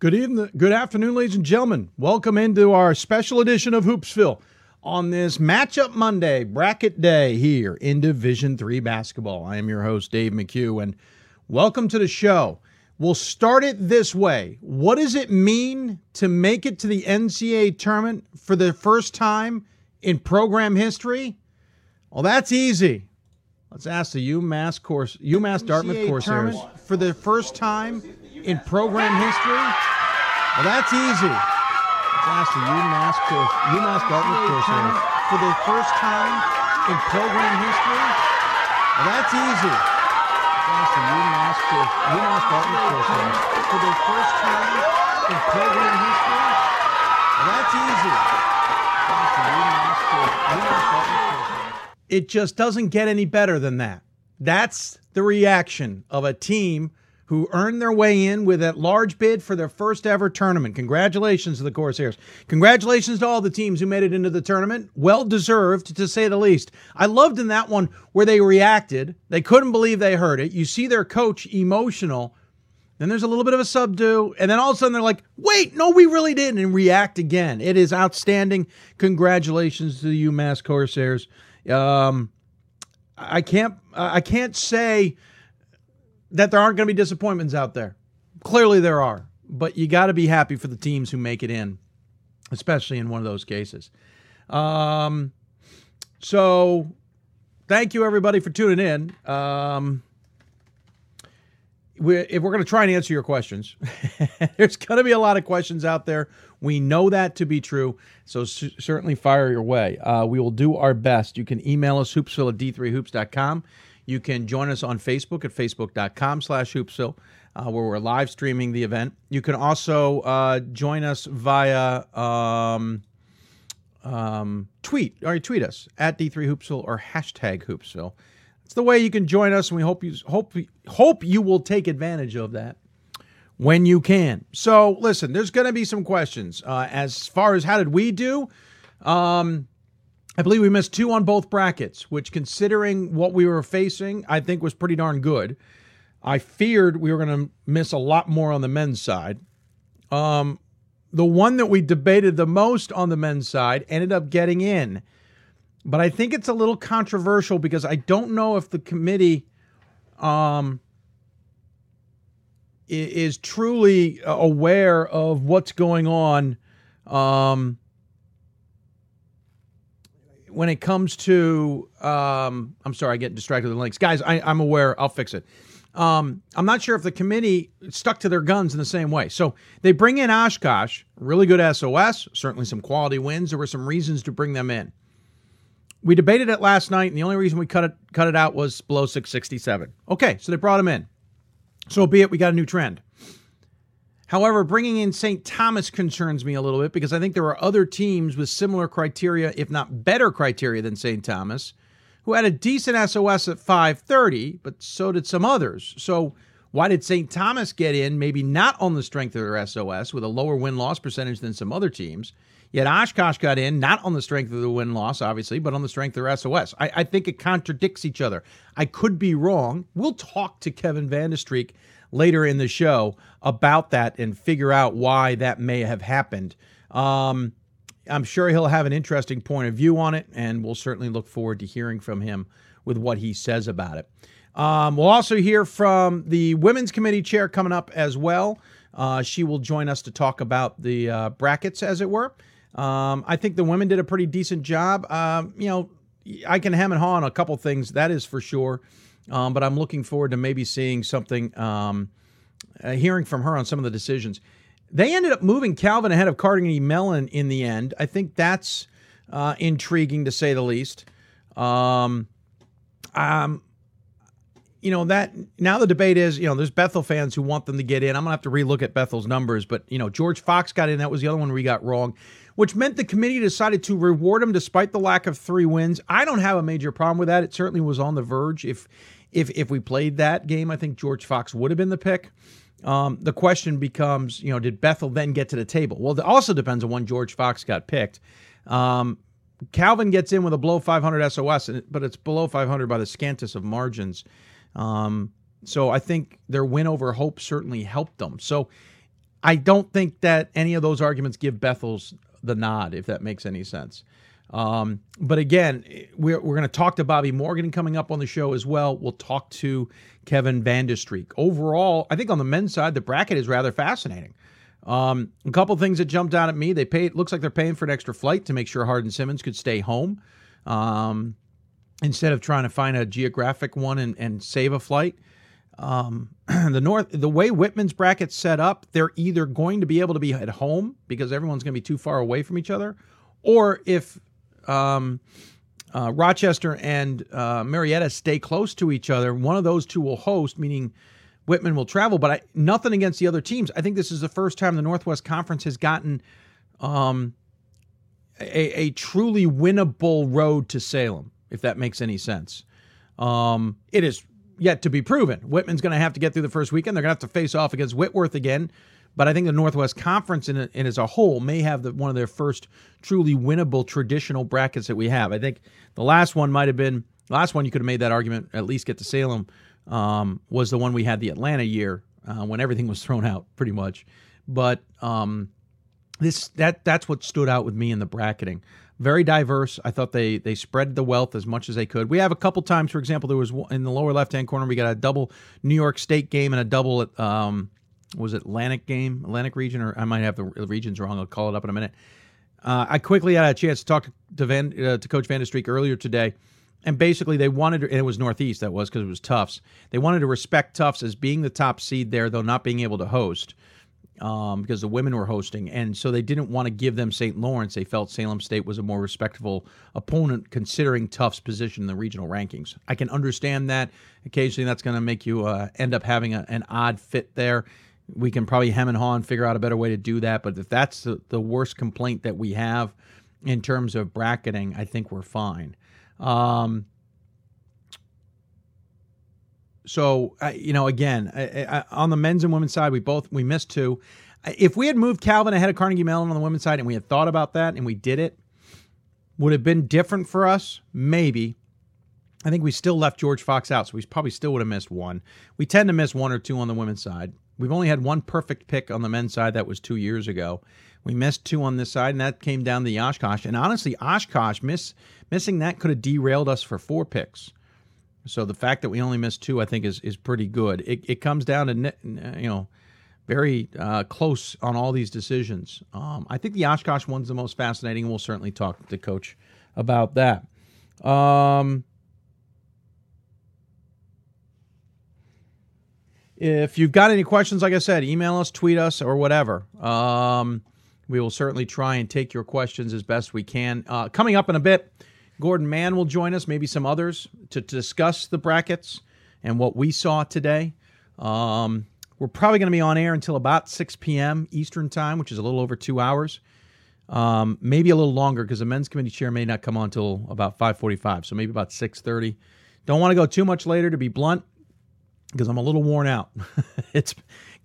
Good evening, good afternoon, ladies and gentlemen. Welcome into our special edition of Hoopsville on this matchup Monday, bracket day here in Division Three basketball. I am your host, Dave McHugh, and welcome to the show. We'll start it this way. What does it mean to make it to the NCAA tournament for the first time in program history? Well, that's easy. Let's ask the UMass course, UMass Dartmouth Corsairs for the first time in program history. Well, that's easy. Let's ask UMass course, UMass Dartmouth Corsairs for the first time in program history. Well, that's easy. Let's ask UMass course, UMass Dartmouth Corsairs for the first time in program history. Well, that's easy. Let's ask UMass course, UMass Dartmouth Corsairs. It just doesn't get any better than that. That's the reaction of a team who earned their way in with that large bid for their first ever tournament. Congratulations to the Corsairs. Congratulations to all the teams who made it into the tournament. Well deserved, to say the least. I loved in that one where they reacted. They couldn't believe they heard it. You see their coach emotional. Then there's a little bit of a subdue, and then all of a sudden they're like, wait, no, we really didn't, and react again. It is outstanding. Congratulations to the UMass Corsairs. Um, I can't I can't say that there aren't going to be disappointments out there. Clearly there are, but you got to be happy for the teams who make it in, especially in one of those cases. Um, so thank you everybody for tuning in. Um, we, if we're going to try and answer your questions, there's going to be a lot of questions out there. We know that to be true, so c- certainly fire your way. Uh, we will do our best. You can email us hoopsville at d3hoops.com. You can join us on Facebook at facebook.com slash hoopsville, uh, where we're live streaming the event. You can also uh, join us via um, um, tweet, or tweet us at d3hoopsville or hashtag hoopsville. It's the way you can join us, and we hope you hope hope you will take advantage of that when you can. So, listen, there's going to be some questions uh, as far as how did we do. Um, I believe we missed two on both brackets, which, considering what we were facing, I think was pretty darn good. I feared we were going to miss a lot more on the men's side. Um, the one that we debated the most on the men's side ended up getting in. But I think it's a little controversial because I don't know if the committee um, is truly aware of what's going on um, when it comes to. Um, I'm sorry, I get distracted with the links, guys. I, am aware. I'll fix it. Um, I'm not sure if the committee stuck to their guns in the same way. So they bring in Oshkosh, really good SOS, certainly some quality wins. There were some reasons to bring them in. We debated it last night, and the only reason we cut it cut it out was below 667. Okay, so they brought him in. So be it, we got a new trend. However, bringing in St. Thomas concerns me a little bit because I think there are other teams with similar criteria, if not better criteria than St. Thomas, who had a decent SOS at 530, but so did some others. So why did St. Thomas get in, maybe not on the strength of their SOS, with a lower win loss percentage than some other teams? Yet Oshkosh got in, not on the strength of the win loss, obviously, but on the strength of their SOS. I, I think it contradicts each other. I could be wrong. We'll talk to Kevin Van Vande Streek later in the show about that and figure out why that may have happened. Um, I'm sure he'll have an interesting point of view on it, and we'll certainly look forward to hearing from him with what he says about it. Um, we'll also hear from the women's committee chair coming up as well. Uh, she will join us to talk about the uh, brackets, as it were. Um, I think the women did a pretty decent job. Um, you know, I can hem and haw on a couple things, that is for sure. Um, but I'm looking forward to maybe seeing something, um, uh, hearing from her on some of the decisions. They ended up moving Calvin ahead of Carnegie Mellon in the end. I think that's uh, intriguing to say the least. Um, um, you know that now the debate is you know there's Bethel fans who want them to get in. I'm gonna have to relook at Bethel's numbers, but you know George Fox got in. That was the other one we got wrong which meant the committee decided to reward him despite the lack of three wins. I don't have a major problem with that. It certainly was on the verge. If if if we played that game, I think George Fox would have been the pick. Um, the question becomes, you know, did Bethel then get to the table? Well, it also depends on when George Fox got picked. Um, Calvin gets in with a below 500 SOS, but it's below 500 by the scantest of margins. Um, so I think their win over Hope certainly helped them. So I don't think that any of those arguments give Bethel's the nod, if that makes any sense. Um, but again, we're, we're going to talk to Bobby Morgan coming up on the show as well. We'll talk to Kevin Vande Streek. Overall, I think on the men's side, the bracket is rather fascinating. Um, a couple things that jumped out at me. They paid. Looks like they're paying for an extra flight to make sure Hardin Simmons could stay home um, instead of trying to find a geographic one and, and save a flight. Um, the North, the way Whitman's bracket's set up, they're either going to be able to be at home because everyone's going to be too far away from each other, or if um, uh, Rochester and uh, Marietta stay close to each other, one of those two will host, meaning Whitman will travel. But I, nothing against the other teams. I think this is the first time the Northwest Conference has gotten um, a, a, truly winnable road to Salem, if that makes any sense. Um, it is yet to be proven. Whitman's going to have to get through the first weekend. They're going to have to face off against Whitworth again. But I think the Northwest Conference in, in as a whole may have the, one of their first truly winnable traditional brackets that we have. I think the last one might have been last one you could have made that argument at least get to Salem um, was the one we had the Atlanta year uh, when everything was thrown out pretty much. But um, this that that's what stood out with me in the bracketing. Very diverse. I thought they they spread the wealth as much as they could. We have a couple times, for example, there was in the lower left hand corner we got a double New York State game and a double um, was it Atlantic game, Atlantic region, or I might have the regions wrong. I'll call it up in a minute. Uh, I quickly had a chance to talk to Van, uh, to Coach Vande Streek earlier today, and basically they wanted, and it was Northeast that was because it was Tufts. They wanted to respect Tufts as being the top seed there, though not being able to host um, because the women were hosting, and so they didn't want to give them St. Lawrence. They felt Salem State was a more respectable opponent considering Tufts' position in the regional rankings. I can understand that. Occasionally, that's going to make you uh, end up having a, an odd fit there we can probably hem and haw and figure out a better way to do that. But if that's the, the worst complaint that we have in terms of bracketing, I think we're fine. Um, so uh, you know, again, I, I, on the men's and women's side, we both we missed two. If we had moved Calvin ahead of Carnegie Mellon on the women's side and we had thought about that and we did it, would have been different for us? Maybe. I think we still left George Fox out, so we probably still would have missed one. We tend to miss one or two on the women's side. We've only had one perfect pick on the men's side. That was two years ago. We missed two on this side, and that came down to the Oshkosh. And honestly, Oshkosh miss missing that could have derailed us for four picks. So the fact that we only missed two, I think, is is pretty good. It, it comes down to you know very uh, close on all these decisions. Um, I think the Oshkosh one's the most fascinating, we'll certainly talk to coach about that. Um, If you've got any questions, like I said, email us, tweet us, or whatever. Um, we will certainly try and take your questions as best we can. Uh, coming up in a bit, Gordon Mann will join us, maybe some others, to, to discuss the brackets and what we saw today. Um, we're probably going to be on air until about 6 p.m. Eastern Time, which is a little over two hours. Um, maybe a little longer because the men's committee chair may not come on until about 5:45, so maybe about 6:30. Don't want to go too much later. To be blunt, because I'm a little worn out. it's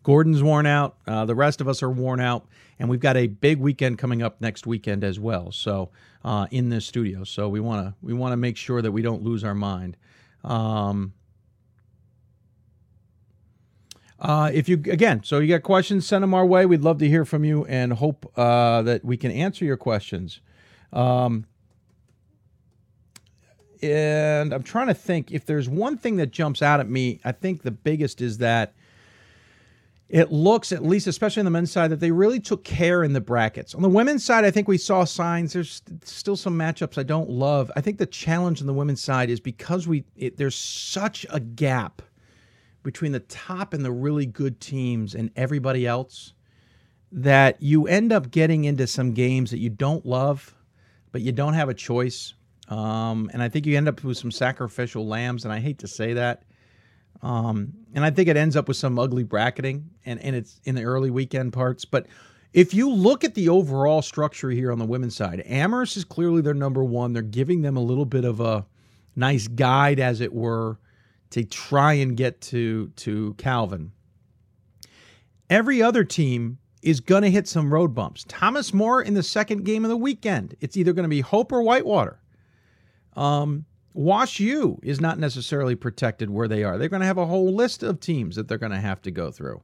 Gordon's worn out. Uh, the rest of us are worn out, and we've got a big weekend coming up next weekend as well. So uh, in this studio, so we want to we want to make sure that we don't lose our mind. Um, uh, if you again, so you got questions, send them our way. We'd love to hear from you, and hope uh, that we can answer your questions. Um, and I'm trying to think if there's one thing that jumps out at me. I think the biggest is that it looks, at least especially on the men's side, that they really took care in the brackets. On the women's side, I think we saw signs. There's still some matchups I don't love. I think the challenge on the women's side is because we it, there's such a gap between the top and the really good teams and everybody else that you end up getting into some games that you don't love, but you don't have a choice um, and I think you end up with some sacrificial lambs, and I hate to say that. Um, and I think it ends up with some ugly bracketing, and, and it's in the early weekend parts. But if you look at the overall structure here on the women's side, Amherst is clearly their number one. They're giving them a little bit of a nice guide, as it were, to try and get to to Calvin. Every other team is going to hit some road bumps. Thomas More in the second game of the weekend. It's either going to be Hope or Whitewater. Um, Wash U is not necessarily protected where they are. They're going to have a whole list of teams that they're going to have to go through.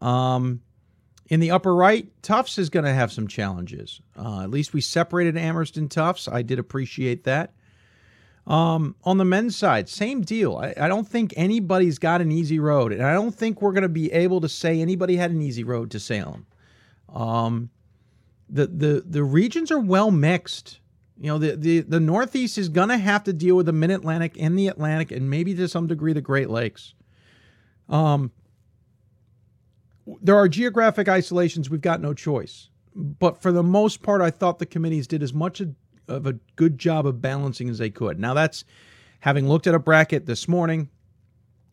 Um, In the upper right, Tufts is going to have some challenges. Uh, at least we separated Amherst and Tufts. I did appreciate that. Um, on the men's side, same deal. I, I, don't think anybody's got an easy road, and I don't think we're going to be able to say anybody had an easy road to Salem. Um, the the the regions are well mixed. You know, the the, the Northeast is going to have to deal with the Mid Atlantic and the Atlantic, and maybe to some degree the Great Lakes. Um, there are geographic isolations. We've got no choice. But for the most part, I thought the committees did as much of a good job of balancing as they could. Now, that's having looked at a bracket this morning,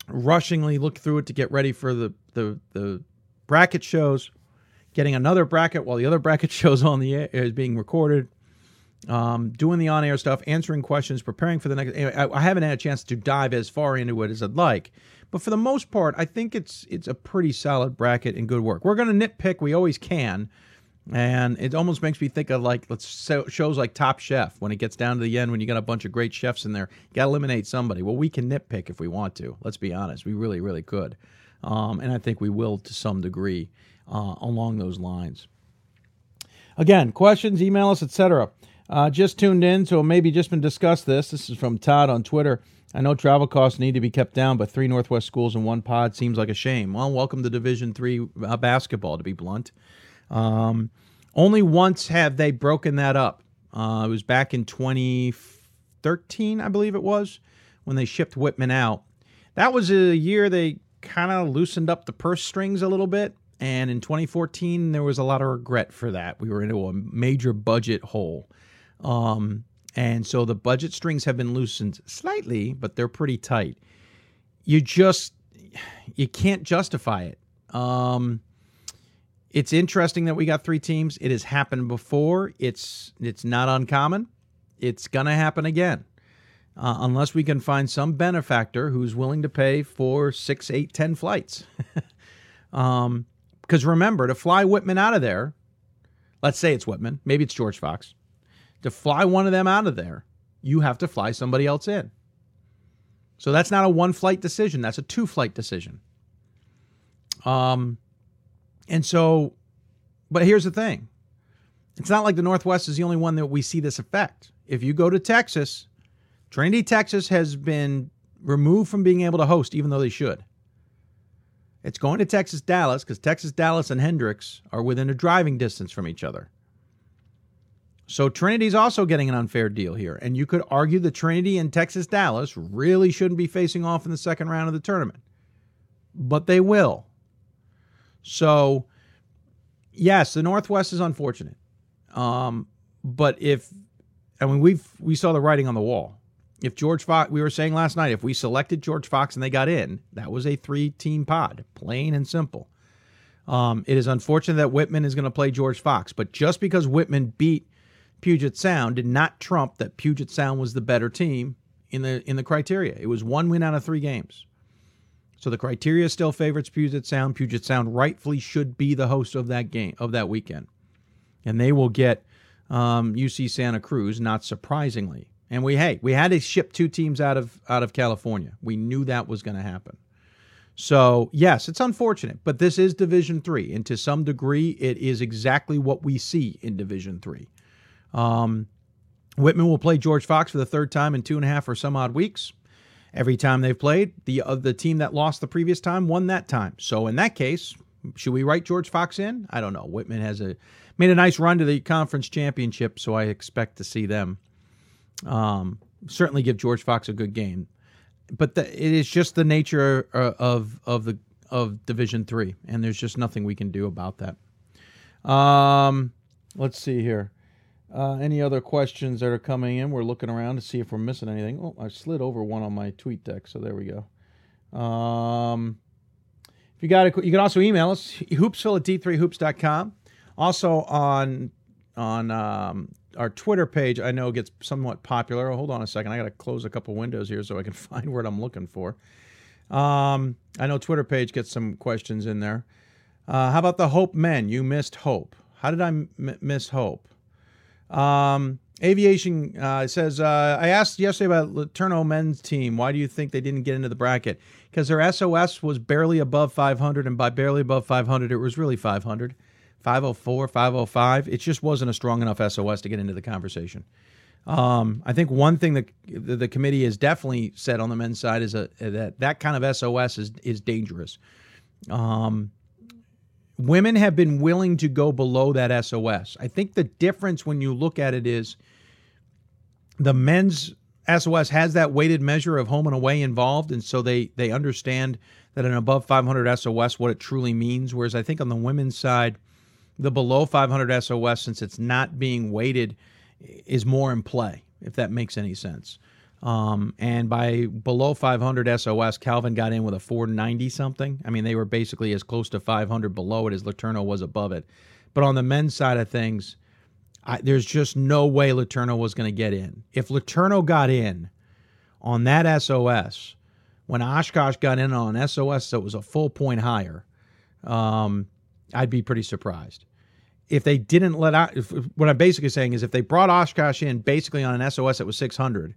rushingly looked through it to get ready for the, the, the bracket shows, getting another bracket while the other bracket shows on the air is being recorded, um, doing the on air stuff, answering questions, preparing for the next. I, I haven't had a chance to dive as far into it as I'd like. But for the most part, I think it's it's a pretty solid bracket and good work. We're going to nitpick, we always can, and it almost makes me think of like let's shows like Top Chef when it gets down to the end when you got a bunch of great chefs in there, got to eliminate somebody. Well, we can nitpick if we want to. Let's be honest, we really really could, um, and I think we will to some degree uh, along those lines. Again, questions, email us, etc. Uh, just tuned in, so maybe just been discussed this. This is from Todd on Twitter. I know travel costs need to be kept down, but three Northwest schools in one pod seems like a shame. Well, welcome to Division Three uh, basketball, to be blunt. Um, only once have they broken that up. Uh, it was back in 2013, I believe it was, when they shipped Whitman out. That was a year they kind of loosened up the purse strings a little bit. And in 2014, there was a lot of regret for that. We were into a major budget hole. Um, and so the budget strings have been loosened slightly, but they're pretty tight. You just you can't justify it. Um, it's interesting that we got three teams. It has happened before. It's it's not uncommon. It's gonna happen again, uh, unless we can find some benefactor who's willing to pay for six, eight, ten flights. um, because remember, to fly Whitman out of there, let's say it's Whitman, maybe it's George Fox to fly one of them out of there, you have to fly somebody else in. So that's not a one flight decision, that's a two flight decision. Um, and so, but here's the thing it's not like the Northwest is the only one that we see this effect. If you go to Texas, Trinity, Texas has been removed from being able to host, even though they should. It's going to Texas Dallas because Texas Dallas and Hendrix are within a driving distance from each other. So Trinity's also getting an unfair deal here. And you could argue that Trinity and Texas Dallas really shouldn't be facing off in the second round of the tournament. But they will. So yes, the Northwest is unfortunate. Um, but if I mean we've we saw the writing on the wall. If George Fox we were saying last night, if we selected George Fox and they got in, that was a three team pod, plain and simple. Um, it is unfortunate that Whitman is going to play George Fox, but just because Whitman beat Puget Sound did not trump that Puget Sound was the better team in the in the criteria. It was one win out of three games. So the criteria still favors Puget Sound. Puget Sound rightfully should be the host of that game of that weekend, and they will get um, UC Santa Cruz, not surprisingly. And we hey, we had to ship two teams out of out of California. We knew that was going to happen. So yes, it's unfortunate, but this is Division Three, and to some degree, it is exactly what we see in Division Three. Um, Whitman will play George Fox for the third time in two and a half or some odd weeks. Every time they've played, the uh, the team that lost the previous time won that time. So in that case, should we write George Fox in? I don't know. Whitman has a made a nice run to the conference championship, so I expect to see them. Um, certainly give George Fox a good game, but the, it is just the nature uh, of of the of Division Three, and there's just nothing we can do about that. Um, let's see here. Uh, any other questions that are coming in? We're looking around to see if we're missing anything. Oh, I slid over one on my tweet deck, so there we go. Um, if you got it, you can also email us hoopsville at d3hoops.com. Also on on um, our Twitter page, I know gets somewhat popular. hold on a second, I got to close a couple windows here so I can find what I'm looking for. Um, I know Twitter page gets some questions in there. Uh, how about the Hope men? You missed Hope. How did I m- miss Hope? Um, Aviation uh, says, uh, I asked yesterday about LeTourneau men's team. Why do you think they didn't get into the bracket? Because their SOS was barely above 500, and by barely above 500, it was really 500. 504, 505. It just wasn't a strong enough SOS to get into the conversation. Um, I think one thing that the, the, committee has definitely said on the men's side is a, that that kind of SOS is is dangerous. Um, women have been willing to go below that SOS. I think the difference when you look at it is the men's SOS has that weighted measure of home and away involved, and so they they understand that an above 500 SOS what it truly means. Whereas I think on the women's side, the below 500 SOS, since it's not being weighted, is more in play. If that makes any sense. Um, and by below 500 SOS, Calvin got in with a 490 something. I mean, they were basically as close to 500 below it as LeTourneau was above it. But on the men's side of things, I, there's just no way LeTourneau was going to get in. If LeTourneau got in on that SOS, when Oshkosh got in on SOS that was a full point higher, um, I'd be pretty surprised. If they didn't let out, if, what I'm basically saying is if they brought Oshkosh in basically on an SOS that was 600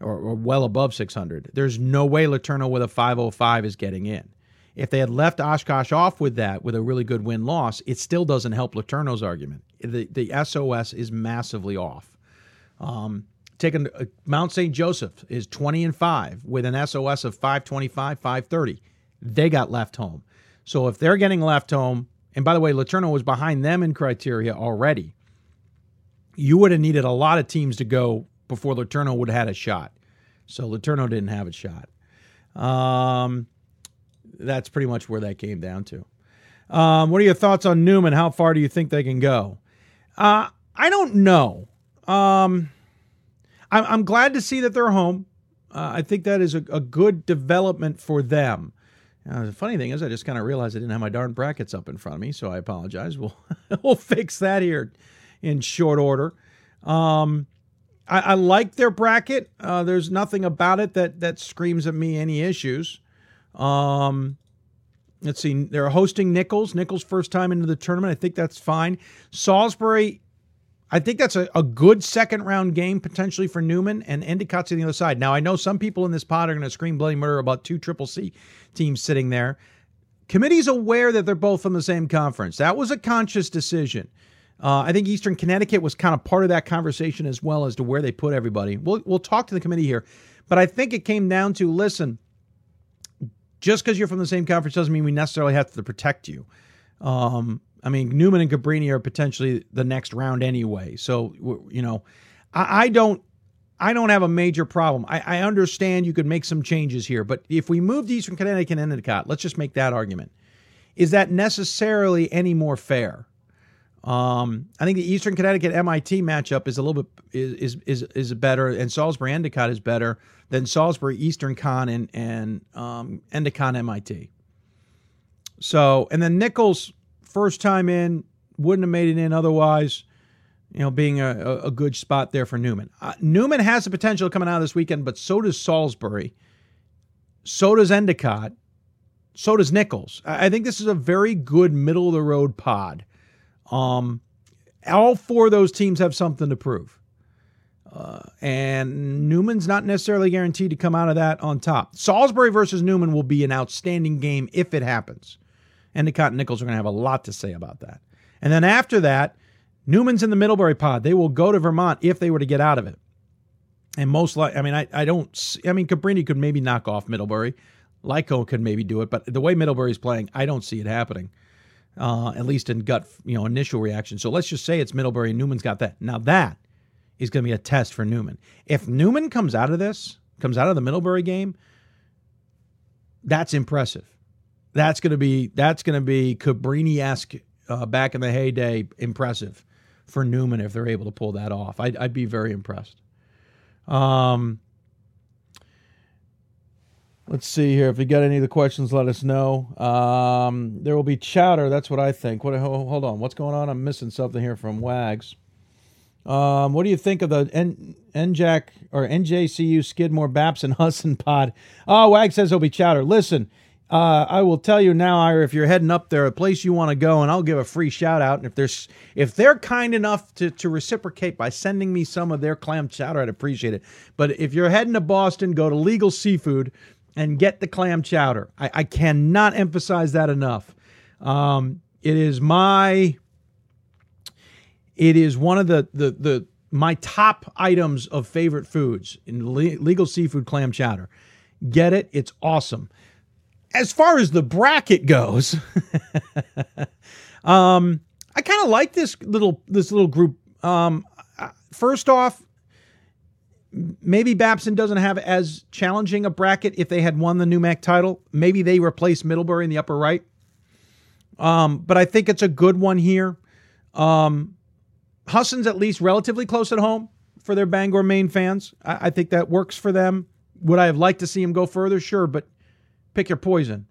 or, or well above 600, there's no way Letourneau with a 505 is getting in. If they had left Oshkosh off with that, with a really good win loss, it still doesn't help Letourneau's argument. The, the SOS is massively off. Um, taking uh, Mount St. Joseph is 20 and 5 with an SOS of 525, 530. They got left home. So if they're getting left home, and by the way, Letourneau was behind them in criteria already, you would have needed a lot of teams to go before Letourneau would have had a shot. So Letourneau didn't have a shot. Um, that's pretty much where that came down to. Um, what are your thoughts on Neumann? How far do you think they can go? Uh, I don't know. Um, I'm, I'm, glad to see that they're home. Uh, I think that is a, a good development for them. Uh, the funny thing is, I just kind of realized I didn't have my darn brackets up in front of me, so I apologize. We'll we'll fix that here in short order. Um, I, I, like their bracket. Uh, there's nothing about it that that screams at me any issues. Um, let's see. They're hosting Nichols. Nichols first time into the tournament. I think that's fine. Salisbury. I think that's a, a good second round game potentially for Neumann and Endicott's on the other side. Now I know some people in this pod are going to scream bloody murder about two triple C teams sitting there. Committee's aware that they're both from the same conference. That was a conscious decision. Uh, I think Eastern Connecticut was kind of part of that conversation as well as to where they put everybody. We'll, we'll talk to the committee here, but I think it came down to listen, just because you're from the same conference doesn't mean we necessarily have to protect you. Um, I mean, Neumann and Cabrini are potentially the next round anyway. So you know, I, I don't. I don't have a major problem. I, I, understand you could make some changes here, but if we moved Eastern Connecticut and Endicott, let's just make that argument. Is that necessarily any more fair? Um, I think the Eastern Connecticut MIT matchup is a little bit is is is better, and Salisbury Endicott is better than Salisbury Eastern Con and and um, Endicott MIT. So, and then Nichols first time in wouldn't have made it in otherwise. You know, being a, a good spot there for Neumann. Uh, Neumann has the potential coming out of this weekend, but so does Salisbury. So does Endicott. So does Nichols. I think this is a very good middle of the road pod. Um, all four of those teams have something to prove. Uh, and Neumann's not necessarily guaranteed to come out of that on top. Salisbury versus Neumann will be an outstanding game if it happens. And Nichols are going to have a lot to say about that. And then after that, Neumann's in the Middlebury pod. They will go to Vermont if they were to get out of it. And most likely, I mean, I, I don't, I mean, Cabrini could maybe knock off Middlebury. Lyco could maybe do it, but the way Middlebury's playing, I don't see it happening uh, at least in gut, you know, initial reaction. So let's just say it's Middlebury and Neumann's got that. Now that is going to be a test for Neumann. If Neumann comes out of this, comes out of the Middlebury game, that's impressive. That's going to be that's going to be Cabrini esque uh, back in the heyday impressive for Neumann if they're able to pull that off. I'd, I'd be very impressed. Um, Let's see here. If you got any of the questions, let us know. Um, there will be chowder. That's what I think. What? Hold on. What's going on? I'm missing something here from Wags. Um, what do you think of the N- NJAC or NJCU Skidmore Baps and Husson pod? Oh, Wag says there'll be chowder. Listen, uh, I will tell you now, Ira, if you're heading up there, a place you want to go, and I'll give a free shout out. And if there's if they're kind enough to, to reciprocate by sending me some of their clam chowder, I'd appreciate it. But if you're heading to Boston, go to Legal Seafood and get the clam chowder. I, I cannot emphasize that enough. Um, it is my It is one of the the the my top items of favorite foods in le- legal seafood clam chowder. Get it? It's awesome. As far as the bracket goes, um, I kind of like this little this little group. Um, first off, maybe Babson doesn't have as challenging a bracket if they had won the NEWMAC title. Maybe they replace Middlebury in the upper right. Um, but I think it's a good one here. Um, Husson's at least relatively close at home for their Bangor Maine fans. I, I think that works for them. Would I have liked to see him go further? Sure, but pick your poison.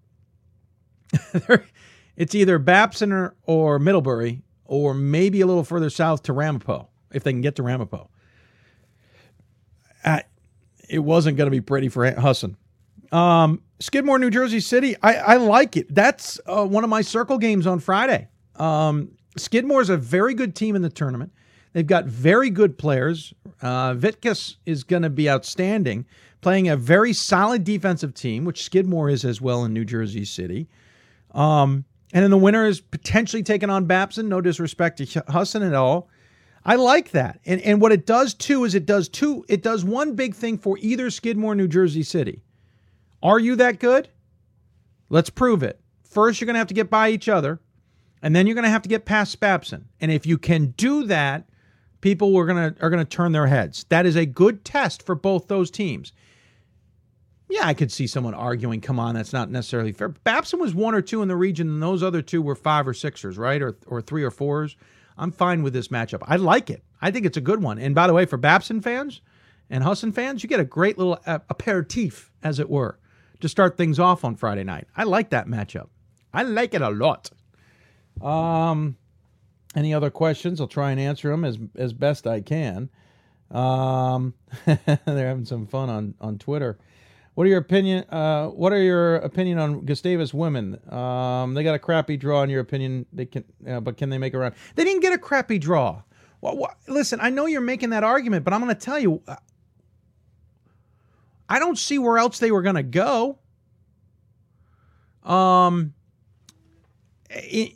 it's either Babson or, or Middlebury, or maybe a little further south to Ramapo, if they can get to Ramapo. Uh, it wasn't going to be pretty for Husson. Um, Skidmore, New Jersey City, I, I like it. That's uh, one of my circle games on Friday. Um, Skidmore is a very good team in the tournament. They've got very good players. Uh, Vitkus is going to be outstanding, playing a very solid defensive team, which Skidmore is as well in New Jersey City. Um, and then the winner is potentially taking on Babson. No disrespect to Husson at all. I like that. And and what it does too is it does two it does one big thing for either Skidmore New Jersey City. Are you that good? Let's prove it. First you're going to have to get by each other and then you're going to have to get past Babson. And if you can do that, people are going to are going to turn their heads. That is a good test for both those teams. Yeah, I could see someone arguing, come on, that's not necessarily fair. Babson was one or two in the region, and those other two were five or sixers, right? Or or three or fours. I'm fine with this matchup. I like it. I think it's a good one. And by the way, for Babson fans and Husson fans, you get a great little aperitif, as it were, to start things off on Friday night. I like that matchup. I like it a lot. Um, any other questions? I'll try and answer them as as best I can. Um, they're having some fun on on Twitter. What are your opinion? Uh, what are your opinion on Gustavus women? Um, they got a crappy draw. In your opinion, they can, uh, but can they make a run? They didn't get a crappy draw. Well, listen, I know you're making that argument, but I'm going to tell you, uh, I don't see where else they were going to go. Um, it,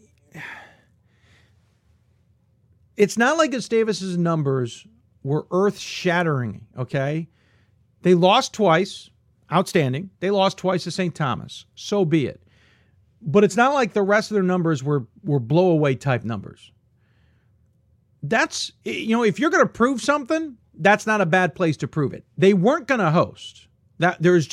it's not like Gustavus's numbers were earth shattering, okay? They lost twice, outstanding. They lost twice to St. Thomas. So be it. But it's not like the rest of their numbers were were blow away type numbers. That's you know, if you're going to prove something, that's not a bad place to prove it. They weren't going to host. That there's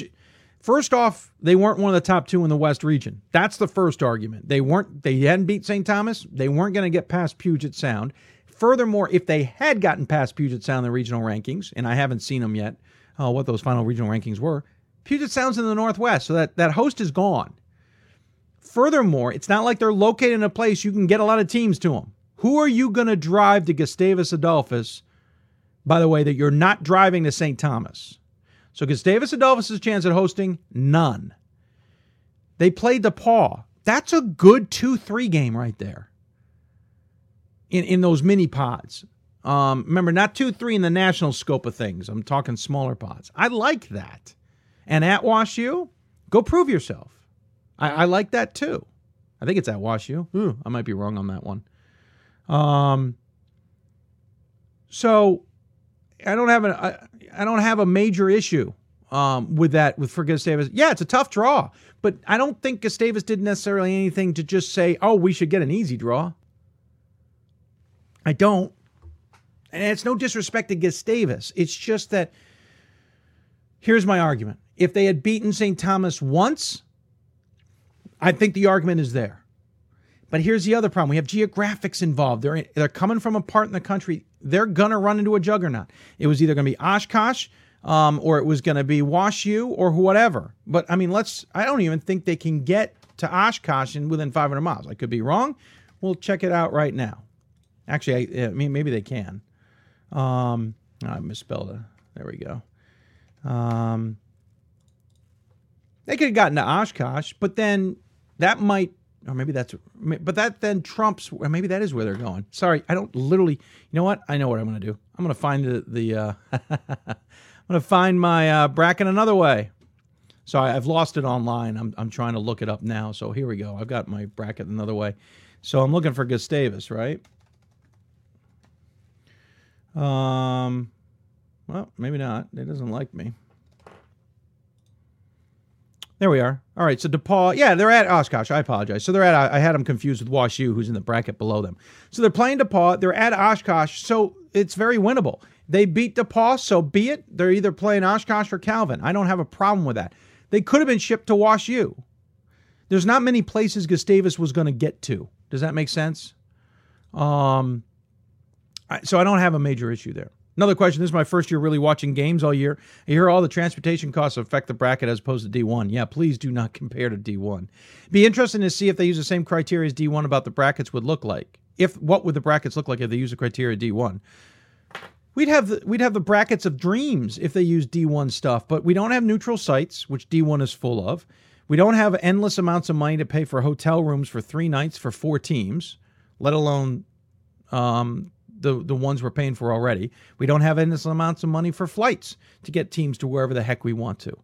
First off, they weren't one of the top two in the West region. That's the first argument. They weren't. They hadn't beat St. Thomas. They weren't going to get past Puget Sound. Furthermore, if they had gotten past Puget Sound in the regional rankings, and I haven't seen them yet, oh, what those final regional rankings were, Puget Sound's in the Northwest, so that, that host is gone. Furthermore, it's not like they're located in a place you can get a lot of teams to them. Who are you going to drive to Gustavus Adolphus, by the way, that you're not driving to St. Thomas? So Gustavus Adolphus's chance at hosting, none. They played the paw. That's a good 2 3 game right there in, in those mini pods. Um, remember, not two, three in the national scope of things. I'm talking smaller pods. I like that. And at Wash U, go prove yourself. I, I like that too. I think it's at Wash U. Ooh, I might be wrong on that one. Um, so I don't have a I, I don't have a major issue um, with that with for Gustavus. Yeah, it's a tough draw, but I don't think Gustavus did necessarily anything to just say, "Oh, we should get an easy draw." I don't. And it's no disrespect to Gustavus. It's just that here's my argument. If they had beaten St. Thomas once, I think the argument is there. But here's the other problem. We have geographics involved. They're, they're coming from a part in the country. They're to run into a juggernaut. It was either going to be Oshkosh um, or it was going to be Wash U or whatever. But I mean, let's, I don't even think they can get to Oshkosh in within 500 miles. I could be wrong. We'll check it out right now. Actually, I, I mean, maybe they can. Um, I misspelled it. There we go. Um, they could have gotten to Oshkosh, but then that might, or maybe that's, but that then trumps, or maybe that is where they're going. Sorry, I don't literally, you know what? I know what I'm going to do. I'm going to find the, the uh, I'm going to find my uh, bracket another way. So I, have lost it online. I'm, I'm trying to look it up now. So here we go. I've got my bracket another way. So I'm looking for Gustavus, right? Um, well, maybe not. It doesn't like me. There we are. All right, so DePauw, yeah, they're at Oshkosh. I apologize. So they're at. I had them confused with Wash U, who's in the bracket below them. So they're playing DePauw. They're at Oshkosh, so it's very winnable. They beat DePauw, so be it. They're either playing Oshkosh or Calvin. I don't have a problem with that. They could have been shipped to Wash U. There's not many places Gustavus was going to get to. Does that make sense? Um, so I don't have a major issue there. Another question. This is my first year really watching games all year. I hear all the transportation costs affect the bracket as opposed to D1. Yeah, please do not compare to D1. Be interesting to see if they use the same criteria as D1 about the brackets would look like. If what would the brackets look like if they use the criteria D1? We'd have the, we'd have the brackets of dreams if they use D1 stuff, but we don't have neutral sites, which D1 is full of. We don't have endless amounts of money to pay for hotel rooms for three nights for four teams, let alone um, the the ones we're paying for already. We don't have endless amounts of money for flights to get teams to wherever the heck we want to.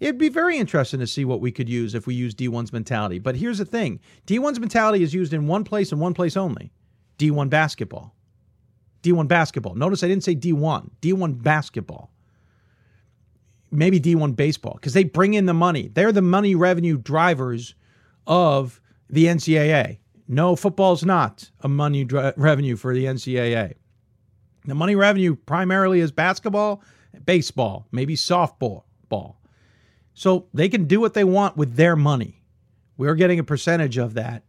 It'd be very interesting to see what we could use if we use D1's mentality. But here's the thing D1's mentality is used in one place and one place only D1 basketball. D1 basketball. Notice I didn't say D1, D1 basketball. Maybe D1 baseball because they bring in the money. They're the money revenue drivers of the NCAA. No, football's not a money dra- revenue for the NCAA. The money revenue primarily is basketball, baseball, maybe softball, ball. So they can do what they want with their money. We're getting a percentage of that.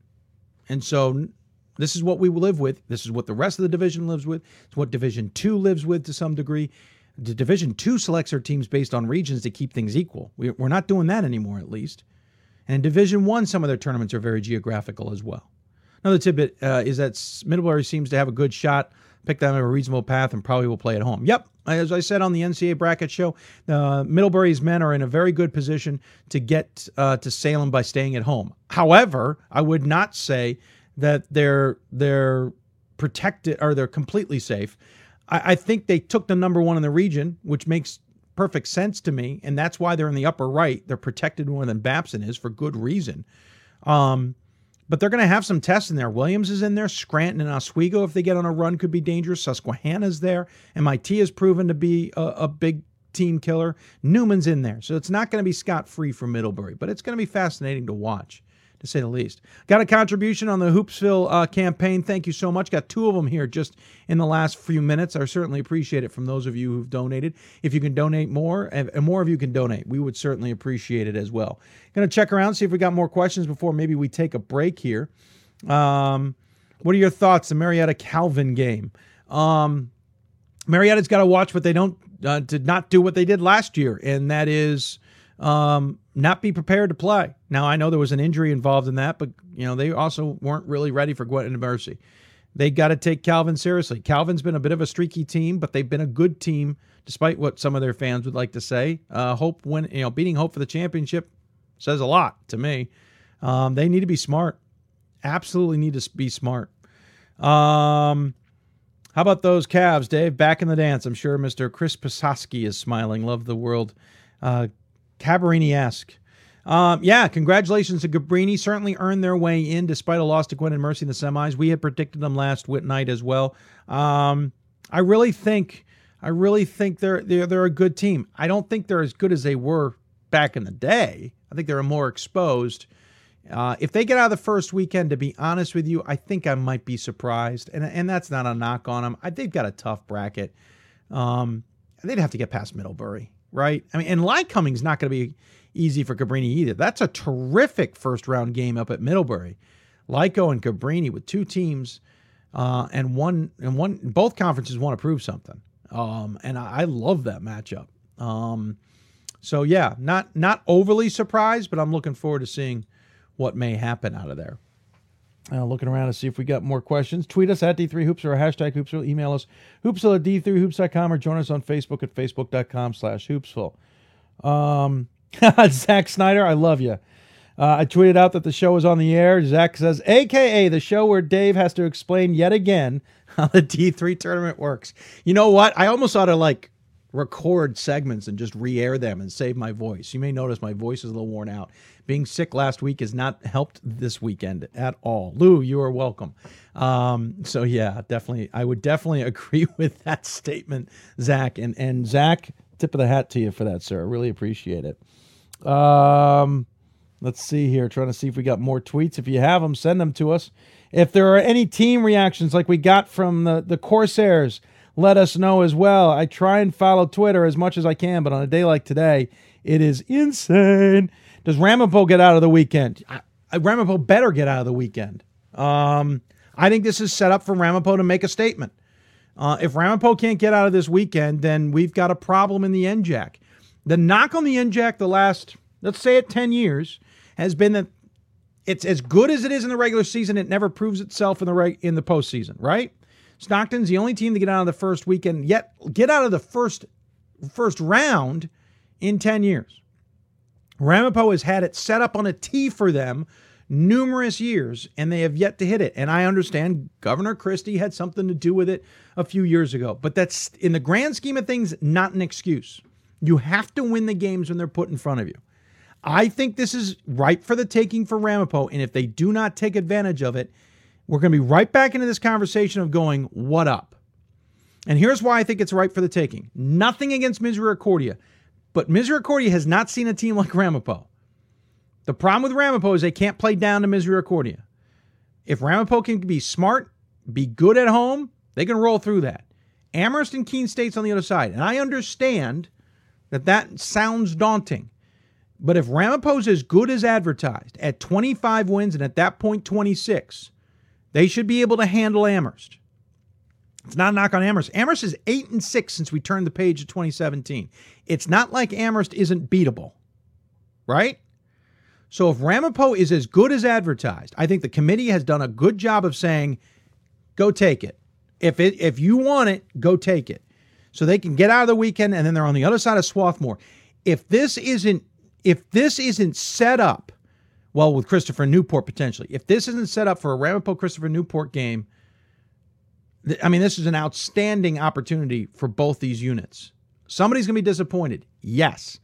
And so this is what we live with. This is what the rest of the division lives with. It's what Division 2 lives with to some degree. The Division 2 selects their teams based on regions to keep things equal. We're not doing that anymore, at least. And in Division 1, some of their tournaments are very geographical as well. Another tidbit uh, is that Middlebury seems to have a good shot, pick them a reasonable path, and probably will play at home. Yep, as I said on the NCAA bracket show, uh, Middlebury's men are in a very good position to get uh, to Salem by staying at home. However, I would not say that they're they're protected or they're completely safe. I, I think they took the number one in the region, which makes perfect sense to me, and that's why they're in the upper right. They're protected more than Babson is for good reason. Um, but they're going to have some tests in there. Williams is in there. Scranton and Oswego, if they get on a run, could be dangerous. Susquehanna's there. MIT has proven to be a, a big team killer. Neumann's in there. So it's not going to be scot free for Middlebury, but it's going to be fascinating to watch to say the least. Got a contribution on the Hoopsville uh, campaign. Thank you so much. Got two of them here just in the last few minutes. I certainly appreciate it from those of you who've donated. If you can donate more, and more of you can donate, we would certainly appreciate it as well. Going to check around, see if we got more questions before maybe we take a break here. Um, what are your thoughts? The Marietta Calvin game. Um, Marietta's got to watch what they don't uh, did not do what they did last year, and that is um, not be prepared to play. Now I know there was an injury involved in that, but you know they also weren't really ready for Gwynedd Mercy. They got to take Calvin seriously. Calvin's been a bit of a streaky team, but they've been a good team despite what some of their fans would like to say. Uh, Hope when you know beating Hope for the championship says a lot to me. Um, they need to be smart. Absolutely need to be smart. Um, how about those Cavs, Dave? Back in the dance. I'm sure Mr. Chris Pasoski is smiling. Love the world. Uh, Cabrini esque. Um, yeah, congratulations to Cabrini. Certainly earned their way in despite a loss to Gwynedd Mercy in the semis. We had predicted them last night as well. Um, I really think, I really think they're they're they're a good team. I don't think they're as good as they were back in the day. I think they're more exposed. Uh, if they get out of the first weekend, to be honest with you, I think I might be surprised, and and that's not a knock on them. I, they've got a tough bracket. Um, they'd have to get past Middlebury right? I mean, and Lycoming's not going to be easy for Cabrini either. That's a terrific first round game up at Middlebury. Lyco and Cabrini with two teams, uh, and one and one both conferences want to prove something. Um, and I, I, love that matchup. Um, so yeah, not not overly surprised, but I'm looking forward to seeing what may happen out of there. Uh, looking around to see if we got more questions. Tweet us at D3Hoops or hashtag Hoopsville. Email us hoopsville at D3Hoops.com or join us on Facebook at Facebook.com slash Hoopsville. Um, Zach Snyder, I love you. Uh, I tweeted out that the show is on the air. Zach says, AKA the show where Dave has to explain yet again how the D3 tournament works. You know what? I almost ought to like record segments and just re-air them and save my voice. You may notice my voice is a little worn out. Being sick last week has not helped this weekend at all. Lou, you are welcome. Um, so yeah, definitely, I would definitely agree with that statement, Zach. And and Zach, tip of the hat to you for that, sir. I really appreciate it. Um, let's see here. Trying to see if we got more tweets. If you have them, send them to us. If there are any team reactions like we got from the the Corsairs let us know as well. I try and follow Twitter as much as I can, but on a day like today, it is insane. Does Ramapo get out of the weekend? Ramapo better get out of the weekend. Um, I think this is set up for Ramapo to make a statement. Uh, if Ramapo can't get out of this weekend, then we've got a problem in the NJAC. The knock on the NJAC the last, let's say it, 10 years has been that it's as good as it is in the regular season, it never proves itself in the right in the postseason, right? Stockton's the only team to get out of the first weekend, yet get out of the first first round in 10 years. Ramapo has had it set up on a tee for them numerous years, and they have yet to hit it. And I understand Governor Christie had something to do with it a few years ago, but that's in the grand scheme of things not an excuse. You have to win the games when they're put in front of you. I think this is ripe for the taking for Ramapo, and if they do not take advantage of it, we're going to be right back into this conversation of going, what up? And here's why I think it's right for the taking. Nothing against Misericordia, but Misericordia has not seen a team like Ramapo. The problem with Ramapo is they can't play down to Misericordia. If Ramapo can be smart, be good at home, they can roll through that. Amherst and Keene State's on the other side. And I understand that that sounds daunting. But if Ramapo's as good as advertised at 25 wins and at that point 26, they should be able to handle Amherst. It's not a knock on Amherst. Amherst is eight and six since we turned the page to 2017. It's not like Amherst isn't beatable, right? So if Ramapo is as good as advertised, I think the committee has done a good job of saying, go take it. If it if you want it, go take it. So they can get out of the weekend and then they're on the other side of Swarthmore. If this isn't if this isn't set up well, with Christopher Newport potentially. If this isn't set up for a Ramapo Christopher Newport game, I mean, this is an outstanding opportunity for both these units. Somebody's going to be disappointed, yes,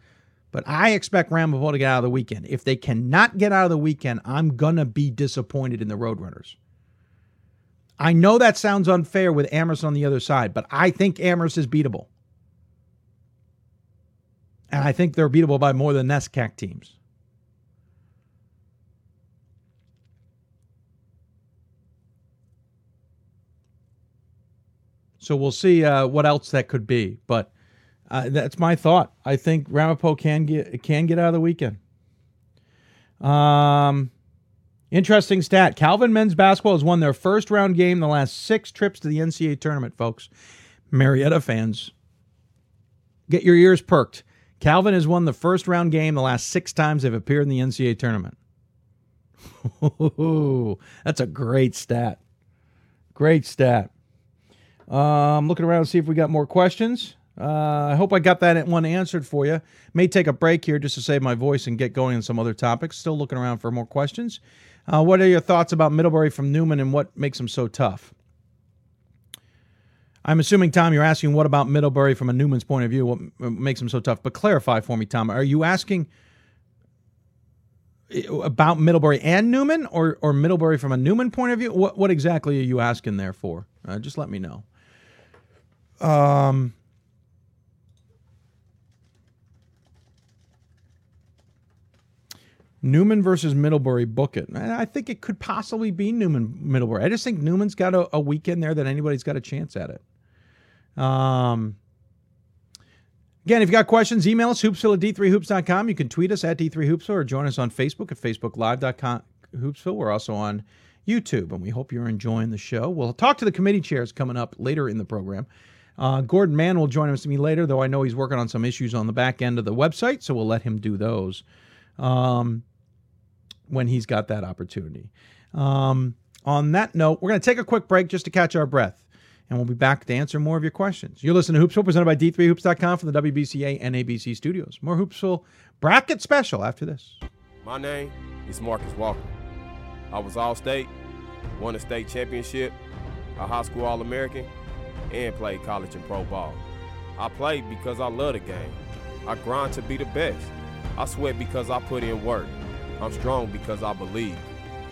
but I expect Ramapo to get out of the weekend. If they cannot get out of the weekend, I'm going to be disappointed in the Roadrunners. I know that sounds unfair with Amherst on the other side, but I think Amherst is beatable. And I think they're beatable by more than NESCAC teams. So we'll see uh, what else that could be. But uh, that's my thought. I think Ramapo can get can get out of the weekend. Um, interesting stat: Calvin men's basketball has won their first round game the last six trips to the NCAA tournament. Folks, Marietta fans, get your ears perked. Calvin has won the first round game the last six times they've appeared in the NCAA tournament. that's a great stat. Great stat. Um, I'm looking around to see if we got more questions. Uh, I hope I got that one answered for you. May take a break here just to save my voice and get going on some other topics. Still looking around for more questions. Uh, what are your thoughts about Middlebury from Neumann and what makes him so tough? I'm assuming, Tom, you're asking what about Middlebury from a Neumann's point of view, what makes him so tough. But clarify for me, Tom. Are you asking about Middlebury and Neumann or, or Middlebury from a Neumann point of view? What, what exactly are you asking there for? Uh, just let me know. Um, Neumann versus Middlebury, book it. I think it could possibly be Neumann Middlebury. I just think Neumann's got a, a weekend there that anybody's got a chance at it. Um, again, if you've got questions, email us hoopsville at d3hoops.com. You can tweet us at d3hoopsville or join us on Facebook at facebooklive.com hoopsville. We're also on YouTube, and we hope you're enjoying the show. We'll talk to the committee chairs coming up later in the program. Uh, Gordon Mann will join us to me later, though I know he's working on some issues on the back end of the website, so we'll let him do those um, when he's got that opportunity. Um, on that note, we're going to take a quick break just to catch our breath, and we'll be back to answer more of your questions. You're listening to Hoopsville, presented by D3Hoops.com from the WBCA and ABC studios. More Hoopsville bracket special after this. My name is Marcus Walker. I was All State, won a state championship, a high school All American and played college and pro ball. I play because I love the game. I grind to be the best. I sweat because I put in work. I'm strong because I believe.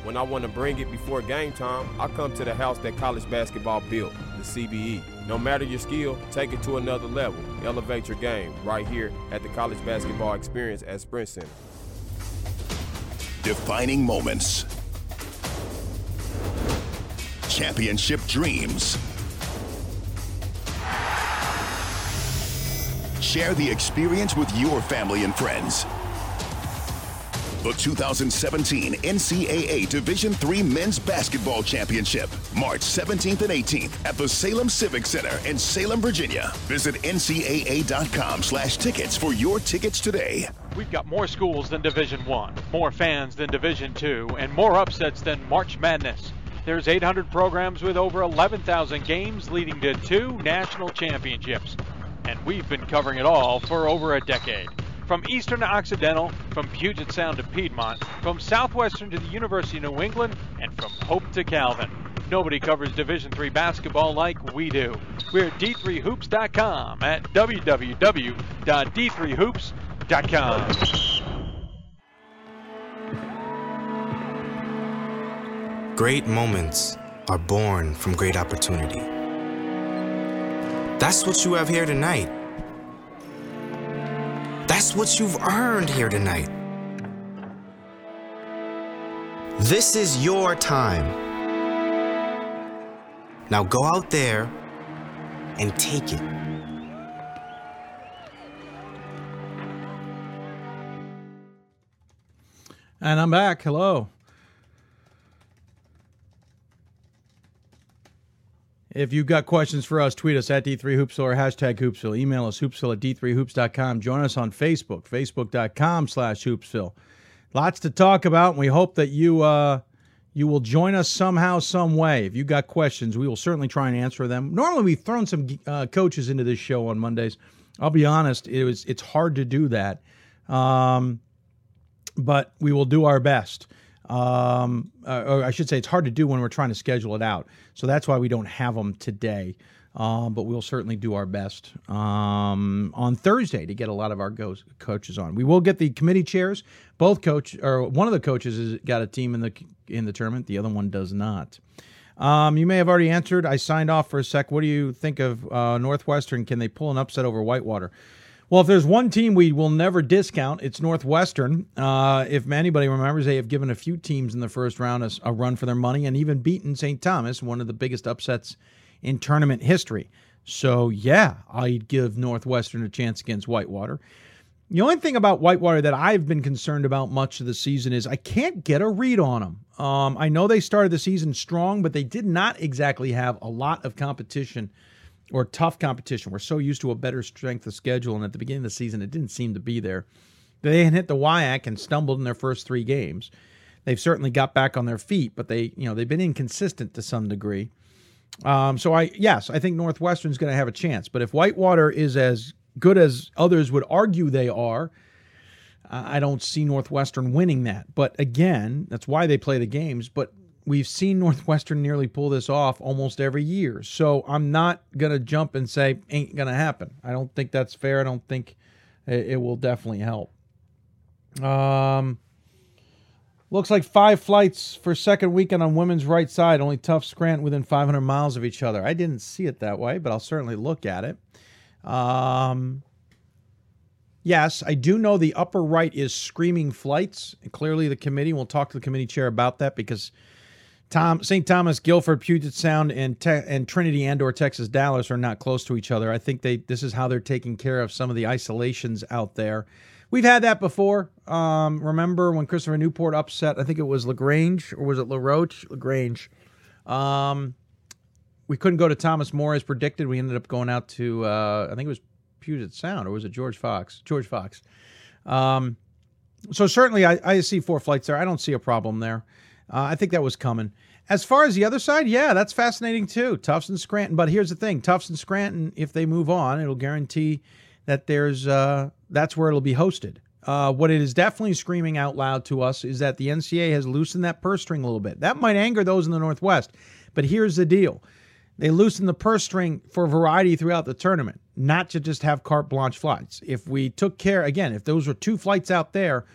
When I want to bring it before game time, I come to the house that college basketball built, the CBE. No matter your skill, take it to another level. Elevate your game right here at the College Basketball Experience at Sprint Center. Defining moments. Championship dreams. Share the experience with your family and friends. The 2017 NCAA Division III Men's Basketball Championship, March 17th and 18th at the Salem Civic Center in Salem, Virginia. Visit ncaa.com slash tickets for your tickets today. We've got more schools than Division One, more fans than Division Two, and more upsets than March Madness. There's 800 programs with over 11,000 games leading to two national championships. And we've been covering it all for over a decade. From eastern to occidental, from Puget Sound to Piedmont, from southwestern to the University of New England, and from Hope to Calvin. Nobody covers Division III basketball like we do. We're at d3hoops.com at www.d3hoops.com. Great moments are born from great opportunity. That's what you have here tonight. That's what you've earned here tonight. This is your time. Now go out there and take it. And I'm back. Hello. If you've got questions for us, tweet us at D3Hoopsville or hashtag Hoopsville. Email us hoopsville at D3Hoops.com. Join us on Facebook, Facebook.com slash Hoopsville. Lots to talk about, and we hope that you uh, you will join us somehow, some way. If you've got questions, we will certainly try and answer them. Normally, we've thrown some uh, coaches into this show on Mondays. I'll be honest, it was it's hard to do that, um, but we will do our best. Um, uh, I should say, it's hard to do when we're trying to schedule it out. So that's why we don't have them today. Um, but we'll certainly do our best um, on Thursday to get a lot of our go- coaches on. We will get the committee chairs. Both coach or one of the coaches has got a team in the in the tournament. The other one does not. Um, you may have already answered. I signed off for a sec. What do you think of uh, Northwestern? Can they pull an upset over Whitewater? Well, if there's one team we will never discount, it's Northwestern. Uh, if anybody remembers, they have given a few teams in the first round a, a run for their money and even beaten St. Thomas, one of the biggest upsets in tournament history. So, yeah, I'd give Northwestern a chance against Whitewater. The only thing about Whitewater that I've been concerned about much of the season is I can't get a read on them. Um, I know they started the season strong, but they did not exactly have a lot of competition or tough competition. We're so used to a better strength of schedule, and at the beginning of the season, it didn't seem to be there. They hit the WIAC and stumbled in their first three games. They've certainly got back on their feet, but they, you know, they've been inconsistent to some degree. Um, so I, yes, I think Northwestern's going to have a chance. But if Whitewater is as good as others would argue they are, I don't see Northwestern winning that. But again, that's why they play the games. But we've seen Northwestern nearly pull this off almost every year. So I'm not going to jump and say ain't going to happen. I don't think that's fair. I don't think it, will definitely help. Um, looks like five flights for second weekend on women's right side. Only tough Scranton within 500 miles of each other. I didn't see it that way, but I'll certainly look at it. Um, Yes, I do know the upper right is screaming flights. Clearly, the committee, we'll talk to the committee chair about that because Tom, St. Thomas, Guilford, Puget Sound, and te- and Trinity and or Texas Dallas are not close to each other. I think they this is how they're taking care of some of the isolations out there. We've had that before. Um, remember when Christopher Newport upset? I think it was Lagrange or was it LaRoche? Lagrange. Um, we couldn't go to Thomas More as predicted. We ended up going out to uh, I think it was Puget Sound or was it George Fox? George Fox. Um, so certainly I, I see four flights there. I don't see a problem there. Uh, I think that was coming. As far as the other side, yeah, that's fascinating too. Tufts and Scranton. But here's the thing: Tufts and Scranton, if they move on, it'll guarantee that there's uh, that's where it'll be hosted. Uh, what it is definitely screaming out loud to us is that the NCAA has loosened that purse string a little bit. That might anger those in the Northwest, but here's the deal: they loosen the purse string for variety throughout the tournament, not to just have carte blanche flights. If we took care, again, if those were two flights out there,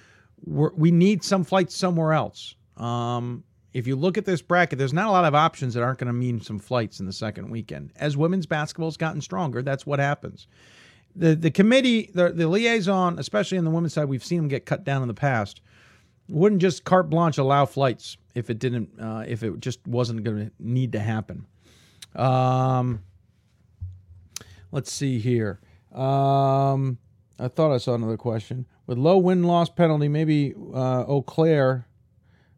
we need some flights somewhere else. Um, if you look at this bracket, there's not a lot of options that aren't going to mean some flights in the second weekend. As women's basketball has gotten stronger, that's what happens. The the committee, the, the liaison, especially on the women's side, we've seen them get cut down in the past. Wouldn't just carte blanche allow flights if it didn't, uh, if it just wasn't going to need to happen. Um, let's see here. Um, I thought I saw another question. With low win loss penalty, maybe uh, Eau Claire.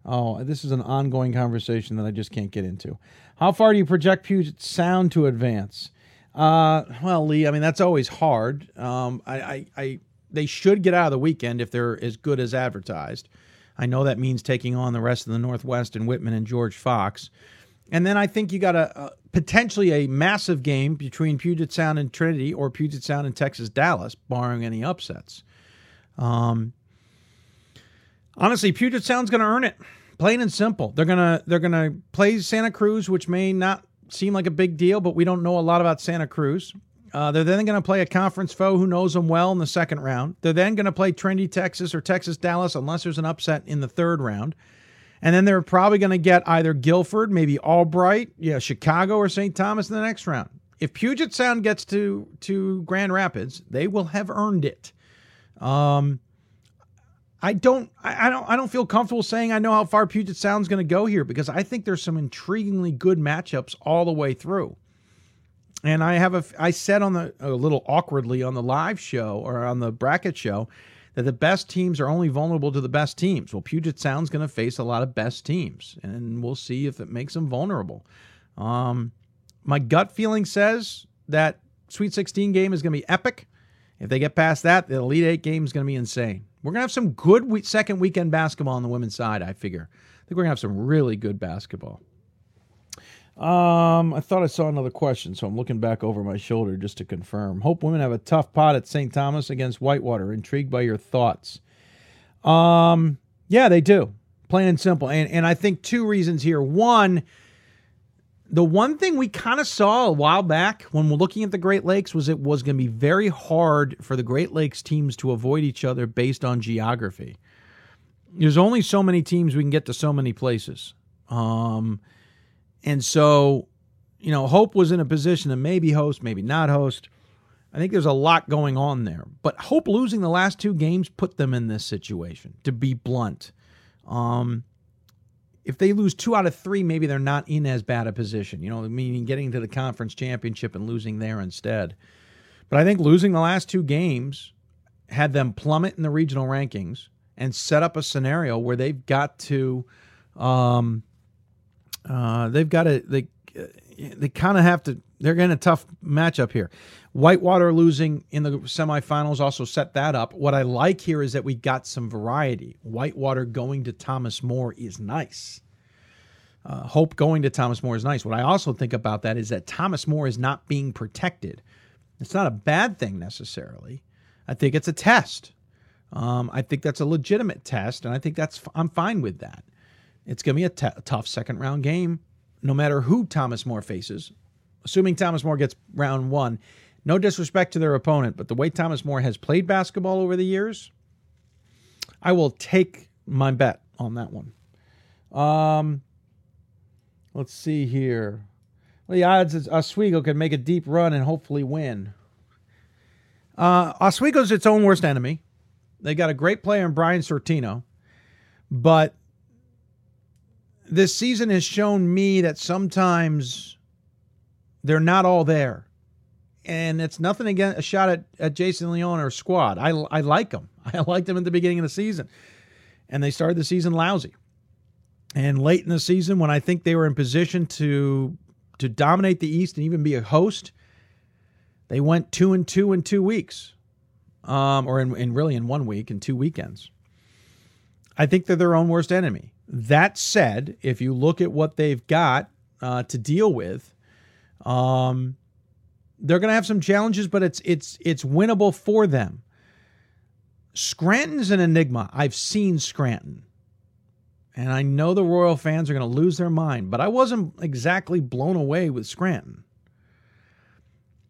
Oh, this is an ongoing conversation that I just can't get into. How far do you project Puget Sound to advance? Uh, well, Lee, I mean that's always hard. Um, I, I, I, they should get out of the weekend if they're as good as advertised. I know that means taking on the rest of the Northwest and Whitman and George Fox. And then I think you got a, a, potentially a massive game between Puget Sound and Trinity or Puget Sound and Texas Dallas, barring any upsets. Um, honestly, Puget Sound's going to earn it, plain and simple. They're gonna they're gonna play Santa Cruz, which may not seem like a big deal, but we don't know a lot about Santa Cruz. Uh, they're then going to play a conference foe who knows them well in the second round. They're then going to play Trinity Texas, or Texas Dallas, unless there's an upset in the third round. And then they're probably going to get either Guilford, maybe Albright, yeah, Chicago or St. Thomas in the next round. If Puget Sound gets to to Grand Rapids, they will have earned it. Um, I don't, I, don't, I don't feel comfortable saying I know how far Puget Sound's going to go here because I think there's some intriguingly good matchups all the way through. And I have a, I said on the a little awkwardly on the live show or on the bracket show that the best teams are only vulnerable to the best teams. Well, Puget Sound's going to face a lot of best teams, and we'll see if it makes them vulnerable. Um, my gut feeling says that Sweet 16 game is going to be epic. If they get past that, the Elite Eight game is going to be insane. We're going to have some good second weekend basketball on the women's side, I figure. I think we're going to have some really good basketball. Um, I thought I saw another question, so I'm looking back over my shoulder just to confirm. Hope women have a tough pot at St. Thomas against Whitewater. Intrigued by your thoughts. Um, yeah, they do. Plain and simple. And and I think two reasons here. One, the one thing we kind of saw a while back when we're looking at the Great Lakes was it was going to be very hard for the Great Lakes teams to avoid each other based on geography. There's only so many teams we can get to so many places. Um, and so, you know, Hope was in a position to maybe host, maybe not host. I think there's a lot going on there. But Hope losing the last two games put them in this situation, to be blunt. Um, if they lose two out of three, maybe they're not in as bad a position, you know, meaning getting to the conference championship and losing there instead. But I think losing the last two games had them plummet in the regional rankings and set up a scenario where they've got to um, uh, they've got to they they kind of have to. They're getting a tough matchup here. Whitewater losing in the semifinals also set that up. What I like here is that we got some variety. Whitewater going to Thomas More is nice. Uh, Hope going to Thomas More is nice. What I also think about that is that Thomas More is not being protected. It's not a bad thing necessarily. I think it's a test. Um, I think that's a legitimate test, and I think that's I'm fine with that. It's going to be a, t- a tough second round game, no matter who Thomas More faces. Assuming Thomas More gets round one, no disrespect to their opponent, but the way Thomas More has played basketball over the years, I will take my bet on that one. Um, let's see here. Well, the odds is Oswego can make a deep run and hopefully win. Uh, Oswego's its own worst enemy. They got a great player in Brian Sortino, but this season has shown me that sometimes they're not all there. And it's nothing against a shot at, at Jason Leone or squad. I, I like them. I liked them at the beginning of the season. And they started the season lousy. And late in the season, when I think they were in position to to dominate the East and even be a host, they went two and two in two weeks, um, or in, in really in one week and two weekends. I think they're their own worst enemy. That said, if you look at what they've got uh, to deal with, um, they're going to have some challenges, but it's it's it's winnable for them. Scranton's an enigma. I've seen Scranton, And I know the Royal fans are going to lose their mind, but I wasn't exactly blown away with Scranton.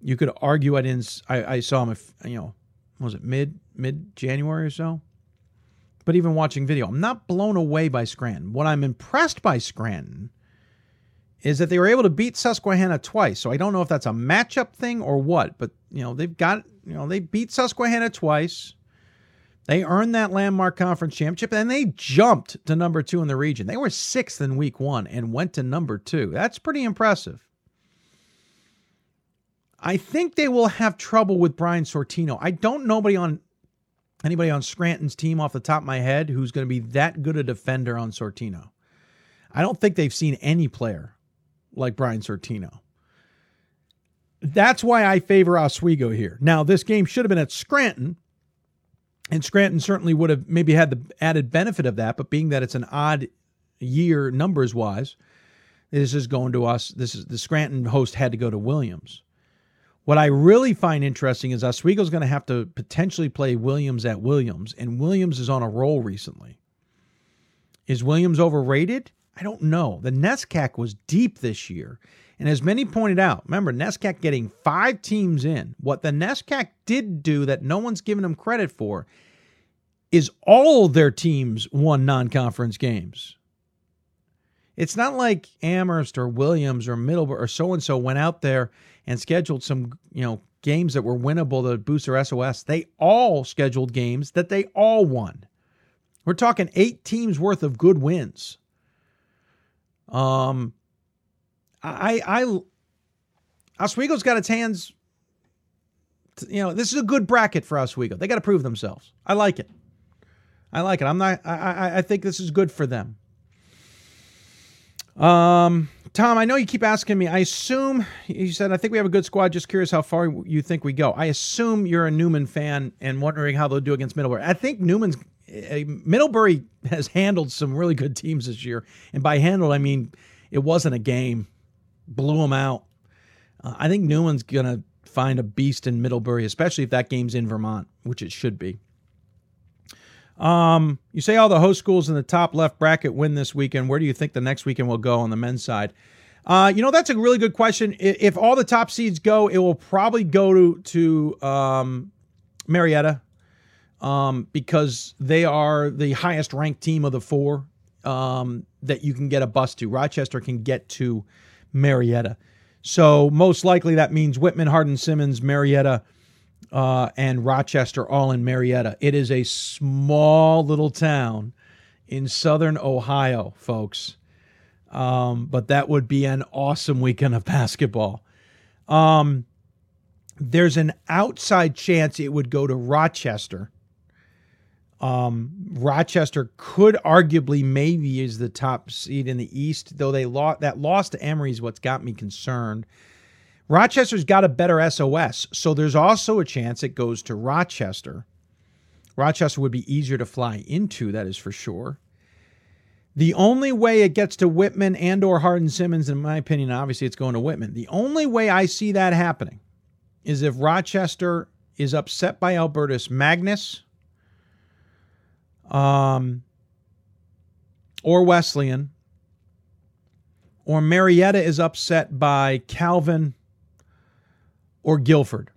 You could argue I didn't. I, I saw him. If you know, was it mid mid January or so? But even watching video, I'm not blown away by Scranton. What I'm impressed by Scranton is that they were able to beat Susquehanna twice. So I don't know if that's a matchup thing or what, but you know, they've got, you know, they beat Susquehanna twice. They earned that landmark conference championship and they jumped to number two in the region. They were sixth in week one and went to number two. That's pretty impressive. I think they will have trouble with Brian Sortino. I don't know anybody on anybody on Scranton's team off the top of my head who's going to be that good a defender on Sortino. I don't think they've seen any player like Brian Sortino. That's why I favor Oswego here. Now, this game should have been at Scranton, and Scranton certainly would have maybe had the added benefit of that, but being that it's an odd year numbers wise, this is going to us. This is the Scranton host had to go to Williams. What I really find interesting is Oswego's going to have to potentially play Williams at Williams, and Williams is on a roll recently. Is Williams overrated? I don't know. The NESCAC was deep this year. And as many pointed out, remember, NESCAC getting five teams in. What the NESCAC did do that no one's given them credit for is all their teams won non conference games. It's not like Amherst or Williams or Middlebury or so and so went out there and scheduled some, you know, games that were winnable to boost their SOS. They all scheduled games that they all won. We're talking eight teams worth of good wins. Um, I, I, Oswego's got its hands. You know, this is a good bracket for Oswego. They got to prove themselves. I like it. I like it. I'm not. I, I, I think this is good for them. Um, Tom, I know you keep asking me. I assume you said I think we have a good squad. Just curious how far you think we go. I assume you're a Neumann fan and wondering how they'll do against Middlebury. I think Neumann's uh, Middlebury has handled some really good teams this year, and by handled I mean it wasn't a game, blew them out. Uh, I think Neumann's gonna find a beast in Middlebury, especially if that game's in Vermont, which it should be. Um, you say all the host schools in the top left bracket win this weekend. Where do you think the next weekend will go on the men's side? Uh, you know, that's a really good question. If all the top seeds go, it will probably go to to um, Marietta um, because they are the highest ranked team of the four um, that you can get a bus to. Rochester can get to Marietta. So most likely that means Whitman, Hardin, Simmons, Marietta, uh, and Rochester all in Marietta. It is a small little town in southern Ohio, folks. Um, but that would be an awesome weekend of basketball. Um, there's an outside chance it would go to Rochester um, Rochester could arguably maybe is the top seed in the East, though they lost that loss to Emory is what's got me concerned. Rochester's got a better SOS, so there's also a chance it goes to Rochester. Rochester would be easier to fly into, that is for sure. The only way it gets to Whitman and or Hardin Simmons, in my opinion, obviously it's going to Whitman. The only way I see that happening is if Rochester is upset by Albertus Magnus um, or Wesleyan, or Marietta is upset by Calvin or Guilford.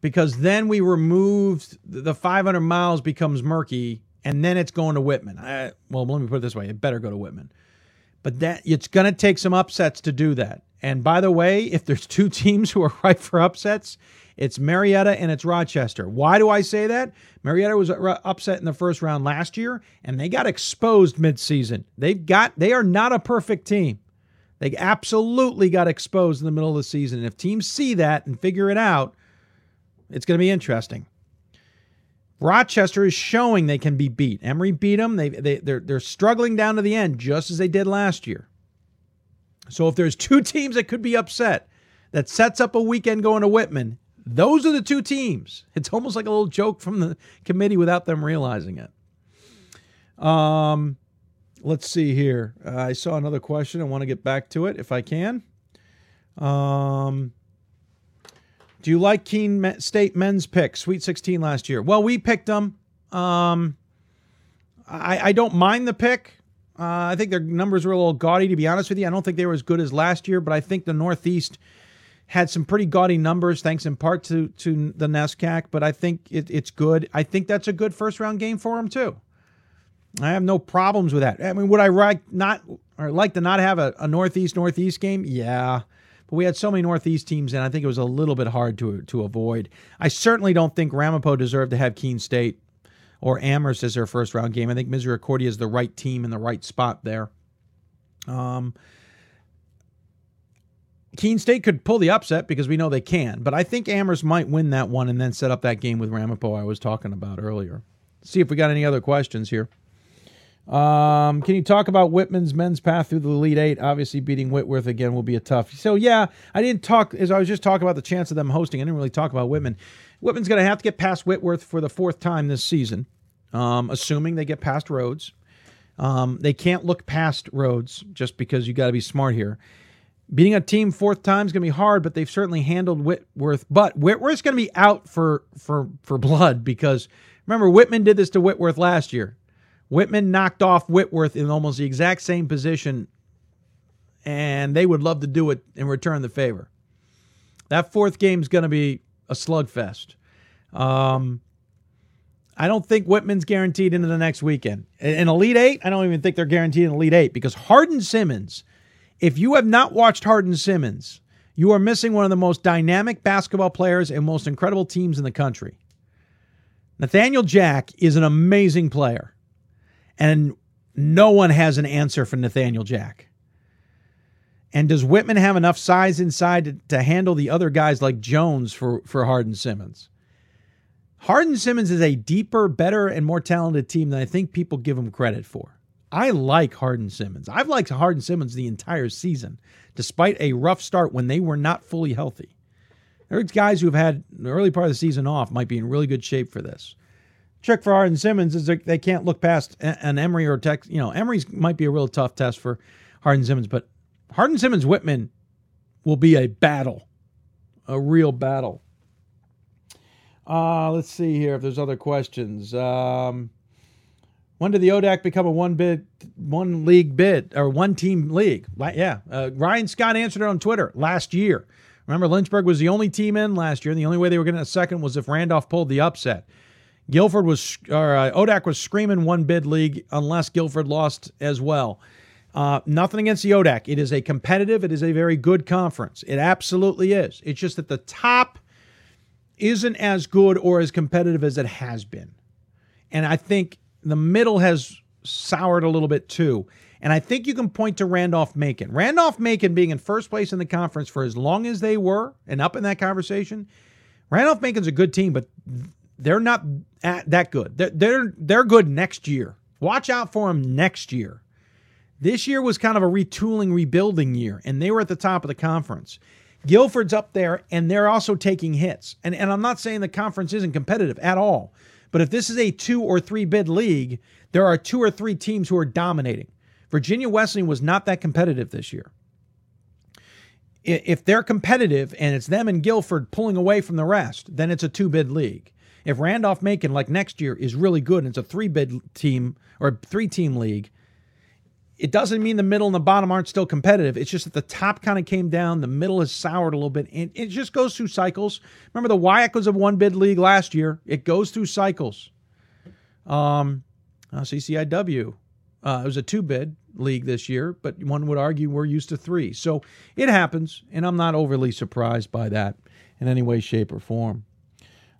Because then we removed the 500 miles becomes murky, and then it's going to Whitman. I, well, let me put it this way: it better go to Whitman. But that it's going to take some upsets to do that. And by the way, if there's two teams who are ripe for upsets, it's Marietta and it's Rochester. Why do I say that? Marietta was uh, upset in the first round last year, and they got exposed midseason. They've got they are not a perfect team. They absolutely got exposed in the middle of the season. And if teams see that and figure it out, it's going to be interesting. Rochester is showing they can be beat. Emory beat them. They, they, they're, they're struggling down to the end, just as they did last year. So if there's two teams that could be upset, that sets up a weekend going to Whitman, those are the two teams. It's almost like a little joke from the committee without them realizing it. Um, let's see here. Uh, I saw another question. I want to get back to it if I can. Um, do you like Keene State men's pick? Sweet 16 last year. Well, we picked them. Um, I, I don't mind the pick. Uh, I think their numbers were a little gaudy, to be honest with you. I don't think they were as good as last year, but I think the Northeast had some pretty gaudy numbers, thanks in part to to the NESCAC. But I think it, it's good. I think that's a good first round game for them too. I have no problems with that. I mean, would I like not or like to not have a, a Northeast Northeast game? Yeah, but we had so many Northeast teams, and I think it was a little bit hard to to avoid. I certainly don't think Ramapo deserved to have Keene State or Amherst as their first round game. I think Misericordia is the right team in the right spot there. Um, Keene State could pull the upset because we know they can, but I think Amherst might win that one and then set up that game with Ramapo I was talking about earlier. See if we got any other questions here. Um, can you talk about Whitman's men's path through the Elite Eight? Obviously, beating Whitworth again will be a tough. So yeah, I didn't talk as I was just talking about the chance of them hosting. I didn't really talk about Whitman. Whitman's going to have to get past Whitworth for the fourth time this season, um, assuming they get past Rhodes. Um, they can't look past Rhodes just because you got to be smart here. Beating a team fourth time is going to be hard, but they've certainly handled Whitworth. But Whitworth's going to be out for for for blood because remember Whitman did this to Whitworth last year. Whitman knocked off Whitworth in almost the exact same position, and they would love to do it and return the favor. That fourth game is going to be a slugfest. Um, I don't think Whitman's guaranteed into the next weekend. In Elite Eight, I don't even think they're guaranteed in Elite Eight because Hardin Simmons, if you have not watched Hardin Simmons, you are missing one of the most dynamic basketball players and most incredible teams in the country. Nathaniel Jack is an amazing player, and no one has an answer for Nathaniel Jack. And does Whitman have enough size inside to, to handle the other guys like Jones for, for Hardin Simmons? Hardin Simmons is a deeper, better, and more talented team than I think people give him credit for. I like Hardin Simmons. I've liked Hardin Simmons the entire season, despite a rough start when they were not fully healthy. There's guys who've had the early part of the season off might be in really good shape for this. Trick for Hardin Simmons is they can't look past an Emory or Tech. You know, Emory's might be a real tough test for Hardin Simmons, but Hardin Simmons Whitman will be a battle, a real battle. Uh, let's see here if there's other questions. Um, when did the ODAC become a one bid, one league bid or one team league? Yeah, uh, Ryan Scott answered it on Twitter last year. Remember, Lynchburg was the only team in last year, and the only way they were getting a second was if Randolph pulled the upset. Guilford was, or uh, ODAC was screaming one bid league unless Guilford lost as well. Uh, nothing against the ODAC. It is a competitive, it is a very good conference. It absolutely is. It's just that the top isn't as good or as competitive as it has been. And I think the middle has soured a little bit too. And I think you can point to Randolph Macon. Randolph Macon being in first place in the conference for as long as they were and up in that conversation. Randolph Macon's a good team, but they're not that good. They're, they're, they're good next year. Watch out for them next year. This year was kind of a retooling, rebuilding year, and they were at the top of the conference. Guilford's up there, and they're also taking hits. And, and I'm not saying the conference isn't competitive at all, but if this is a two or three bid league, there are two or three teams who are dominating. Virginia Wesleyan was not that competitive this year. If they're competitive and it's them and Guilford pulling away from the rest, then it's a two bid league. If Randolph Macon, like next year, is really good and it's a three bid team or three team league, it doesn't mean the middle and the bottom aren't still competitive. It's just that the top kind of came down, the middle has soured a little bit, and it just goes through cycles. Remember, the WIAC was a one bid league last year. It goes through cycles. Um, uh, CCIW, uh, it was a two bid league this year, but one would argue we're used to three. So it happens, and I'm not overly surprised by that in any way, shape, or form.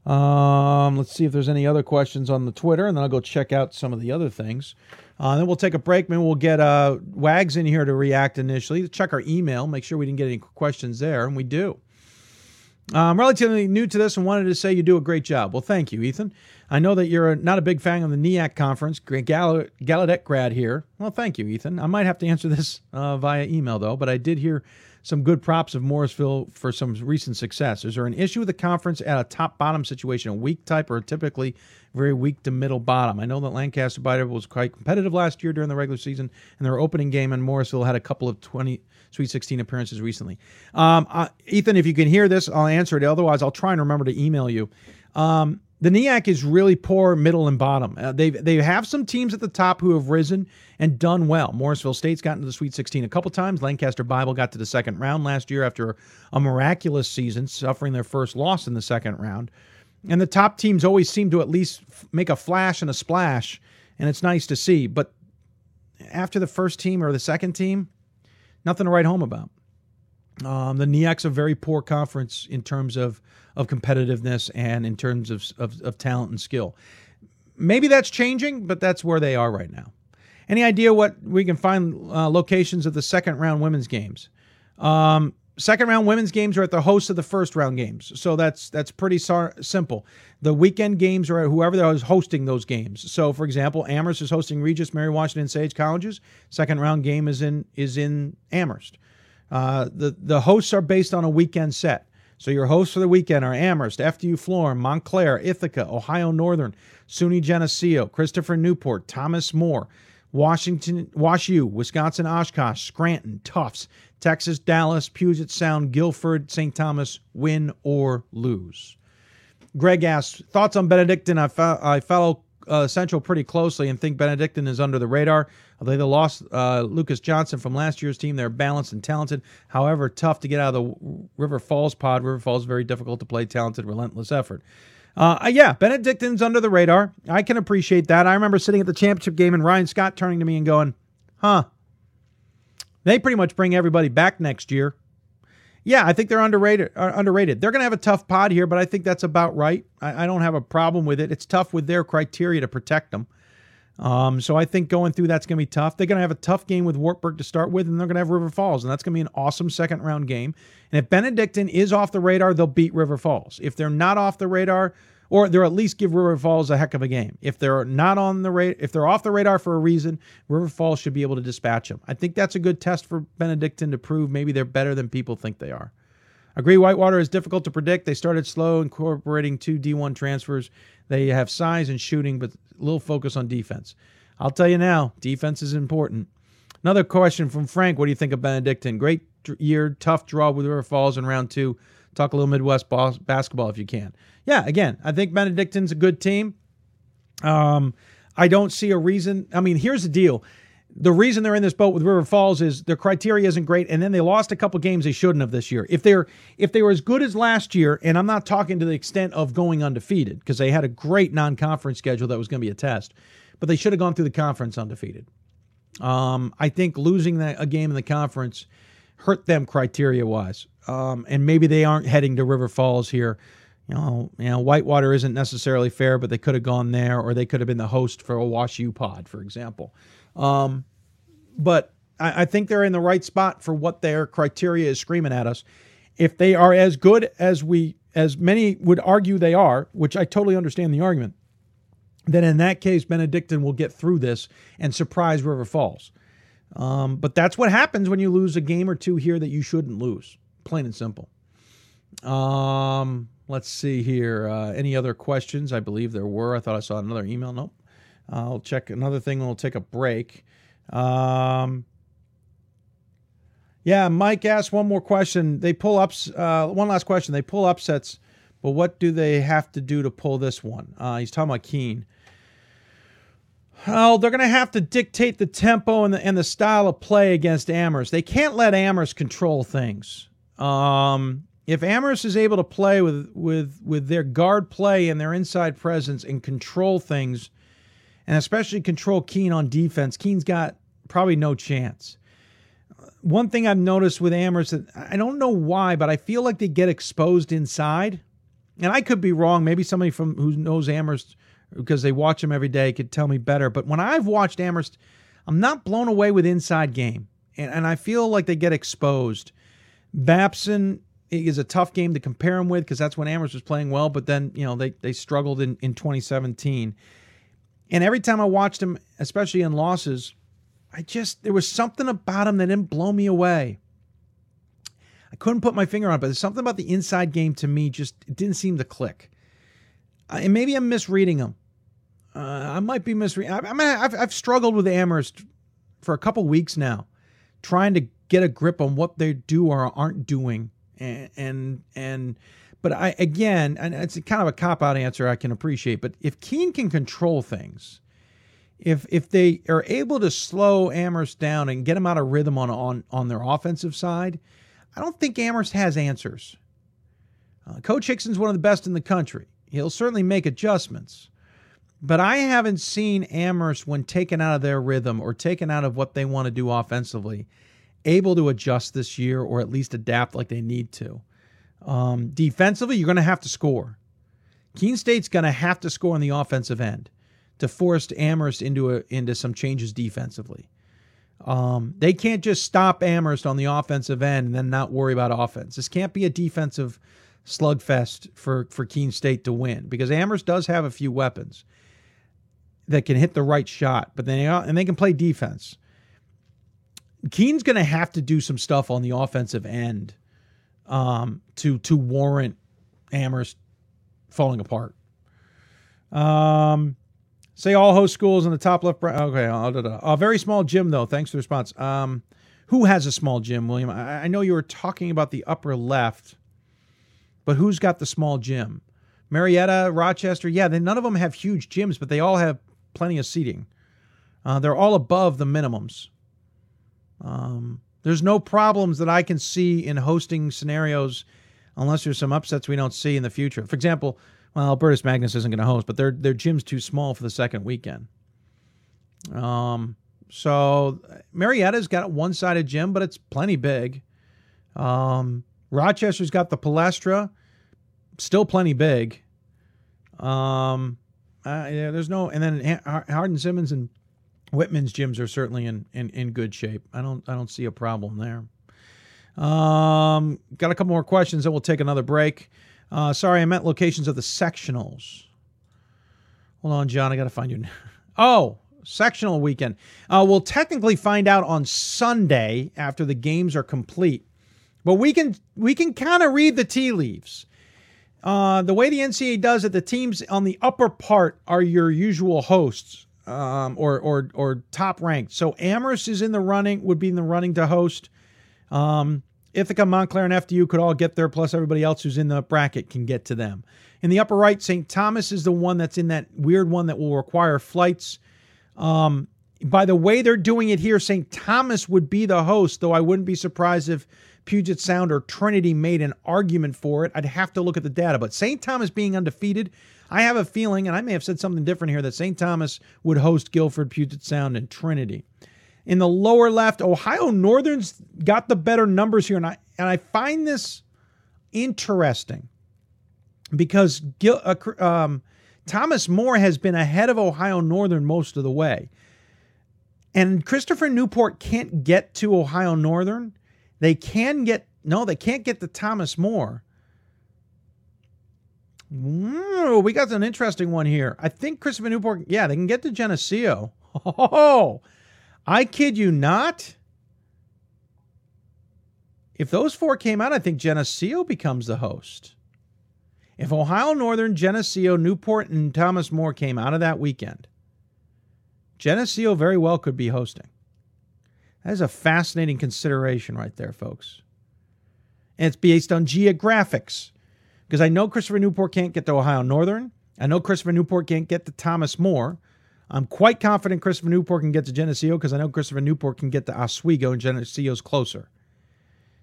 Um, let's see if there's any other questions on the Twitter, and then I'll go check out some of the other things. Uh, then we'll take a break. Maybe we'll get uh, Wags in here to react initially. Check our email, make sure we didn't get any questions there, and we do. I'm relatively new to this and wanted to say you do a great job. Well, thank you, Ethan. I know that you're not a big fan of the NEAC conference. Gall- Gallaudet grad here. Well, thank you, Ethan. I might have to answer this uh, via email, though, but I did hear some good props of Morrisville for some recent success. Is there an issue with the conference at a top bottom situation, a weak type or typically very weak to middle bottom? I know that Lancaster Bible was quite competitive last year during the regular season, and their opening game in Morrisville had a couple of 20 Sweet 16 appearances recently. Um, uh, Ethan, if you can hear this, I'll answer it. Otherwise, I'll try and remember to email you. Um, the NEAC is really poor middle and bottom. Uh, they they have some teams at the top who have risen and done well. Morrisville State's gotten to the Sweet 16 a couple times. Lancaster Bible got to the second round last year after a miraculous season, suffering their first loss in the second round. And the top teams always seem to at least make a flash and a splash, and it's nice to see. But after the first team or the second team, nothing to write home about. Um, the NEAC's a very poor conference in terms of of competitiveness and in terms of, of, of talent and skill. Maybe that's changing, but that's where they are right now. Any idea what we can find uh, locations of the second round women's games? Um, second round women's games are at the host of the first round games, so that's that's pretty sar- simple. The weekend games are at whoever is hosting those games. So, for example, Amherst is hosting Regis Mary Washington Sage colleges. Second round game is in is in Amherst. Uh, the the hosts are based on a weekend set. So your hosts for the weekend are Amherst, FDU Florham, Montclair, Ithaca, Ohio Northern, SUNY Geneseo, Christopher Newport, Thomas More, Washington, Wash U, Wisconsin Oshkosh, Scranton, Tufts, Texas Dallas, Puget Sound, Guilford, St. Thomas, win or lose. Greg asks, thoughts on Benedictine? I follow uh, Central pretty closely and think Benedictine is under the radar. Although they lost uh, Lucas Johnson from last year's team, they're balanced and talented. However, tough to get out of the River Falls pod. River Falls very difficult to play. Talented, relentless effort. Uh, yeah, Benedictine's under the radar. I can appreciate that. I remember sitting at the championship game and Ryan Scott turning to me and going, "Huh." They pretty much bring everybody back next year. Yeah, I think they're underrated. Uh, underrated. They're going to have a tough pod here, but I think that's about right. I, I, don't have a problem with it. It's tough with their criteria to protect them. Um, so I think going through that's going to be tough. They're going to have a tough game with Wartburg to start with, and they're going to have River Falls, and that's going to be an awesome second round game. And if Benedictine is off the radar, they'll beat River Falls. If they're not off the radar, or they'll at least give River Falls a heck of a game. If they're not on the if they're off the radar for a reason, River Falls should be able to dispatch them. I think that's a good test for Benedictine to prove maybe they're better than people think they are. Agree Whitewater is difficult to predict. They started slow, incorporating two D1 transfers. They have size and shooting, but little focus on defense. I'll tell you now, defense is important. Another question from Frank. What do you think of Benedictine? Great year, tough draw with River Falls in round two. Talk a little Midwest basketball if you can. Yeah, again, I think Benedictine's a good team. Um, I don't see a reason. I mean, here's the deal the reason they're in this boat with River Falls is their criteria isn't great, and then they lost a couple games they shouldn't have this year. If they're if they were as good as last year, and I'm not talking to the extent of going undefeated because they had a great non-conference schedule that was going to be a test, but they should have gone through the conference undefeated. Um, I think losing that, a game in the conference hurt them criteria wise, um, and maybe they aren't heading to River Falls here. You know, you know, Whitewater isn't necessarily fair, but they could have gone there, or they could have been the host for a Wash U pod, for example. Um, but I, I think they're in the right spot for what their criteria is screaming at us. If they are as good as we, as many would argue they are, which I totally understand the argument, then in that case, Benedictine will get through this and surprise River Falls. Um, but that's what happens when you lose a game or two here that you shouldn't lose, plain and simple. Um, let's see here. Uh, any other questions? I believe there were. I thought I saw another email. Nope. I'll check another thing. We'll take a break. Um, yeah, Mike asked one more question. They pull ups. Uh, one last question. They pull upsets, but what do they have to do to pull this one? Uh, he's talking about Keene. Well, they're going to have to dictate the tempo and the, and the style of play against Amherst. They can't let Amherst control things. Um, if Amherst is able to play with with with their guard play and their inside presence and control things, and especially control Keene on defense. Keene's got probably no chance. One thing I've noticed with Amherst, I don't know why, but I feel like they get exposed inside. And I could be wrong. Maybe somebody from who knows Amherst because they watch them every day could tell me better. But when I've watched Amherst, I'm not blown away with inside game. And, and I feel like they get exposed. Babson is a tough game to compare him with because that's when Amherst was playing well, but then, you know, they, they struggled in, in 2017. And every time I watched him, especially in losses, I just, there was something about him that didn't blow me away. I couldn't put my finger on it, but there's something about the inside game to me just it didn't seem to click. Uh, and maybe I'm misreading him. Uh, I might be misreading. I, I mean, I've, I've struggled with Amherst for a couple weeks now, trying to get a grip on what they do or aren't doing and and, and but I again, and it's kind of a cop out answer I can appreciate. But if Keene can control things, if if they are able to slow Amherst down and get them out of rhythm on on on their offensive side, I don't think Amherst has answers. Uh, Coach Hixon's one of the best in the country. He'll certainly make adjustments. But I haven't seen Amherst, when taken out of their rhythm or taken out of what they want to do offensively, able to adjust this year or at least adapt like they need to. Um, defensively, you're going to have to score. Keene State's going to have to score on the offensive end to force Amherst into a, into some changes defensively. Um, they can't just stop Amherst on the offensive end and then not worry about offense. This can't be a defensive slugfest for for Keene State to win because Amherst does have a few weapons that can hit the right shot, but then and they can play defense. Keene's going to have to do some stuff on the offensive end um, to to warrant Amherst falling apart. Um, say all host schools in the top left. Okay, a very small gym though. Thanks for the response. Um, who has a small gym, William? I, I know you were talking about the upper left, but who's got the small gym? Marietta, Rochester, yeah, they, none of them have huge gyms, but they all have plenty of seating. Uh, they're all above the minimums. Um, there's no problems that I can see in hosting scenarios unless there's some upsets we don't see in the future. For example, well, Albertus Magnus isn't going to host, but their their gym's too small for the second weekend. Um, so Marietta's got a one-sided gym, but it's plenty big. Um, Rochester's got the Palestra, still plenty big. Um, uh, yeah, there's no, and then Hardin Simmons and Whitman's gyms are certainly in, in, in good shape. I don't I don't see a problem there. Um, got a couple more questions, and we'll take another break. Uh, sorry, I meant locations of the sectionals. Hold on, John. I got to find you. Oh, sectional weekend. Uh, we'll technically find out on Sunday after the games are complete, but we can we can kind of read the tea leaves. Uh, the way the NCAA does it, the teams on the upper part are your usual hosts um, or or or top ranked. So Amherst is in the running, would be in the running to host. Um, Ithaca, Montclair, and FDU could all get there, plus everybody else who's in the bracket can get to them. In the upper right, St. Thomas is the one that's in that weird one that will require flights. Um, by the way they're doing it here, St. Thomas would be the host, though I wouldn't be surprised if Puget Sound or Trinity made an argument for it. I'd have to look at the data. But St. Thomas being undefeated, I have a feeling, and I may have said something different here, that St. Thomas would host Guilford, Puget Sound, and Trinity. In the lower left, Ohio Northern's got the better numbers here, and I and I find this interesting because Gil, uh, um, Thomas More has been ahead of Ohio Northern most of the way, and Christopher Newport can't get to Ohio Northern they can get no, they can't get to Thomas More. Ooh, we got an interesting one here. I think Christopher Newport, yeah, they can get to Geneseo. Oh, I kid you not. If those four came out, I think Geneseo becomes the host. If Ohio Northern, Geneseo, Newport, and Thomas More came out of that weekend, Geneseo very well could be hosting. That is a fascinating consideration right there, folks. And it's based on geographics. Because I know Christopher Newport can't get to Ohio Northern. I know Christopher Newport can't get to Thomas More. I'm quite confident Christopher Newport can get to Geneseo because I know Christopher Newport can get to Oswego and Geneseo's closer.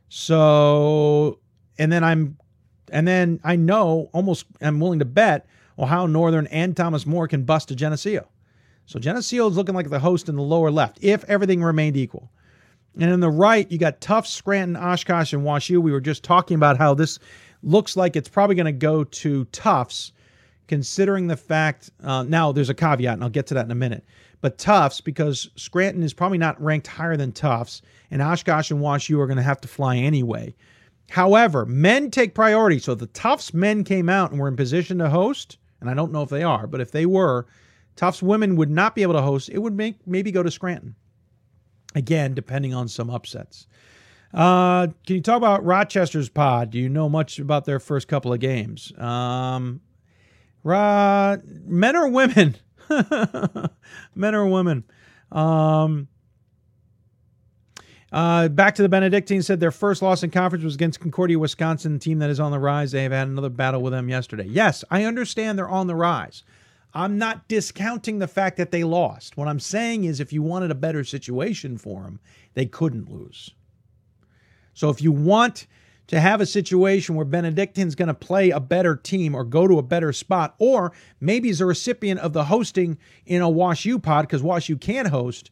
So, and then I'm, and then I know almost, I'm willing to bet Ohio Northern and Thomas More can bust to Geneseo. So Geneseo is looking like the host in the lower left if everything remained equal. And in the right, you got Tufts, Scranton, Oshkosh, and WashU. We were just talking about how this looks like it's probably going to go to Tufts, considering the fact. Uh, now, there's a caveat, and I'll get to that in a minute. But Tufts, because Scranton is probably not ranked higher than Tufts, and Oshkosh and WashU are going to have to fly anyway. However, men take priority. So the Tufts men came out and were in position to host, and I don't know if they are, but if they were, Tufts women would not be able to host. It would make maybe go to Scranton. Again, depending on some upsets. Uh, can you talk about Rochester's pod? Do you know much about their first couple of games? Um, Ra- men or women? men or women? Um, Uh, back to the Benedictines said their first loss in conference was against Concordia, Wisconsin, team that is on the rise. They have had another battle with them yesterday. Yes, I understand they're on the rise. I'm not discounting the fact that they lost. What I'm saying is if you wanted a better situation for them, they couldn't lose. So if you want to have a situation where Benedictine's going to play a better team or go to a better spot, or maybe as a recipient of the hosting in a Wash U pod, because Wash U can host,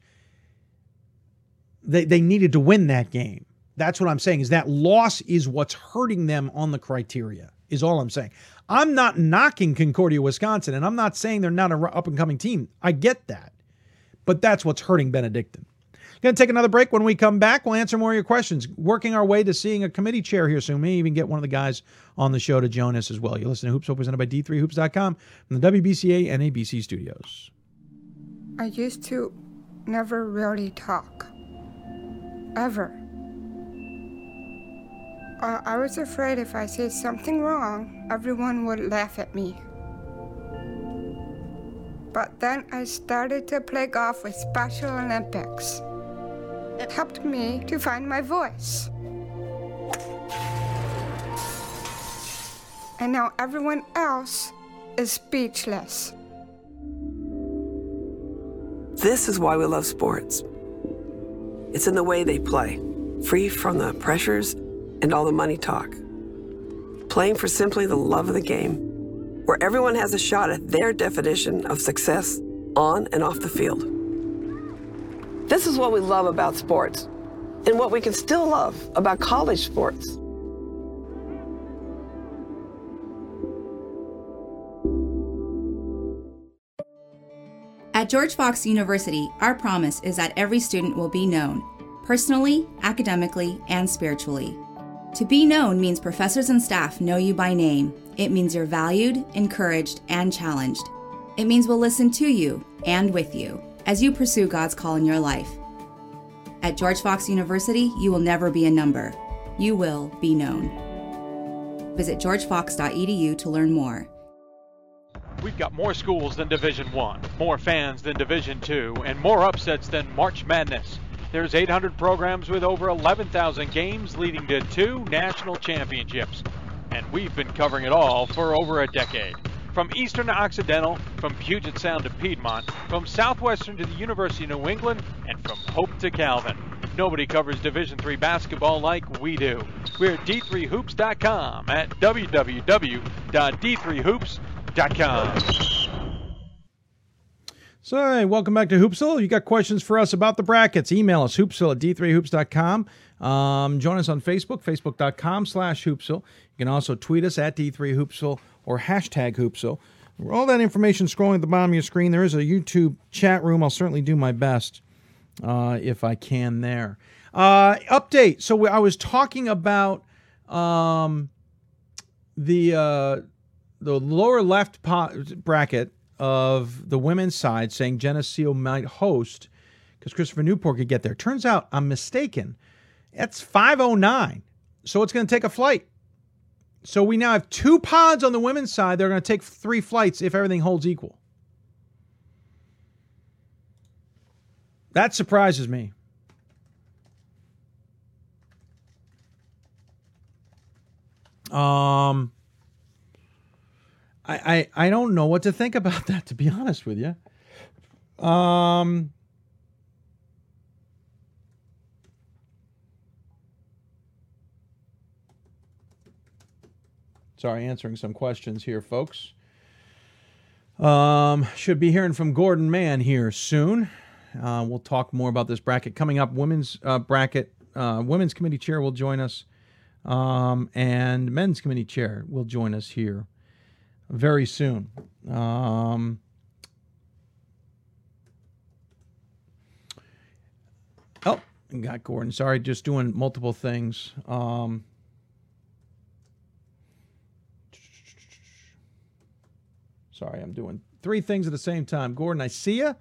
they, they needed to win that game. That's what I'm saying is that loss is what's hurting them on the criteria, is all I'm saying. I'm not knocking Concordia, Wisconsin, and I'm not saying they're not an up and coming team. I get that. But that's what's hurting Benedictine. Going to take another break. When we come back, we'll answer more of your questions. Working our way to seeing a committee chair here soon. May even get one of the guys on the show to join us as well. You listen to Hoops presented by D3Hoops.com from the WBCA and ABC studios. I used to never really talk. Ever. Uh, I was afraid if I said something wrong, everyone would laugh at me. But then I started to play golf with Special Olympics. It helped me to find my voice. And now everyone else is speechless. This is why we love sports. It's in the way they play, free from the pressures and all the money talk. Playing for simply the love of the game, where everyone has a shot at their definition of success on and off the field. This is what we love about sports and what we can still love about college sports. At George Fox University, our promise is that every student will be known, personally, academically, and spiritually. To be known means professors and staff know you by name. It means you're valued, encouraged, and challenged. It means we'll listen to you and with you as you pursue God's call in your life. At George Fox University, you will never be a number. You will be known. Visit georgefox.edu to learn more. We've got more schools than Division 1, more fans than Division 2, and more upsets than March Madness. There's 800 programs with over 11,000 games leading to two national championships. And we've been covering it all for over a decade. From eastern to occidental, from Puget Sound to Piedmont, from southwestern to the University of New England, and from Hope to Calvin. Nobody covers Division III basketball like we do. We're at d3hoops.com at www.d3hoops.com. So, hey, welcome back to Hoopsville. You got questions for us about the brackets? Email us, hoopsville at d3hoops.com. Um, join us on Facebook, facebook.com slash hoopsville. You can also tweet us at d3hoopsville or hashtag hoopsville. All that information scrolling at the bottom of your screen. There is a YouTube chat room. I'll certainly do my best uh, if I can there. Uh, update. So I was talking about um, the uh, the lower left po- bracket of the women's side saying Geneseo might host because Christopher Newport could get there. Turns out I'm mistaken. It's 509. So it's going to take a flight. So we now have two pods on the women's side. They're going to take three flights if everything holds equal. That surprises me. Um, I, I I don't know what to think about that, to be honest with you. Um, sorry, answering some questions here, folks. Um, should be hearing from Gordon Mann here soon. Uh, we'll talk more about this bracket coming up. Women's uh, bracket, uh, women's committee chair will join us, um, and men's committee chair will join us here very soon. Um, oh, got Gordon. Sorry, just doing multiple things. Um, sorry, I'm doing three things at the same time. Gordon, I see you.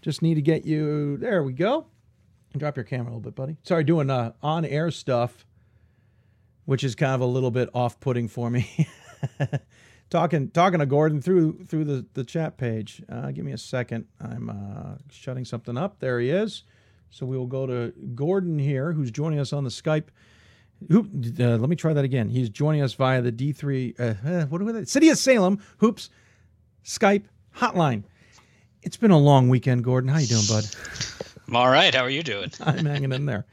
Just need to get you. There we go. Drop your camera a little bit, buddy. Sorry, doing uh, on air stuff, which is kind of a little bit off putting for me. talking talking to Gordon through through the, the chat page. Uh, give me a second. I'm uh, shutting something up. There he is. So we will go to Gordon here, who's joining us on the Skype. Hoop, uh, let me try that again. He's joining us via the D3, uh, uh, what are they? City of Salem Hoops Skype hotline. It's been a long weekend, Gordon. How you doing, bud? I'm all right. How are you doing? I'm hanging in there.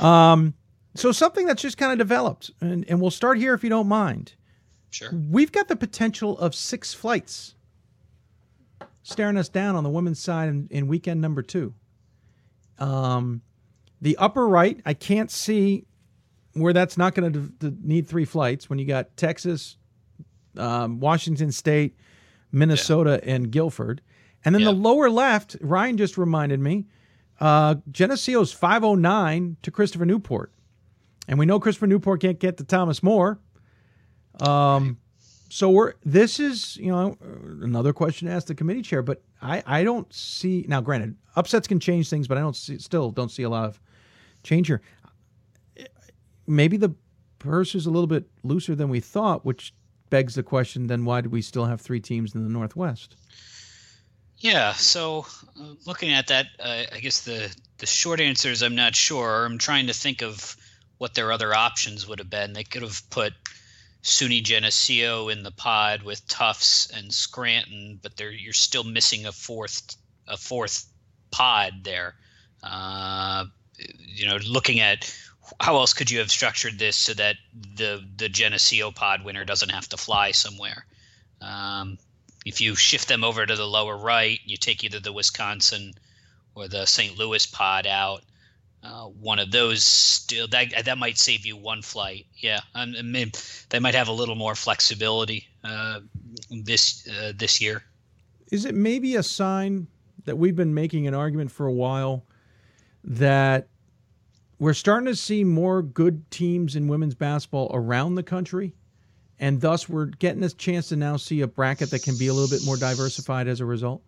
Um, so something that's just kind of developed, and, and we'll start here if you don't mind. Sure. We've got the potential of six flights staring us down on the women's side in, in weekend number two. Um, the upper right, I can't see where that's not going to need three flights when you got Texas, um, Washington State, Minnesota, yeah. and Guilford. And then yeah. the lower left, Ryan just reminded me, uh, Geneseo's 509 to Christopher Newport. And we know Christopher Newport can't get to Thomas More. Um, so we're this is you know another question to ask the committee chair, but I I don't see now. Granted, upsets can change things, but I don't see still don't see a lot of change here. Maybe the purse is a little bit looser than we thought, which begs the question: then why do we still have three teams in the Northwest? Yeah, so uh, looking at that, uh, I guess the the short answer is I'm not sure. I'm trying to think of what their other options would have been. They could have put SUNY Geneseo in the pod with Tufts and Scranton, but you're still missing a fourth a fourth pod there. Uh, you know, looking at how else could you have structured this so that the the Geneseo pod winner doesn't have to fly somewhere? Um, if you shift them over to the lower right, you take either the Wisconsin or the St. Louis pod out. Uh, one of those still that that might save you one flight. Yeah, I mean, they might have a little more flexibility uh, this uh, this year. Is it maybe a sign that we've been making an argument for a while that we're starting to see more good teams in women's basketball around the country, and thus we're getting a chance to now see a bracket that can be a little bit more diversified as a result?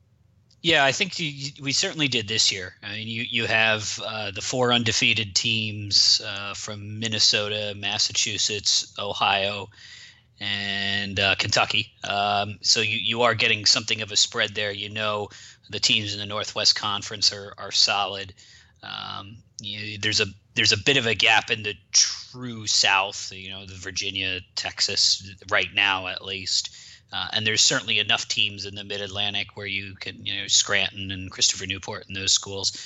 Yeah, I think you, we certainly did this year. I mean, you you have uh, the four undefeated teams uh, from Minnesota, Massachusetts, Ohio, and uh, Kentucky. Um, so you, you are getting something of a spread there. You know, the teams in the Northwest Conference are are solid. Um, you, there's a there's a bit of a gap in the true South. You know, the Virginia, Texas, right now at least. Uh, and there's certainly enough teams in the Mid Atlantic where you can, you know, Scranton and Christopher Newport and those schools.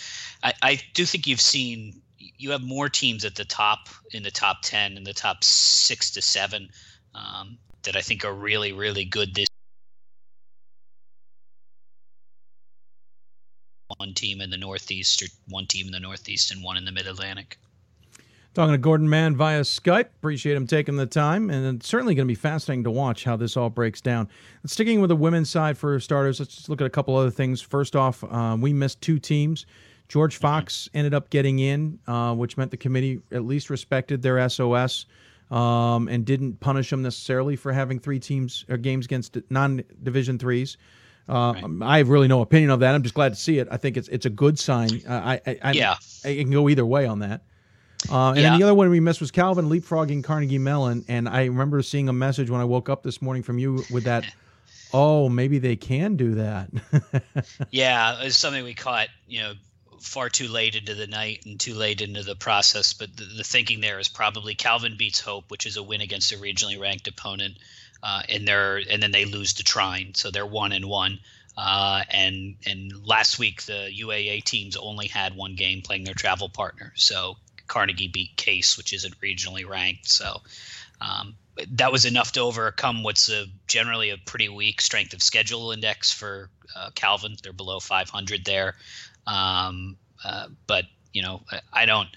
I, I do think you've seen you have more teams at the top in the top ten in the top six to seven um, that I think are really really good this. One team in the Northeast, or one team in the Northeast, and one in the Mid Atlantic. Talking to Gordon Mann via Skype. Appreciate him taking the time. And it's certainly going to be fascinating to watch how this all breaks down. sticking with the women's side for starters, let's just look at a couple other things. First off, uh, we missed two teams. George mm-hmm. Fox mm-hmm. ended up getting in, uh, which meant the committee at least respected their SOS um, and didn't punish them necessarily for having three teams or uh, games against non-division threes. Uh, right. I have really no opinion of that. I'm just glad to see it. I think it's it's a good sign. Uh, I, I, I, yeah, it can go either way on that. Uh, and yeah. then the other one we missed was Calvin leapfrogging Carnegie Mellon. And I remember seeing a message when I woke up this morning from you with that. oh, maybe they can do that. yeah, it's something we caught, you know, far too late into the night and too late into the process. But the, the thinking there is probably Calvin beats Hope, which is a win against a regionally ranked opponent, uh, and they're and then they lose to Trine, so they're one and one. Uh, and and last week the UAA teams only had one game playing their travel partner, so Carnegie beat Case, which isn't regionally ranked. So um, that was enough to overcome what's a, generally a pretty weak strength of schedule index for uh, Calvin. They're below 500 there. Um, uh, but you know, I, I don't.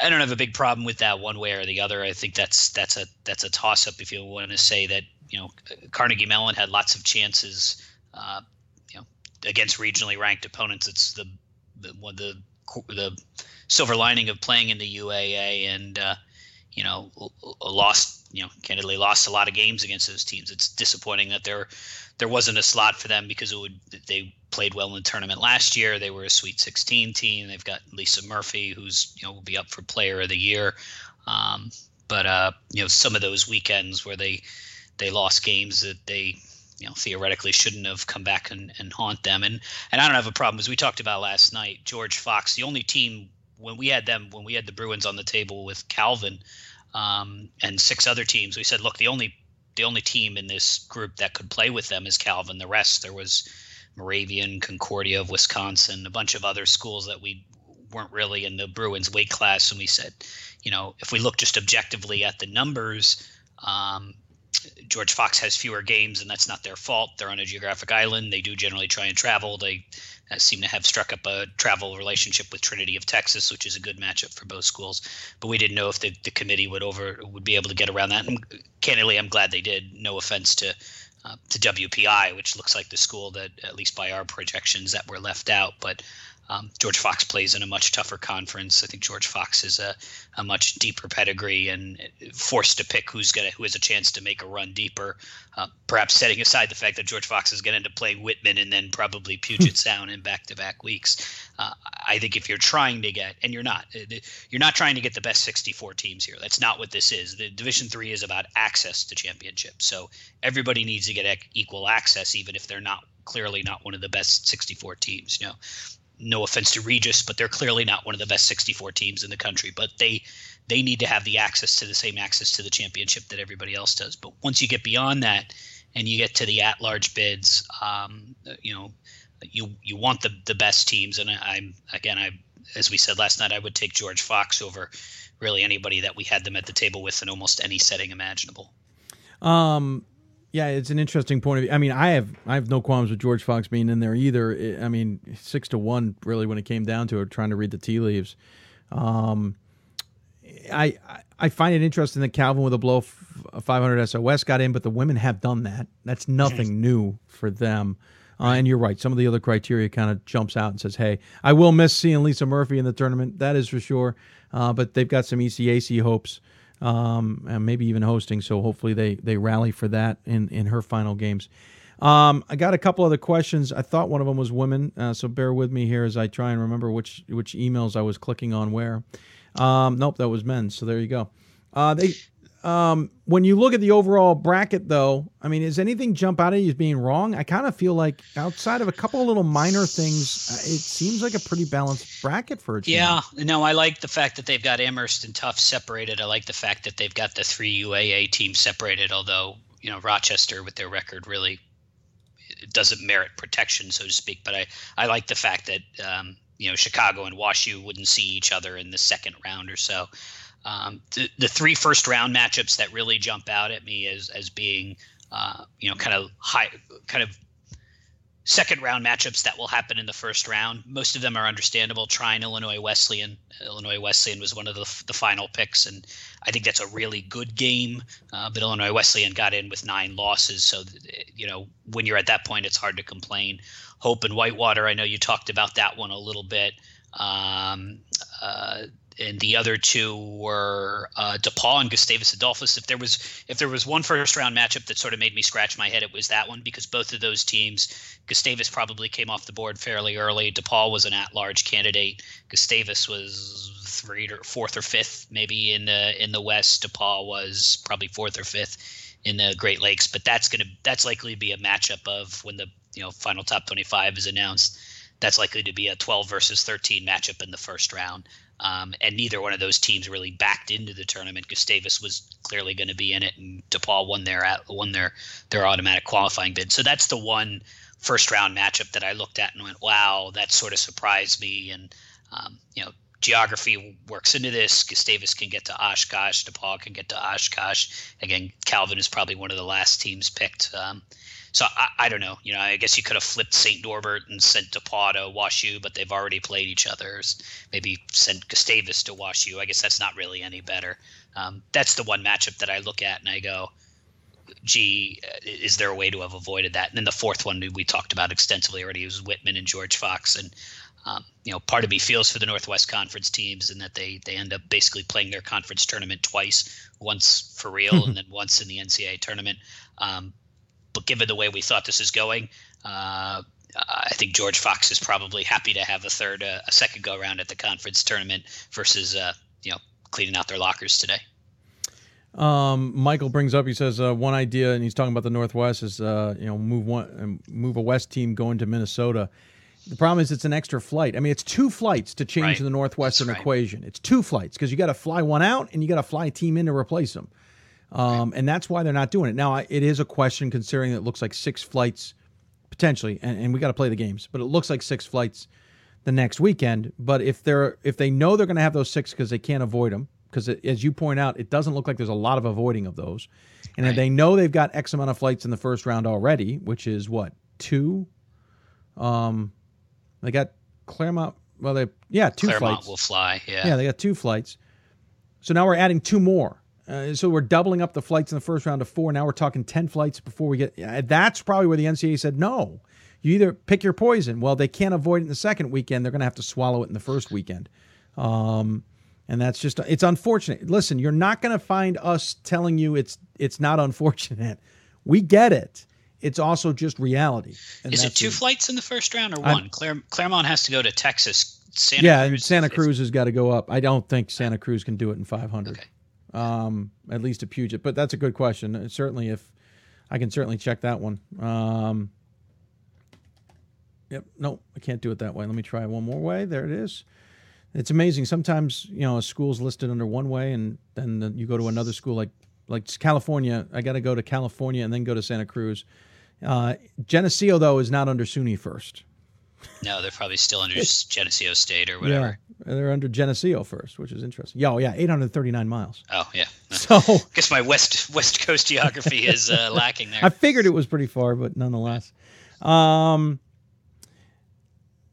I don't have a big problem with that one way or the other. I think that's that's a that's a toss up if you want to say that you know Carnegie Mellon had lots of chances, uh, you know, against regionally ranked opponents. It's the the the the silver lining of playing in the UAA and uh, you know lost you know candidly lost a lot of games against those teams. It's disappointing that there there wasn't a slot for them because it would they played well in the tournament last year. They were a Sweet 16 team. They've got Lisa Murphy, who's you know will be up for Player of the Year. Um, but uh, you know some of those weekends where they they lost games that they you know theoretically shouldn't have come back and, and haunt them. And and I don't have a problem as we talked about last night. George Fox, the only team when we had them when we had the Bruins on the table with Calvin um, and six other teams, we said, look, the only the only team in this group that could play with them is Calvin. The rest there was Moravian, Concordia of Wisconsin, a bunch of other schools that we weren't really in the Bruins weight class. And we said, you know, if we look just objectively at the numbers, um, George Fox has fewer games, and that's not their fault. They're on a geographic island. They do generally try and travel. They uh, seem to have struck up a travel relationship with Trinity of Texas, which is a good matchup for both schools. But we didn't know if the, the committee would over would be able to get around that. And candidly, I'm glad they did. No offense to uh, to WPI, which looks like the school that, at least by our projections, that were left out. But um, George Fox plays in a much tougher conference. I think George Fox is a, a much deeper pedigree and forced to pick who's gonna who has a chance to make a run deeper. Uh, perhaps setting aside the fact that George Fox is going to end up playing Whitman and then probably Puget Sound in back-to-back weeks. Uh, I think if you're trying to get, and you're not, uh, you're not trying to get the best 64 teams here. That's not what this is. The Division Three is about access to championships. So everybody needs to get equal access, even if they're not clearly not one of the best 64 teams. You know, no offense to Regis, but they're clearly not one of the best 64 teams in the country. But they they need to have the access to the same access to the championship that everybody else does. But once you get beyond that, and you get to the at-large bids, um, you know, you you want the the best teams. And I, am again, I as we said last night, I would take George Fox over really anybody that we had them at the table with in almost any setting imaginable. Um, yeah, it's an interesting point of view. I mean, I have I have no qualms with George Fox being in there either. I mean, six to one really when it came down to it, trying to read the tea leaves. Um, I I find it interesting that Calvin with a blow 500 SOS got in, but the women have done that. That's nothing new for them. Uh, and you're right. Some of the other criteria kind of jumps out and says, "Hey, I will miss seeing Lisa Murphy in the tournament. That is for sure." Uh, but they've got some ECAC hopes um, and maybe even hosting. So hopefully they they rally for that in in her final games. Um, I got a couple other questions. I thought one of them was women, uh, so bear with me here as I try and remember which which emails I was clicking on where. Um, nope, that was men. So there you go. Uh, they um, when you look at the overall bracket, though, I mean, does anything jump out at you as being wrong? I kind of feel like outside of a couple of little minor things, uh, it seems like a pretty balanced bracket for a team. Yeah, no, I like the fact that they've got Amherst and Tufts separated. I like the fact that they've got the three UAA teams separated. Although you know Rochester with their record really doesn't merit protection, so to speak. But I I like the fact that um, you know Chicago and WashU wouldn't see each other in the second round or so. Um, the, the three first round matchups that really jump out at me as as being uh, you know kind of high kind of second round matchups that will happen in the first round. Most of them are understandable. Trine Illinois Wesleyan. Illinois Wesleyan was one of the, the final picks, and I think that's a really good game. Uh, but Illinois Wesleyan got in with nine losses, so you know when you're at that point, it's hard to complain. Hope and Whitewater. I know you talked about that one a little bit. Um, uh, and the other two were uh, DePauw and Gustavus Adolphus. If there was if there was one first round matchup that sort of made me scratch my head, it was that one because both of those teams, Gustavus probably came off the board fairly early. DePauw was an at large candidate. Gustavus was three or fourth or fifth maybe in the in the West. DePauw was probably fourth or fifth in the Great Lakes. But that's gonna that's likely to be a matchup of when the you know final top twenty five is announced. That's likely to be a 12 versus 13 matchup in the first round. Um, and neither one of those teams really backed into the tournament. Gustavus was clearly going to be in it, and DePauw won their won their their automatic qualifying bid. So that's the one first round matchup that I looked at and went, "Wow, that sort of surprised me." And um, you know, geography works into this. Gustavus can get to Oshkosh, DePauw can get to Oshkosh. Again, Calvin is probably one of the last teams picked. Um, so I, I, don't know. You know, I guess you could have flipped St. Norbert and sent DePauw to WashU, but they've already played each other. Maybe sent Gustavus to WashU. I guess that's not really any better. Um, that's the one matchup that I look at and I go, gee, is there a way to have avoided that? And then the fourth one we talked about extensively already was Whitman and George Fox. And um, you know, part of me feels for the Northwest Conference teams and that they they end up basically playing their conference tournament twice, once for real and then once in the NCAA tournament. Um, but given the way we thought this is going, uh, I think George Fox is probably happy to have a third, uh, a second go around at the conference tournament versus, uh, you know, cleaning out their lockers today. Um, Michael brings up. He says uh, one idea, and he's talking about the Northwest is uh, you know move one um, move a West team going to Minnesota. The problem is it's an extra flight. I mean, it's two flights to change Right. the Northwestern right. equation. It's two flights because you got to fly one out and you got to fly a team in to replace them. Um, and that's why they're not doing it now. I- It is a question considering it looks like six flights potentially, and, and we got to play the games, but it looks like six flights the next weekend. But if they're if they know they're going to have those six because they can't avoid them, because as you point out, it doesn't look like there's a lot of avoiding of those, and if they know they've got X amount of flights in the first round already, which is what two, um, they got Claremont. Well, they yeah two Claremont flights. will fly. Yeah. Yeah, they got two flights. So now we're adding two more. Uh, so we're doubling up the flights in the first round to four. Now we're talking 10 flights before we get. yeah, That's probably where the NCAA said, no, you either pick your poison. Well, they can't avoid it in the second weekend. They're going to have to swallow it in the first weekend. Um, and that's just, it's unfortunate. Listen, you're not going to find us telling you it's it's not unfortunate. We get it. It's also just reality. Is it two the- flights in the first round or one? Claremont has to go to Texas. Santa yeah, and Santa Cruz has got to go up. I don't think Santa Cruz can do it in 500. Okay. Um, at least a Puget, but that's a good question. Uh, Certainly, if I can certainly check that one. Um, yep. No, I can't do it that way. Let me try one more way. There it is. It's amazing. Sometimes you know a school's listed under one way, and then you go to another school like like California. I got to go to California and then go to Santa Cruz. Uh, Geneseo though is not under SUNY first. No, they're probably still under Geneseo State or whatever. Yeah, they're under Geneseo first, which is interesting. Yeah, oh, yeah, 839 miles. Oh yeah. So I guess my west west coast geography is uh, lacking there. I figured it was pretty far, but nonetheless. Um,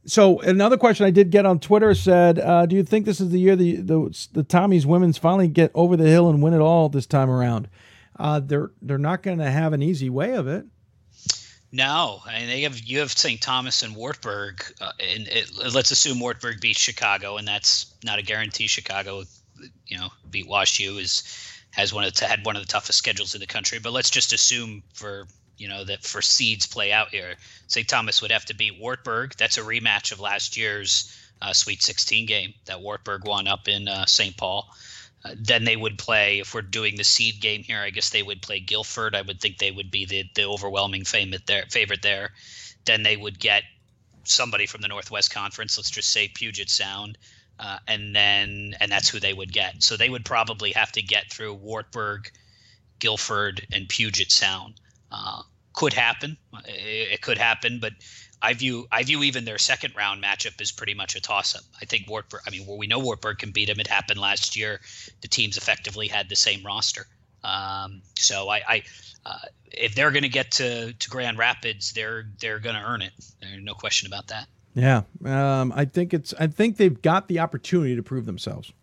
so another question I did get on Twitter said, uh, "Do you think this is the year the the, the Tommy's women's finally get over the hill and win it all this time around?" Uh, they're they're not going to have an easy way of it. No, I mean they have you have St. Thomas and Wartburg, uh, and it, let's assume Wartburg beats Chicago, and that's not a guarantee. Chicago, you know, beat Wash U is has one of the, had one of the toughest schedules in the country. But let's just assume for you know that for seeds play out here, St. Thomas would have to beat Wartburg. That's a rematch of last year's uh, Sweet 16 game that Wartburg won up in uh, St. Paul. Uh, then they would play if we're doing the seed game here. I guess they would play Guilford. I would think they would be the the overwhelming favorite there. Favorite there. Then they would get somebody from the Northwest Conference. Let's just say Puget Sound, uh, and then and that's who they would get. So they would probably have to get through Wartburg, Guilford, and Puget Sound. Uh, could happen. It, it could happen, but I view I view even their second round matchup as pretty much a toss up. I think Wartburg. I mean, well, we know Wartburg can beat them. It happened last year. The teams effectively had the same roster. Um, so I, I uh, if they're going to get to to Grand Rapids, they're they're going to earn it. There's no question about that. Yeah, um, I think it's. I think they've got the opportunity to prove themselves.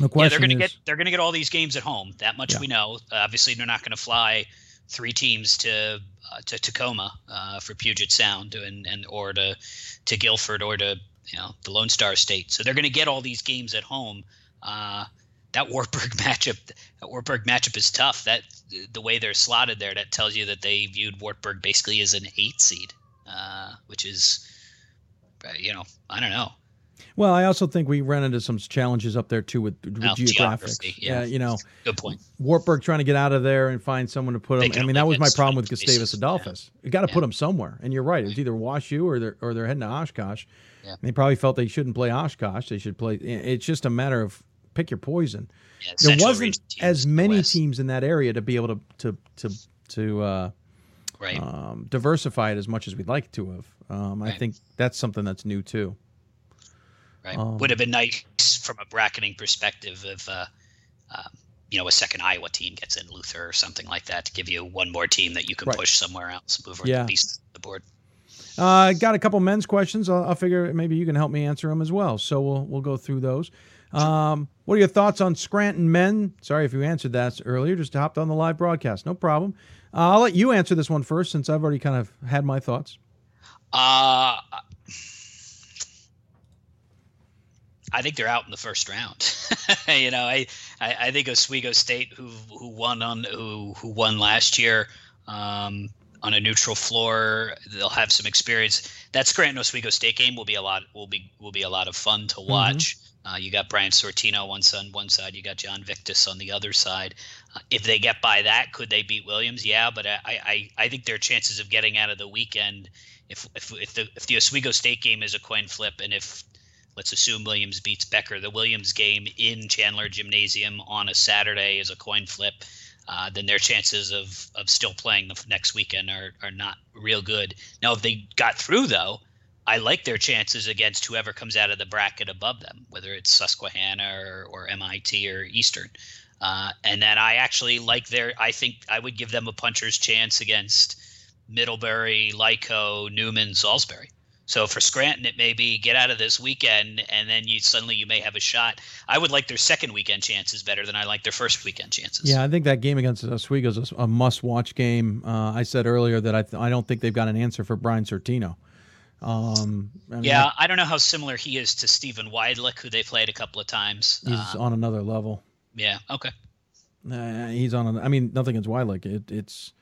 The Yeah, they're going to get they're going to get all these games at home. That much Yeah. we know. Uh, obviously, they're not going to fly three teams to uh, to Tacoma uh, for Puget Sound and and or to to Guilford or to you know the Lone Star State. So they're going to get all these games at home. Uh, that Wartburg matchup, that Wartburg matchup is tough. That the way they're slotted there, that tells you that they viewed Wartburg basically as an eight seed, uh, which is, uh, you know, I don't know. Well, I also think we ran into some challenges up there too with, with Oh, geographics. geography, yeah. you know, Good point. Wartburg trying to get out of there and find someone to put They them. I mean, that was my problem with Gustavus places, Adolphus. You got to put Yeah. them somewhere, and you're right. It's either WashU or they're or they're heading to Oshkosh. Yeah. They probably felt they shouldn't play Oshkosh. They should play. It's just a matter of pick your poison. Yeah, there wasn't as many West. teams in that area to be able to to to to uh, Right. um, diversify it as much as we'd like to have. Um, I think that's something that's new too. Right? Um, Would have been nice from a bracketing perspective if, uh, um, you know, a second Iowa team gets in Luther or something like that to give you one more team that you can Right. push somewhere else, move Yeah. the board. Uh, I got a couple men's questions. I'll, I'll figure maybe you can help me answer them as well. So we'll we'll go through those. Um, what are your thoughts on Scranton men? Sorry if you answered that earlier. Just hopped on the live broadcast. No problem. Uh, I'll let you answer this one first since I've already kind of had my thoughts. Uh, I think they're out in the first round. you know, I, I, I think Oswego State, who who won on who who won last year, um, on a neutral floor. They'll have some experience. That Scranton Oswego State game will be a lot will be will be a lot of fun to watch. Mm-hmm. Uh, you got Brian Sortino one on one side. You got John Victus on the other side. Uh, if they get by that, could they beat Williams? Yeah, but I, I, I think their chances of getting out of the weekend, if if if the if the Oswego State game is a coin flip, and if let's assume Williams beats Becker, the Williams game in Chandler Gymnasium on a Saturday is a coin flip. Uh, then their chances of of still playing the next weekend are are not real good. Now, if they got through though, I like their chances against whoever comes out of the bracket above them, whether it's Susquehanna or, or MIT or Eastern. Uh, and then I actually like their. I think I would give them a puncher's chance against Middlebury, Lyco, Neumann, Salisbury. So for Scranton, it may be get out of this weekend, and then you suddenly you may have a shot. I would like their second weekend chances better than I like their first weekend chances. Yeah, I think that game against Oswego is a, must-watch game. Uh, I said earlier that I th- I don't think they've got an answer for Brian Sortino. Um, I mean, yeah, I, I, don't know how similar he is to Stephen Weidlich, who they played a couple of times. He's um, on another level. Yeah. Okay. Uh, he's on. A, I mean, nothing against Weidlich. It, it's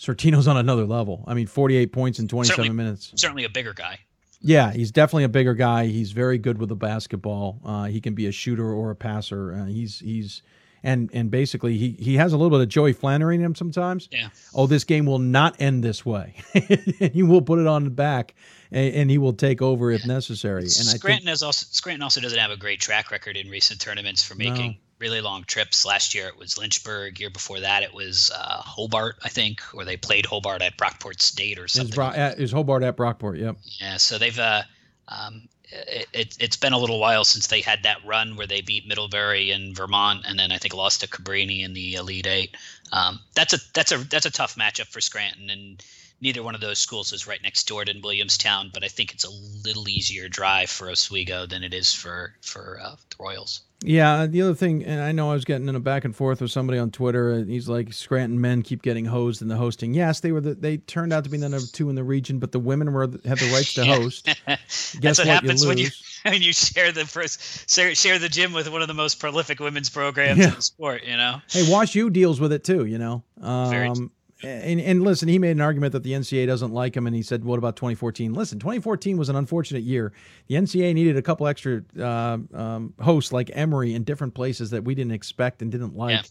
Sortino's on another level. I mean, 48 points in 27 certainly, minutes. Certainly a bigger guy. Yeah, he's definitely a bigger guy. He's very good with the basketball. Uh, he can be a shooter or a passer. Uh, he's he's and and basically he he has a little bit of Joey Flannery in him sometimes. Yeah. Oh, this game will not end this way. he will put it on the back, and, and he will take over if necessary. And Scranton I think, has also Scranton also doesn't have a great track record in recent tournaments for making. Really long trips. Last year it was Lynchburg. Year before that it was uh, Hobart, I think, or they played Hobart at Brockport State or something. Is, Bro- it was Hobart at Brockport. Yep. Yeah, so they've uh, um, it, it, it's been a little while since they had that run where they beat Middlebury and Vermont, and then I think lost to Cabrini in the Elite Eight. Um, that's a that's a that's a tough matchup for Scranton, and neither one of those schools is right next door to Williamstown. But I think it's a little easier drive for Oswego than it is for for uh, the Royals. Yeah, the other thing, and I know I was getting in a back and forth with somebody on Twitter. And he's like, Scranton men keep getting hosed in the hosting. Yes, they were. The, they turned out to be the number two in the region, but the women were had the rights to host. Guess That's what, what happens you when you when you share the first share, share the gym with one of the most prolific women's programs yeah. in the sport. You know. Hey, Wash U deals with it too. You know. Um, and, and listen, he made an argument that the NCAA doesn't like him, and he said, "What about 2014?" Listen, 2014 was an unfortunate year. The NCAA needed a couple extra uh, um, hosts like Emory in different places that we didn't expect and didn't like. Yeah.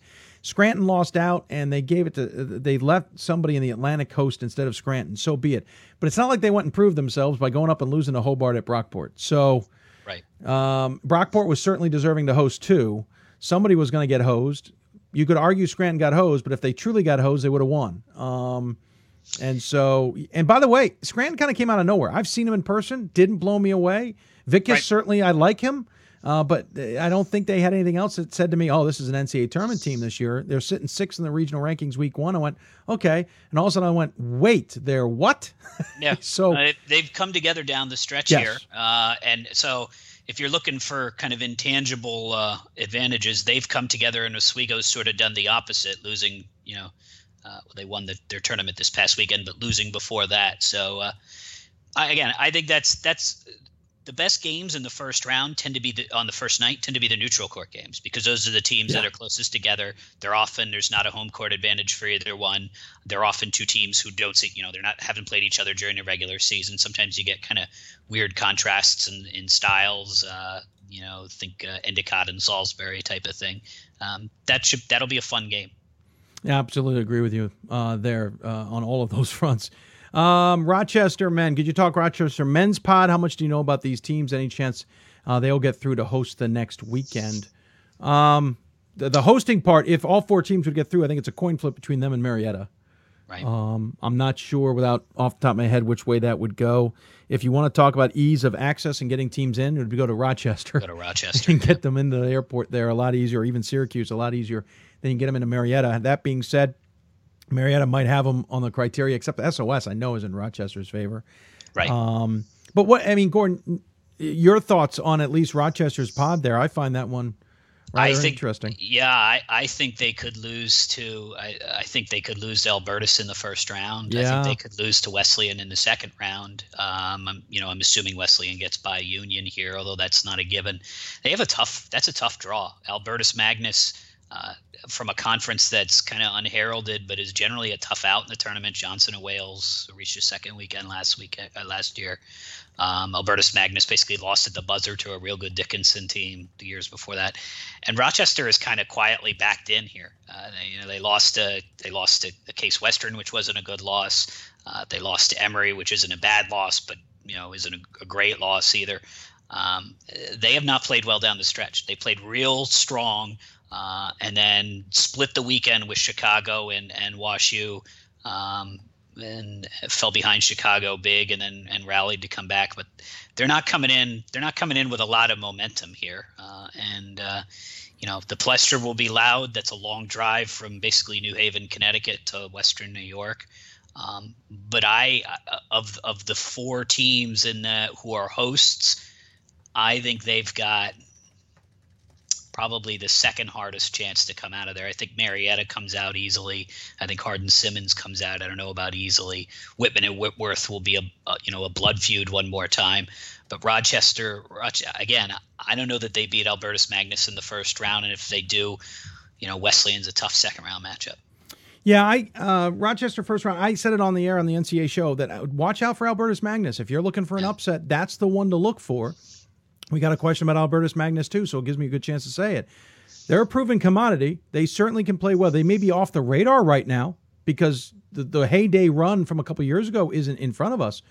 Scranton lost out, and they gave it to they left somebody in the Atlantic Coast instead of Scranton. So be it. But it's not like they went and proved themselves by going up and losing to Hobart at Brockport. So, right, um, Brockport was certainly deserving to host too. Somebody was going to get hosed you could argue Scranton got hosed, but if they truly got hosed, they would have won. Um, and so, and by the way, Scranton kind of came out of nowhere. I've seen him in person, didn't blow me away. Vicus right. certainly, I like him, uh, but I don't think they had anything else that said to me, "Oh, this is an NCAA tournament team this year." They're sitting sixth in the regional rankings week one. I went, okay, and all of a sudden I went, wait, they're what? Yeah. so uh, they've come together down the stretch yes. here, uh, and so if you're looking for kind of intangible uh, advantages, they've come together, and Oswego's sort of done the opposite, losing. You know, uh, they won the, their tournament this past weekend, but losing before that. So, uh, I, again, I think that's that's the best games in the first round tend to be the, on the first night tend to be the neutral court games because those are the teams yeah. that are closest together. They're often there's not a home court advantage for either one. They're often two teams who don't see you know they're not haven't played each other during the regular season. Sometimes you get kind of weird contrasts in, in styles. Uh, you know, think uh, Endicott and Salisbury type of thing. Um, that should that'll be a fun game. Yeah, absolutely agree with you uh, there uh, on all of those fronts. Um, Rochester men, could you talk Rochester men's pod? How much do you know about these teams? Any chance uh, they'll get through to host the next weekend? Um, the, the, hosting part, if all four teams would get through, I think it's a coin flip between them and Marietta. Right. Um, I'm not sure without off the top of my head which way that would go. If you want to talk about ease of access and getting teams in, it would be go to Rochester. Go to Rochester and get them into the airport there a lot easier, or even Syracuse a lot easier than you get them into Marietta. That being said, Marietta might have them on the criteria, except the SOS I know is in Rochester's favor. Right. Um, but what I mean, Gordon, your thoughts on at least Rochester's pod there? I find that one I think, interesting. Yeah, I, I think they could lose to I, I think they could lose to Albertus in the first round. Yeah. I think they could lose to Wesleyan in the second round. Um, I'm, you know, I'm assuming Wesleyan gets by Union here, although that's not a given. They have a tough that's a tough draw. Albertus Magnus Uh, from a conference that's kind of unheralded, but is generally a tough out in the tournament. Johnson & Wales reached a second weekend last week uh, last year. Um, Albertus Magnus basically lost at the buzzer to a real good Dickinson team the years before that, and Rochester is kind of quietly backed in here. Uh, they, you know, they lost a they lost a Case Western, which wasn't a good loss. Uh, they lost to Emory, which isn't a bad loss, but you know isn't a, a great loss either. Um, they have not played well down the stretch. They played real strong, uh, and then split the weekend with Chicago and and Wash U. Um, and fell behind Chicago big and then and rallied to come back. But they're not coming in. They're not coming in with a lot of momentum here. Uh, and uh, you know the Palestra will be loud. That's a long drive from basically New Haven, Connecticut to Western New York. Um, but I uh, of of the four teams in the, who are hosts, I think they've got probably the second hardest chance to come out of there. I think Marietta comes out easily. I think Hardin Simmons comes out. I don't know about easily. Whitman and Whitworth will be a, a you know a blood feud one more time. But Rochester, again, I don't know that they beat Albertus Magnus in the first round, and if they do, you know Wesleyan's a tough second round matchup. Yeah, I uh, Rochester first round. I said it on the air on the NCAA show that uh, watch out for Albertus Magnus. If you're looking for an upset, that's the one to look for. We got a question about Albertus Magnus too, so it gives me a good chance to say it. They're a proven commodity. They certainly can play well. They may be off the radar right now because the, the heyday run from a couple years ago isn't in front of us.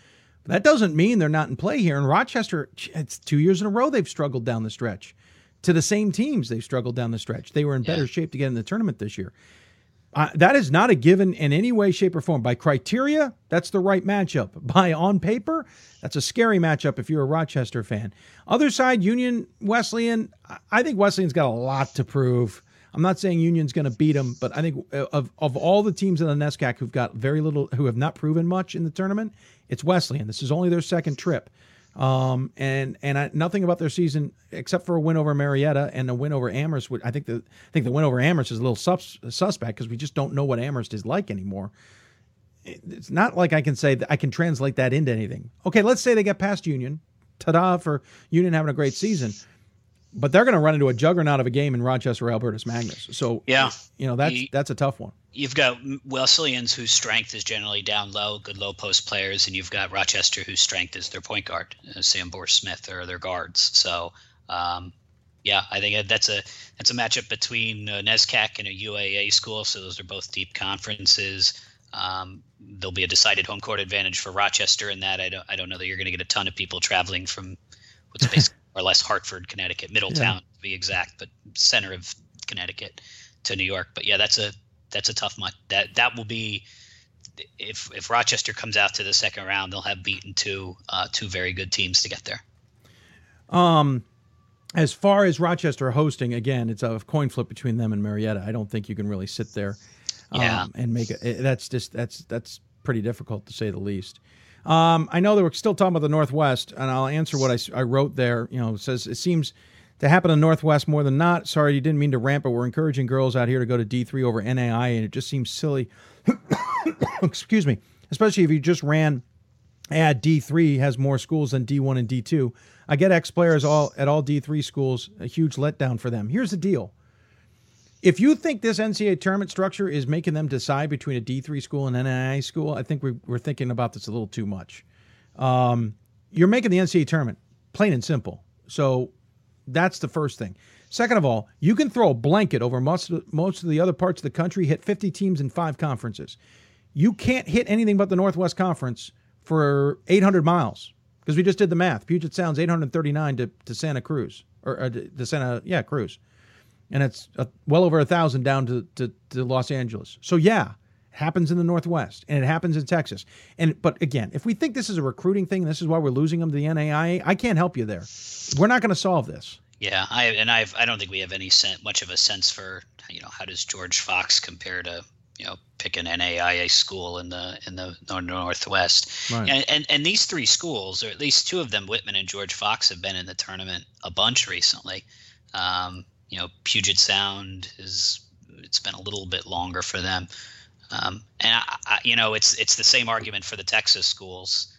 But that doesn't mean they're not in play here. In Rochester, it's two years in a row they've struggled down the stretch. To the same teams, they've struggled down the stretch. They were in better yeah. shape to get in the tournament this year. Uh, that is not a given in any way, shape, or form. By criteria, that's the right matchup. By on paper, that's a scary matchup if you're a Rochester fan. Other side, Union Wesleyan. I think Wesleyan's got a lot to prove. I'm not saying Union's going to beat them, but I think uh, of of all the teams in the NESCAC who've got very little, who have not proven much in the tournament, it's Wesleyan. This is only their second trip. Um, and and I, nothing about their season except for a win over Marietta and a win over Amherst. I think the I think the win over Amherst is a little sus, suspect because we just don't know what Amherst is like anymore. It's not like I can say that I can translate that into anything. Okay, let's say they get past Union. Ta-da for Union having a great season but they're going to run into a juggernaut of a game in Rochester Albertus Magnus. So yeah, you know that's you, that's a tough one. You've got Wesleyans whose strength is generally down low, good low post players, and you've got Rochester whose strength is their point guard, uh, Sam Bohr Smith, or their guards. So um, yeah, I think that's a that's a matchup between uh, NESCAC and a UAA school. So those are both deep conferences. Um, there'll be a decided home court advantage for Rochester in that. I don't I don't know that you're going to get a ton of people traveling from what's basically or less Hartford, Connecticut, Middletown yeah. to be exact, but center of Connecticut to New York. But yeah, that's a that's a tough month. That that will be if if Rochester comes out to the second round, they'll have beaten two uh, two very good teams to get there. Um, as far as Rochester hosting, again, it's a coin flip between them and Marietta. I don't think you can really sit there, um, yeah. and make it. That's just that's that's pretty difficult to say the least. Um, I know that we're still talking about the Northwest, and I'll answer what I, I wrote there. You know, it says it seems to happen in the Northwest more than not. Sorry, you didn't mean to rant, but we're encouraging girls out here to go to D3 over NAI, and it just seems silly. Excuse me, especially if you just ran add D3 has more schools than D1 and D2. I get ex players all at all D3 schools, a huge letdown for them. Here's the deal if you think this NCAA tournament structure is making them decide between a D3 school and an NAIA school, I think we, are thinking about this a little too much. Um, you're making the NCAA tournament plain and simple. So that's the first thing. Second of all, you can throw a blanket over most of, most of the other parts of the country, hit 50 teams in five conferences. You can't hit anything but the Northwest Conference for 800 miles because we just did the math. Puget Sound's 839 to, to Santa Cruz or uh, to Santa, yeah, Cruz and it's a, well over a thousand down to, to, to Los Angeles. So yeah, happens in the Northwest and it happens in Texas. And but again, if we think this is a recruiting thing, this is why we're losing them to the NAIA. I can't help you there. We're not going to solve this. Yeah, I and I've I don't think we have any sen- much of a sense for you know how does George Fox compare to you know pick an NAIA school in the in the Northwest. Right. And, and and these three schools, or at least two of them, Whitman and George Fox, have been in the tournament a bunch recently. Um, you know, Puget Sound is it's been a little bit longer for them. Um, and I, I, you know, it's it's the same argument for the Texas schools.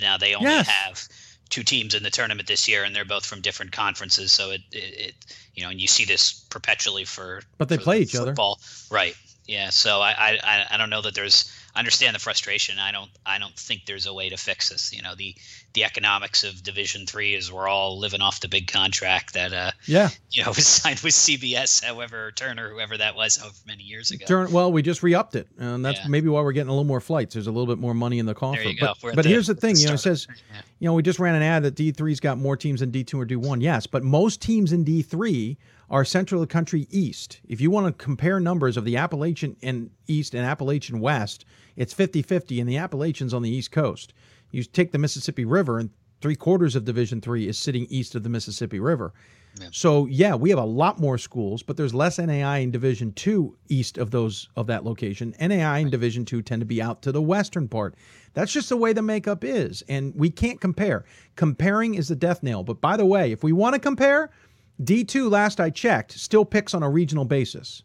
Now they only yes. have two teams in the tournament this year, and they're both from different conferences. So it, it, it you know, and you see this perpetually for. But they for play each football. other, right? Yeah. So I, I I don't know that there's understand the frustration. I don't I don't think there's a way to fix this. You know, the the economics of Division Three is we're all living off the big contract that uh yeah you know was signed with CBS, however Turner, whoever that was, however many years ago. Turn well, we just re-upped it, and that's yeah. maybe why we're getting a little more flights. There's a little bit more money in the coffer. But, but the, here's the thing, the you know, it says, yeah. you know, we just ran an ad that D3's got more teams than D2 or D1. Yes, but most teams in D3 are central of the country east. If you want to compare numbers of the Appalachian and East and Appalachian West, it's 50 50 in the Appalachians on the East Coast. You take the Mississippi River, and three quarters of Division Three is sitting east of the Mississippi River. Yeah. So yeah, we have a lot more schools, but there's less NAI in Division Two east of those of that location. NAI in Division Two tend to be out to the western part. That's just the way the makeup is, and we can't compare. Comparing is the death nail. But by the way, if we want to compare, D2 last I checked still picks on a regional basis.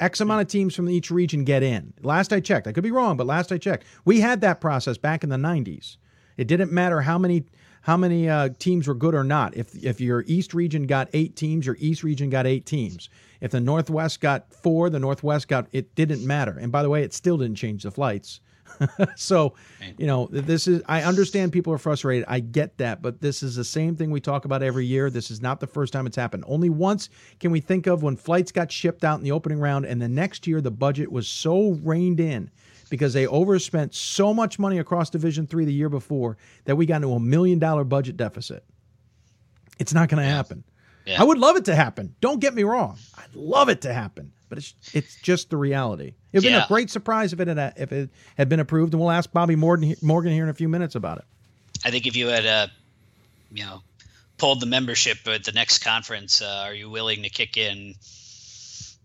X amount of teams from each region get in. Last I checked, I could be wrong, but last I checked, we had that process back in the 90s. It didn't matter how many how many uh, teams were good or not. If if your East region got eight teams, your East region got eight teams. If the Northwest got four, the Northwest got it didn't matter. And by the way, it still didn't change the flights. so, you know, this is, I understand people are frustrated. I get that, but this is the same thing we talk about every year. This is not the first time it's happened. Only once can we think of when flights got shipped out in the opening round, and the next year the budget was so reined in because they overspent so much money across Division Three the year before that we got into a million dollar budget deficit. It's not going to happen. Yeah. I would love it to happen. Don't get me wrong. I'd love it to happen but it's it's just the reality. It'd yeah. been a great surprise if it had if it had been approved, and we'll ask Bobby Morgan Morgan here in a few minutes about it. I think if you had, uh, you know, pulled the membership at the next conference, uh, are you willing to kick in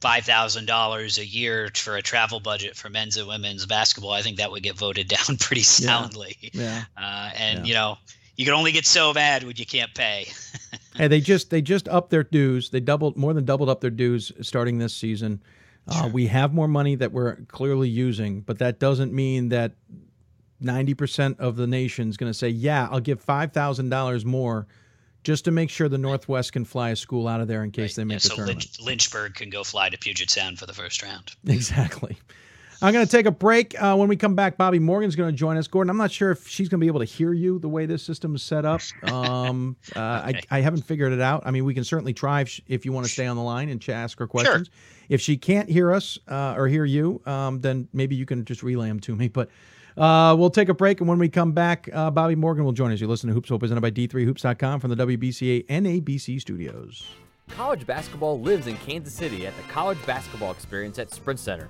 five thousand dollars a year for a travel budget for men's and women's basketball? I think that would get voted down pretty soundly. Yeah. yeah. Uh, and yeah. you know, you can only get so mad when you can't pay. hey, they just they just upped their dues. They doubled more than doubled up their dues starting this season. Uh, we have more money that we're clearly using, but that doesn't mean that ninety percent of the nation is going to say, "Yeah, I'll give five thousand dollars more." Just to make sure the Northwest can fly a school out of there in case right. they make yeah, so the tournament. Lynch, Lynchburg can go fly to Puget Sound for the first round. Exactly. I'm going to take a break. Uh, when we come back, Bobby Morgan's going to join us. Gordon, I'm not sure if she's going to be able to hear you the way this system is set up. Um, uh. I, I, haven't figured it out. I mean, we can certainly try if, if you want to stay on the line and ask her questions. Sure. If she can't hear us uh, or hear you, um, then maybe you can just relay them to me. But uh, we'll take a break, and when we come back, uh, Bobby Morgan will join us. You listen to Hoopsville, presented by D3Hoops.com from the WBCA NABC studios. College basketball lives in Kansas City at the College Basketball Experience at Sprint Center.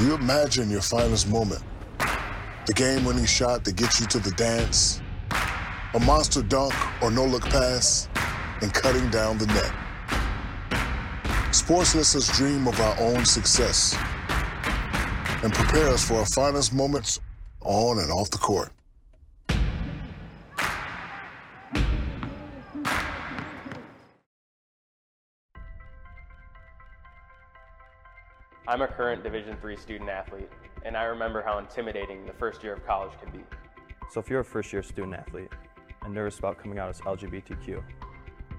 You imagine your finest moment. The game-winning shot that gets you to the dance, a monster dunk or no-look pass, and cutting down the net. Sports lets us dream of our own success and prepare us for our finest moments on and off the court. I'm a current Division III student athlete, and I remember how intimidating the first year of college can be. So if you're a first year student athlete and nervous about coming out as LGBTQ,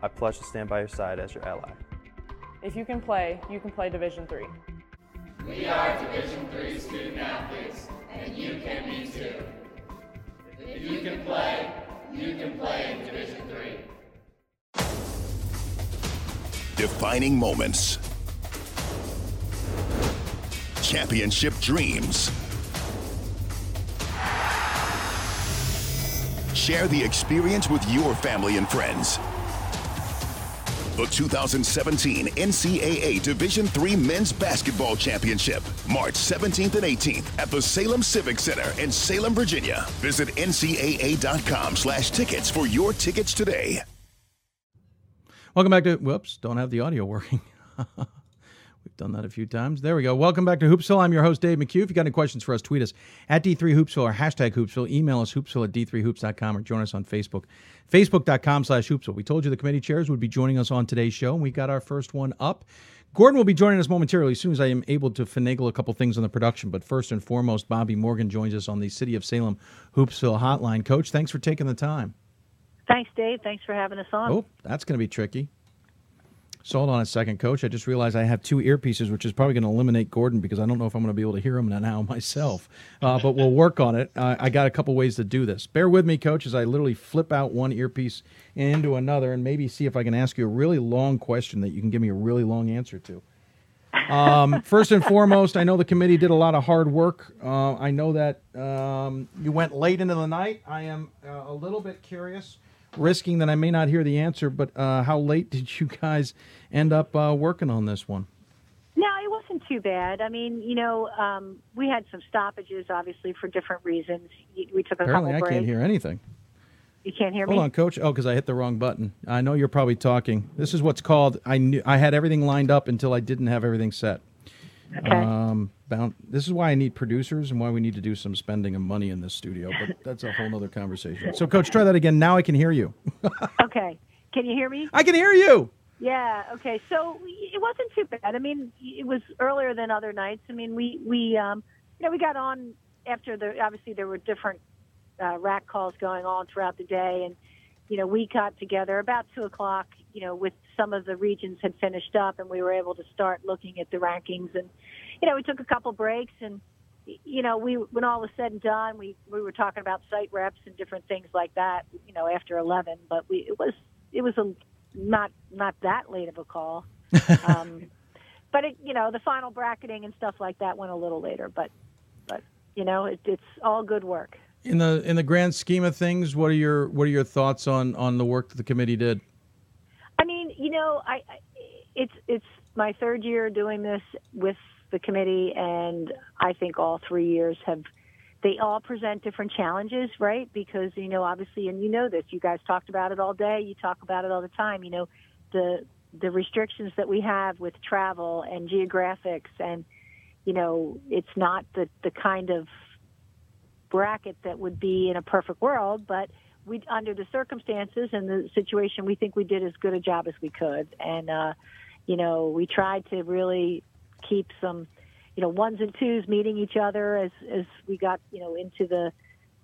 I pledge to stand by your side as your ally. If you can play, you can play Division III. We are Division III student athletes, and you can be too. If you can play, you can play in Division III. Defining moments championship dreams. Share the experience with your family and friends. The 2017 NCAA Division III Men's Basketball Championship, March 17th and 18th at the Salem Civic Center in Salem, Virginia. Visit ncaa.com slash tickets for your tickets today. Welcome back to, whoops, don't have the audio working. We've done that a few times. There we go. Welcome back to Hoopsville. I'm your host, Dave McHugh. If you got any questions for us, tweet us at D3Hoopsville or hashtag Hoopsville. Email us hoopsville at D3Hoops.com or join us on Facebook, Facebook.com slash Hoopsville. We told you the committee chairs would be joining us on today's show, and we got our first one up. Gordon will be joining us momentarily as soon as I am able to finagle a couple things on the production. But first and foremost, Bobby Morgan joins us on the City of Salem Hoopsville hotline. Coach, thanks for taking the time. Thanks, Dave. Thanks for having us on. Oh, that's going to be tricky. So hold on a second, Coach. I just realized I have two earpieces, which is probably going to eliminate Gordon because I don't know if I'm going to be able to hear him now myself. Uh, but we'll work on it. Uh, I got a couple ways to do this. Bear with me, Coach, as I literally flip out one earpiece into another and maybe see if I can ask you a really long question that you can give me a really long answer to. Um, first and foremost, I know the committee did a lot of hard work. Uh, I know that um, you went late into the night. I am uh, a little bit curious risking that I may not hear the answer, but uh, how late did you guys end up uh, working on this one? No, it wasn't too bad. I mean, you know, um, we had some stoppages, obviously, for different reasons. We took a Apparently, couple I breaks. can't hear anything. You can't hear Hold me? Hold on, Coach. Oh, because I hit the wrong button. I know you're probably talking. This is what's called. I knew I had everything lined up until I didn't have everything set. Okay. Um, bound, this is why I need producers and why we need to do some spending of money in this studio. But that's a whole other conversation. So, Coach, try that again. Now I can hear you. okay. Can you hear me? I can hear you. Yeah. Okay. So it wasn't too bad. I mean, it was earlier than other nights. I mean, we we um, you know we got on after the obviously there were different uh, RAC calls going on throughout the day, and you know we got together about two o'clock. You know, with some of the regions had finished up, and we were able to start looking at the rankings, and you know we took a couple breaks and. You know, we when all was said and done, we we were talking about site reps and different things like that. You know, after eleven, but we it was it was a not not that late of a call. um, but it, you know, the final bracketing and stuff like that went a little later. But but you know, it, it's all good work. In the in the grand scheme of things, what are your what are your thoughts on on the work that the committee did? I mean, you know, I, I it's it's my third year doing this with the committee, and I think all three years have they all present different challenges, right? Because you know, obviously, and you know this, you guys talked about it all day. You talk about it all the time. You know, the the restrictions that we have with travel and geographics, and you know, it's not the the kind of bracket that would be in a perfect world, but we under the circumstances and the situation, we think we did as good a job as we could, and uh, you know, we tried to really keep some you know ones and twos meeting each other as as we got you know into the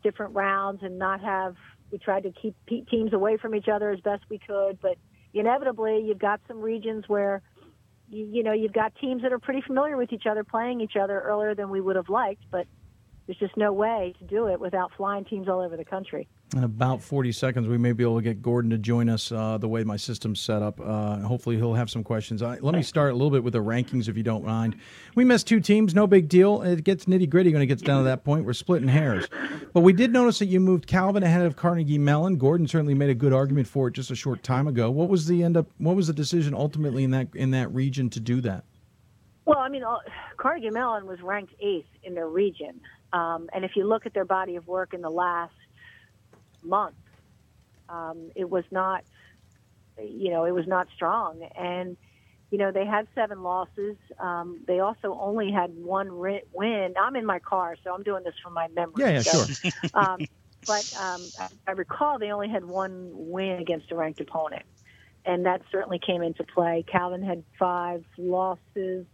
different rounds and not have we tried to keep teams away from each other as best we could. But inevitably you've got some regions where you, you know you've got teams that are pretty familiar with each other playing each other earlier than we would have liked. But there's just no way to do it without flying teams all over the country In about 40 seconds, we may be able to get Gordon to join us uh, the way my system's set up. Uh, hopefully, he'll have some questions. Uh, let me start a little bit with the rankings, if you don't mind. We missed two teams, no big deal. It gets nitty gritty when it gets down to that point. We're splitting hairs. But we did notice that you moved Calvin ahead of Carnegie Mellon. Gordon certainly made a good argument for it just a short time ago. What was the end up? What was the decision ultimately in that in that region to do that? Well, I mean, all- Carnegie Mellon was ranked eighth in their region. Um, and if you look at their body of work in the last month, um, it was not, you know, it was not strong. And, you know, they had seven losses. Um, they also only had one win. I'm in my car, so I'm doing this from my memory. Yeah, yeah, so, sure. um, but um, I, I recall they only had one win against a ranked opponent, and that certainly came into play. Calvin had five losses.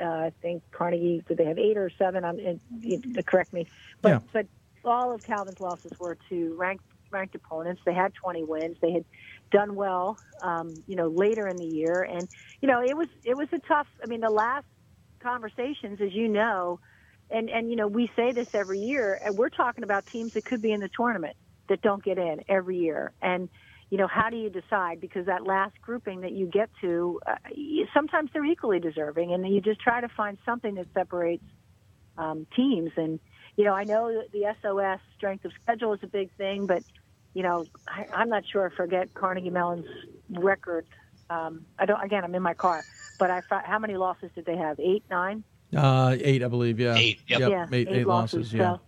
Uh, I think Carnegie did they have eight or seven? I'm and you, correct me, but Yeah. but all of Calvin's losses were to ranked ranked opponents. They had 20 wins. They had done well, um, you know, later in the year, and you know it was it was a tough. I mean, the last conversations, as you know, and and you know we say this every year, and we're talking about teams that could be in the tournament that don't get in every year, and you know how do you decide because that last grouping that you get to, uh, sometimes they're equally deserving, and you just try to find something that separates um, teams. And you know, I know the SOS strength of schedule is a big thing, but you know, I, I'm not sure. I forget Carnegie Mellon's record Um, I don't. Again, I'm in my car, but I thought, how many losses did they have? Eight, nine? Uh, eight, I believe. Yeah. Eight, yep. Yep, yeah, eight, eight losses. Yeah. So,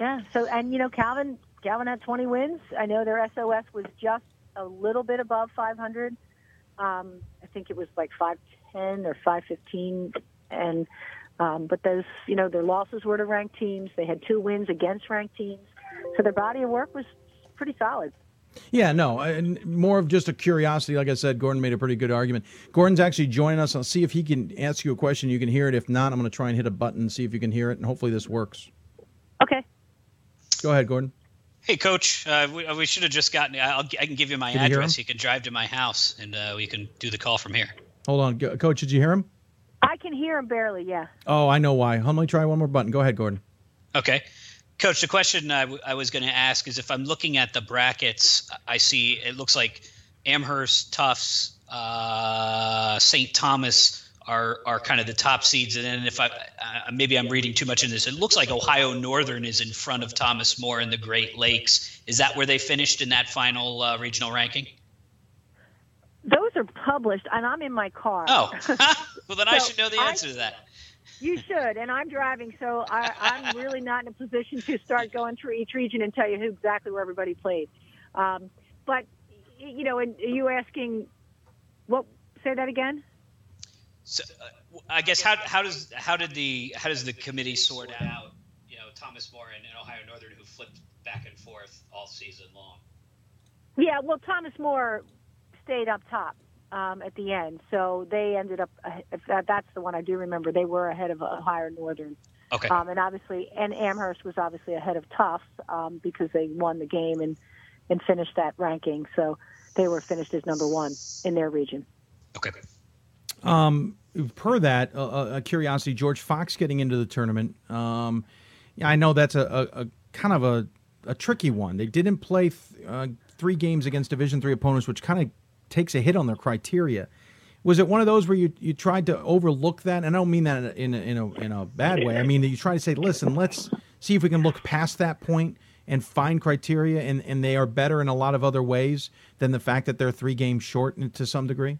yeah. So, and you know, Calvin, Calvin had 20 wins. I know their SOS was just a little bit above 500. Um, I think it was like 510 or 515, and um, but those, you know, their losses were to ranked teams. They had two wins against ranked teams, so their body of work was pretty solid. Yeah, no, and more of just a curiosity. Like I said, Gordon made a pretty good argument. Gordon's actually joining us. I'll see if he can ask you a question. You can hear it. If not, I'm going to try and hit a button and see if you can hear it, and hopefully this works. Okay. Go ahead, Gordon. Hey, Coach. Uh, we, we should have just gotten. I'll, I can give you my Can you hear address. him? You can drive to my house, and uh, we can do the call from here. Hold on, Go- Coach. Did you hear him? I can hear him barely. Yeah. Oh, I know why. Let me try one more button. Go ahead, Gordon. Okay. Coach, the question I, w- I was going to ask is if I'm looking at the brackets, I see it looks like Amherst, Tufts, uh, St. Thomas are are kind of the top seeds, and then if I uh, maybe I'm reading too much in this, it looks like Ohio Northern is in front of Thomas More in the Great Lakes. Is that where they finished in that final uh, regional ranking? Those are published, and I'm in my car. Oh, well then I should know the I- answer to that. You should, and I'm driving, so I, I'm really not in a position to start going through each region and tell you who exactly where everybody played. Um, but you know, and are you asking what? Say that again. So, uh, I guess how how does how did the how does the committee sort out you know Thomas More and, Ohio Northern who flipped back and forth all season long? Yeah, well, Thomas More stayed up top um, at the end, so they ended up. uh, If that, that's the one I do remember. They were ahead of Ohio Northern. Okay. Um, and obviously, and Amherst was obviously ahead of Tufts um, because they won the game and and finished that ranking. So they were finished as number one in their region. Okay. Um, per that, a curiosity, George Fox getting into the tournament. Um, I know that's a, a, a kind of a, a tricky one. They didn't play th- uh, three games against Division three opponents, which kind of takes a hit on their criteria. Was it one of those where you, you tried to overlook that? And I don't mean that in a, in a, in a bad way. I mean that you try to say, listen, let's see if we can look past that point and find criteria, and, and they are better in a lot of other ways than the fact that they're three games short to some degree.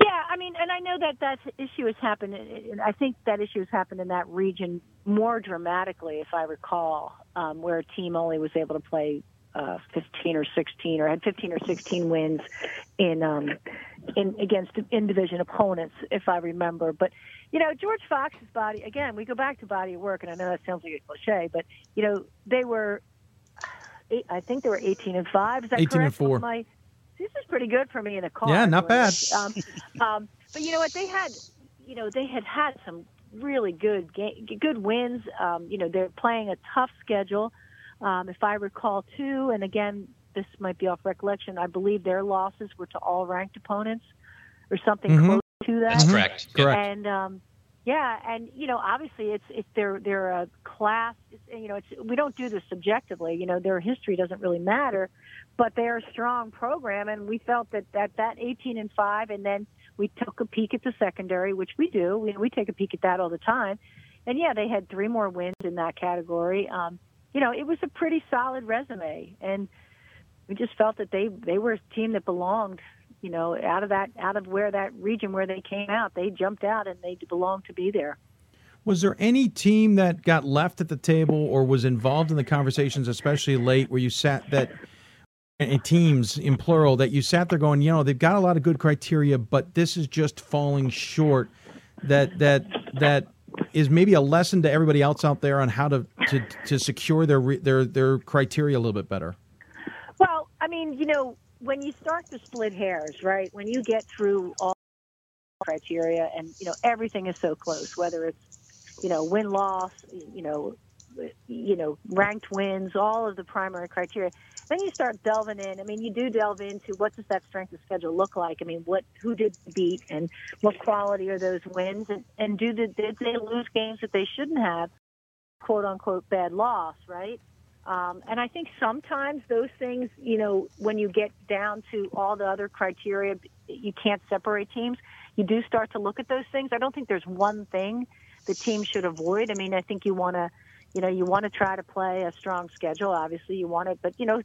Yeah, I mean, and I know that that issue has happened. and I think that issue has happened in that region more dramatically, if I recall, um, where a team only was able to play uh, 15 or 16, or had 15 or 16 wins in um, in against in division opponents, if I remember. But you know, George Fox's body again. We go back to body of work, and I know that sounds like a cliche, but you know, they were. Eight, I think they were 18 and five. Is that 18 and four. My, this is pretty good for me in a car. Yeah, not bad. Um, um, but you know what? They had, you know, they had had some really good game, good wins. Um, you know, they're playing a tough schedule. Um, if I recall, too, and again, this might be off recollection. I believe their losses were to all ranked opponents, or something Mhm. close to that. That's correct. Correct. And um, yeah, and you know, obviously, it's it's they're they're a class. You know, it's we don't do this subjectively. You know, their history doesn't really matter, but they're a strong program, and we felt that that that 18 and five, and then we took a peek at the secondary, which we do. We we take a peek at that all the time, and yeah, they had three more wins in that category. Um, you know, it was a pretty solid resume, and we just felt that they they were a team that belonged you know out of that out of where that region where they came out they jumped out and they belonged to be there Was there any team that got left at the table or was involved in the conversations, especially late, where you sat that teams in plural that you sat there going, you know, they've got a lot of good criteria, but this is just falling short. That that that is maybe a lesson to everybody else out there on how to to, to secure their their their criteria a little bit better. well i mean you know when you start to split hairs right when you get through all criteria and you know everything is so close whether it's you know win loss you know you know ranked wins all of the primary criteria then you start delving in. I mean you do delve into what does that strength of schedule look like? I mean what who did beat and what quality are those wins? And, and do the, did they lose games that they shouldn't have quote unquote bad loss right um, and I think sometimes those things, you know, when you get down to all the other criteria, you can't separate teams. You do start to look at those things. I don't think there's one thing the team should avoid. I mean, I think you want to, you know, you want to try to play a strong schedule. Obviously, you want it, but you know,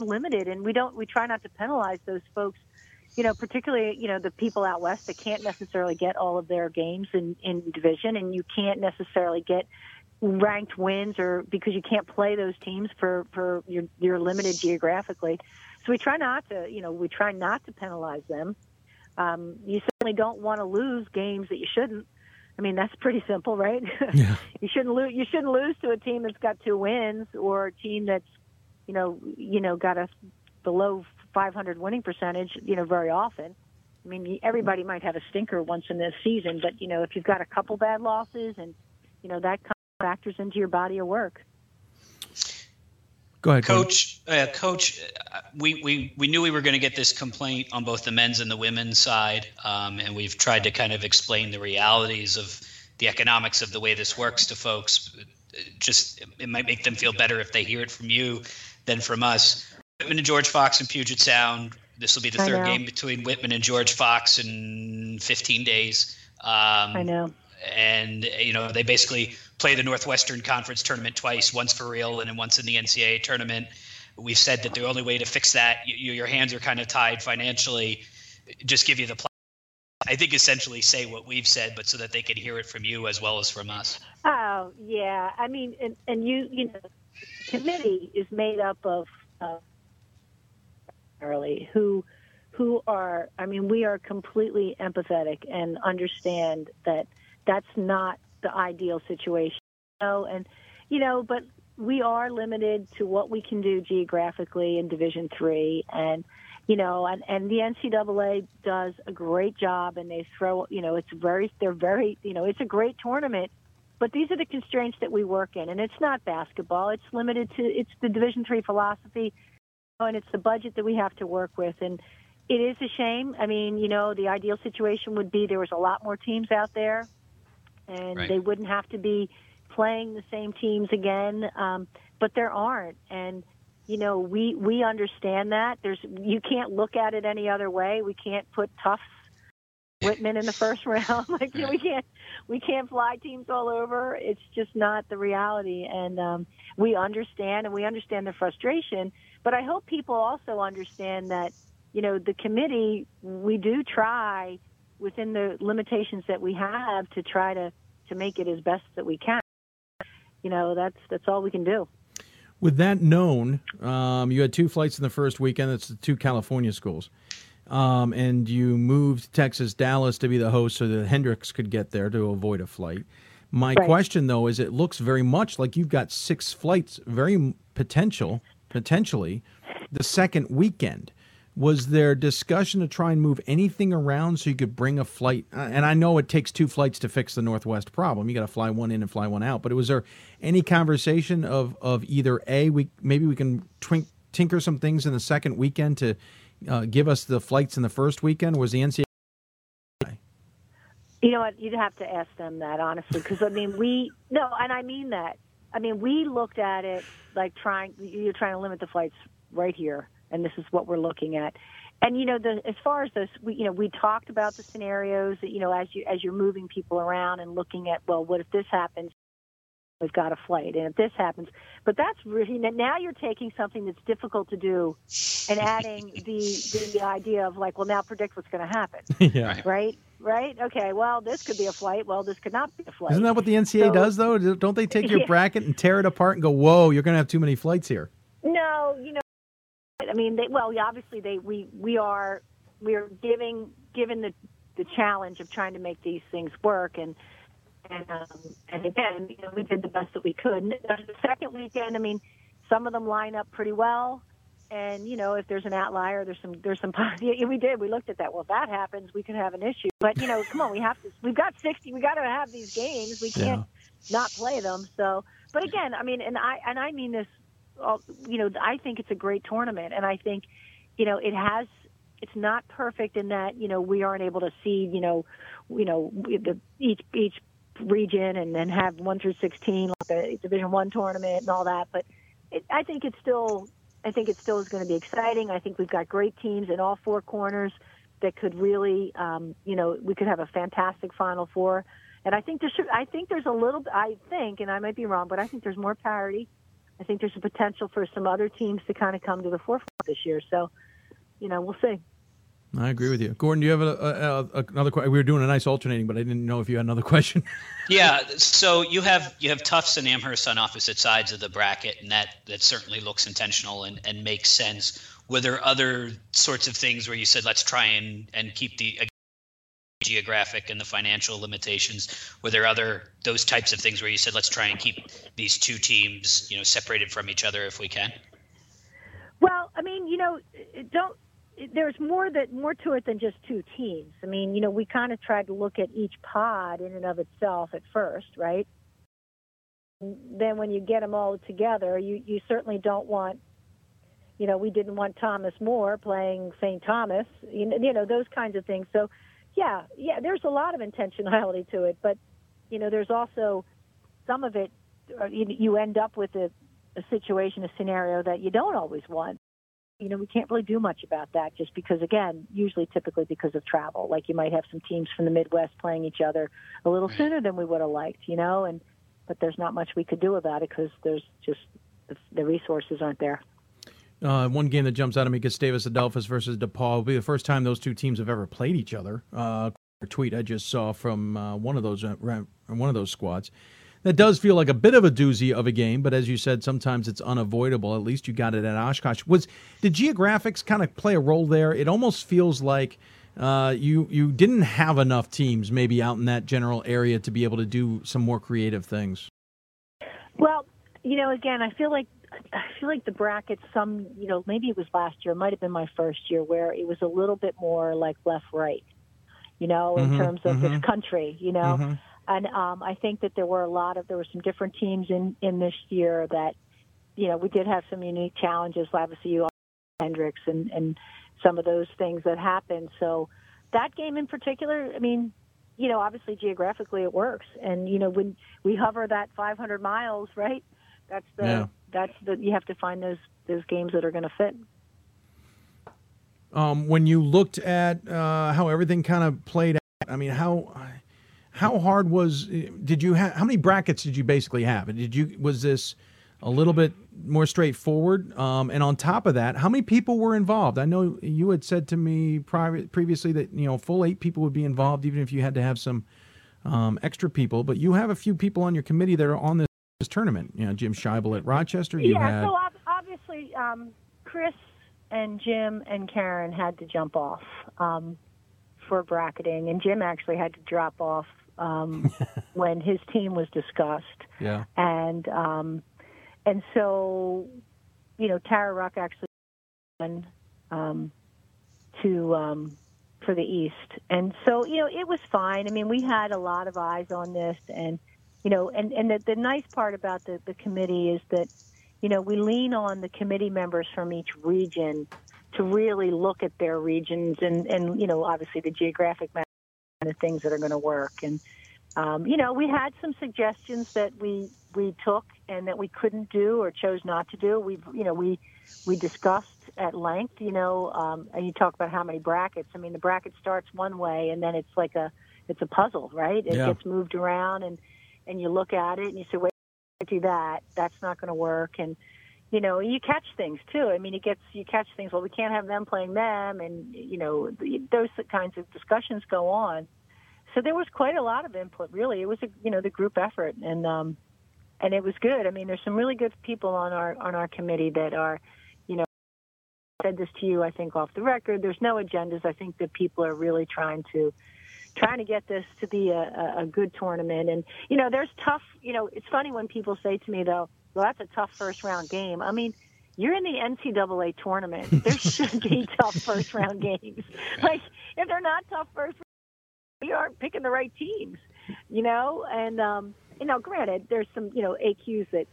limited, and we don't. We try not to penalize those folks you know, particularly, you know, the people out west that can't necessarily get all of their games in, in division and you can't necessarily get ranked wins or because you can't play those teams for, for you're, you're limited geographically. So we try not to, you know, we try not to penalize them. Um, you certainly don't want to lose games that you shouldn't. I mean, that's pretty simple, right? Yeah. you shouldn't lose. You shouldn't lose to a team that's got two wins or a team that's, you know, you know, got a below 500 winning percentage. You know, very often. I mean, everybody might have a stinker once in this season, but you know, if you've got a couple bad losses and you know that kind of factors into your body of work. Go ahead, Coach. Uh, Coach, uh, we, we, we knew we were going to get this complaint on both the men's and the women's side, um, and we've tried to kind of explain the realities of the economics of the way this works to folks. Just it might make them feel better if they hear it from you than from us. Whitman and George Fox in Puget Sound. This will be the I third know. game between Whitman and George Fox in 15 days. Um, I know. And you know they basically play the Northwestern Conference tournament twice, once for real and then once in the NCAA tournament. We've said that the only way to fix that, you, your hands are kind of tied financially. Just give you the. I think essentially say what we've said, but so that they can hear it from you as well as from us. Oh yeah, I mean, and, and you you know, committee is made up of uh, early who who are. I mean, we are completely empathetic and understand that that's not the ideal situation. Know, and you know, but we are limited to what we can do geographically in Division Three, and you know, and and the NCAA does a great job, and they throw, you know, it's very, they're very, you know, it's a great tournament, but these are the constraints that we work in, and it's not basketball. It's limited to, it's the Division Three philosophy, and it's the budget that we have to work with, and it is a shame. I mean, you know, the ideal situation would be there was a lot more teams out there, and Right. they wouldn't have to be playing the same teams again. Um, but there aren't, and you know, we we understand that. There's you can't look at it any other way. We can't put Tufts Whitman in the first round. like you know, we can't we can't fly teams all over. It's just not the reality, and um, we understand and we understand the frustration. But I hope people also understand that you know the committee we do try within the limitations that we have to try to to make it as best that we can. You know, that's that's all we can do. With that known, um, you had two flights in the first weekend. That's the two California schools. Um, and you moved Texas Dallas to be the host so that Hendrix could get there to avoid a flight. My Right. question, though, is it looks very much like you've got six flights, very potential, potentially, the second weekend. Was there discussion to try and move anything around so you could bring a flight? uh, And I know it takes two flights to fix the Northwest problem. You got to fly one in and fly one out. But was there any conversation of of either a we maybe we can twink, tinker some things in the second weekend to uh, give us the flights in the first weekend? Was the NCAA You know what? You'd have to ask them that honestly, because I mean, we no, and I mean that. I mean, we looked at it like trying. You're trying to limit the flights right here, and this is what we're looking at. And you know, the as far as this, we you know, we talked about the scenarios. that You know, as you as you're moving people around and looking at, well, what if this happens? We've got a flight, and if this happens, but that's really now you're taking something that's difficult to do, and adding the the idea of like, well, now predict what's going to happen yeah. right? Right? Okay. Well, this could be a flight. Well, this could not be a flight. Isn't that what the NCAA So- does though? Don't they take your Yeah. bracket and tear it apart and go, "Whoa, you're going to have too many flights here." No, you know, I mean, they, well, yeah, obviously they we we are we are giving given the the challenge of trying to make these things work and and um, and again, you know, we did the best that we could. And the second weekend, I mean, some of them line up pretty well. And you know, if there's an outlier, there's some there's some. Yeah, we did. We looked at that. Well, if that happens, we could have an issue. But you know, come on, we have to. We've got sixty. We got to have these games. We can't not play them. So, but again, I mean, and I and I mean this. You know, I think it's a great tournament, and I think, you know, it has. It's not perfect in that you know we aren't able to see you know, you know the each each region and then have one through sixteen like the Division One tournament and all that. But it, I think it's still. I think it still is going to be exciting. I think we've got great teams in all four corners that could really, um, you know, we could have a fantastic Final Four. And I think there should, I think there's a little, I think, and I might be wrong, but I think there's more parity. I think there's a potential for some other teams to kind of come to the forefront this year. So, you know, we'll see. I agree with you, Gordon. Do you have a, a, a, another question? We were doing a nice alternating, but I didn't know if you had another question. yeah, so you have you have Tufts and Amherst on opposite sides of the bracket, and that that certainly looks intentional and, and makes sense. Were there other sorts of things where you said let's try and and keep the geographic and the financial limitations? Were there other those types of things where you said let's try and keep these two teams you know separated from each other if we can? Well, I mean, you know, don't there's more that more to it than just two teams. I mean, you know, we kind of tried to look at each pod in and of itself at first, right? Then when you get them all together, you you certainly don't want you know, we didn't want Thomas More playing St. Thomas, you know, you know those kinds of things. So, yeah, yeah, there's a lot of intentionality to it, but you know, there's also some of it. Uh, you, end up with a, a situation, a scenario that you don't always want you know, we can't really do much about that just because, again, usually typically because of travel. Like you might have some teams from the Midwest playing each other a little sooner than we would have liked, you know, and but there's not much we could do about it because there's just the, the resources aren't there. Uh, one game that jumps out at me: Gustavus Adolphus versus DePauw will be the first time those two teams have ever played each other. Uh, tweet I just saw from uh, one of those uh, one of those squads. That does feel like a bit of a doozy of a game, but as you said, sometimes it's unavoidable. At least you got it at Oshkosh. Was did geographics kind of play a role there? It almost feels like uh, you you didn't have enough teams maybe out in that general area to be able to do some more creative things. Well, you know, again, I feel like I feel like the brackets. Some, you know, maybe it was last year. It might have been my first year where it was a little bit more like left right. You know, in mm-hmm, terms of mm-hmm. this country. You know. Mm-hmm and um, I think that there were a lot of there were some different teams in in this year that you know we did have some unique challenges. Obviously, you Hendrix and and some of those things that happened. So that game in particular, I mean, you know, obviously geographically it works, and you know when we hover that 500 miles, right? That's the yeah. That's the you have to find those those games that are going to fit. Um, when you looked at uh, how everything kind of played out, I mean, how how hard was did you have how many brackets did you basically have? Did you was this a little bit more straightforward? Um, and on top of that how many people were involved? I know you had said to me private, previously that you know full eight people would be involved even if you had to have some um, extra people but you have a few people on your committee that are on this, this tournament you know jim scheibel at rochester you yeah had... so obviously um, chris and jim and karen had to jump off um, for bracketing and jim actually had to drop off um, when his team was discussed. Yeah. And um, and so, you know, Tara Ruck actually won um, to um, for the East, and so you know it was fine. I mean, we had a lot of eyes on this, and you know, and and the, the nice part about the the committee is that you know we lean on the committee members from each region to really look at their regions and and you know obviously the geographic map kind of things that are going to work. And um, you know, we had some suggestions that we we took and that we couldn't do or chose not to do. We you know we we discussed at length. You know, um, and you talk about how many brackets. I mean, the bracket starts one way and then it's like a it's a puzzle, right? It yeah. gets moved around and and you look at it and you say, wait, do that. That's not going to work. And you know, you catch things too. I mean, it gets you catch things. Well, we can't have them playing them, and you know, those kinds of discussions go on. So there was quite a lot of input. Really, it was a you know the group effort, and um, and it was good. I mean, there's some really good people on our on our committee that are, you know, said this to you. I think off the record. There's no agendas. I think that people are really trying to trying to get this to be a, a good tournament. And you know, there's tough. You know, it's funny when people say to me though well, that's a tough first round game. I mean, you're in the NCAA tournament. There should be tough first round games. Like, if they're not tough first, we aren't picking the right teams, you know. And um, you know, granted, there's some you know AQs that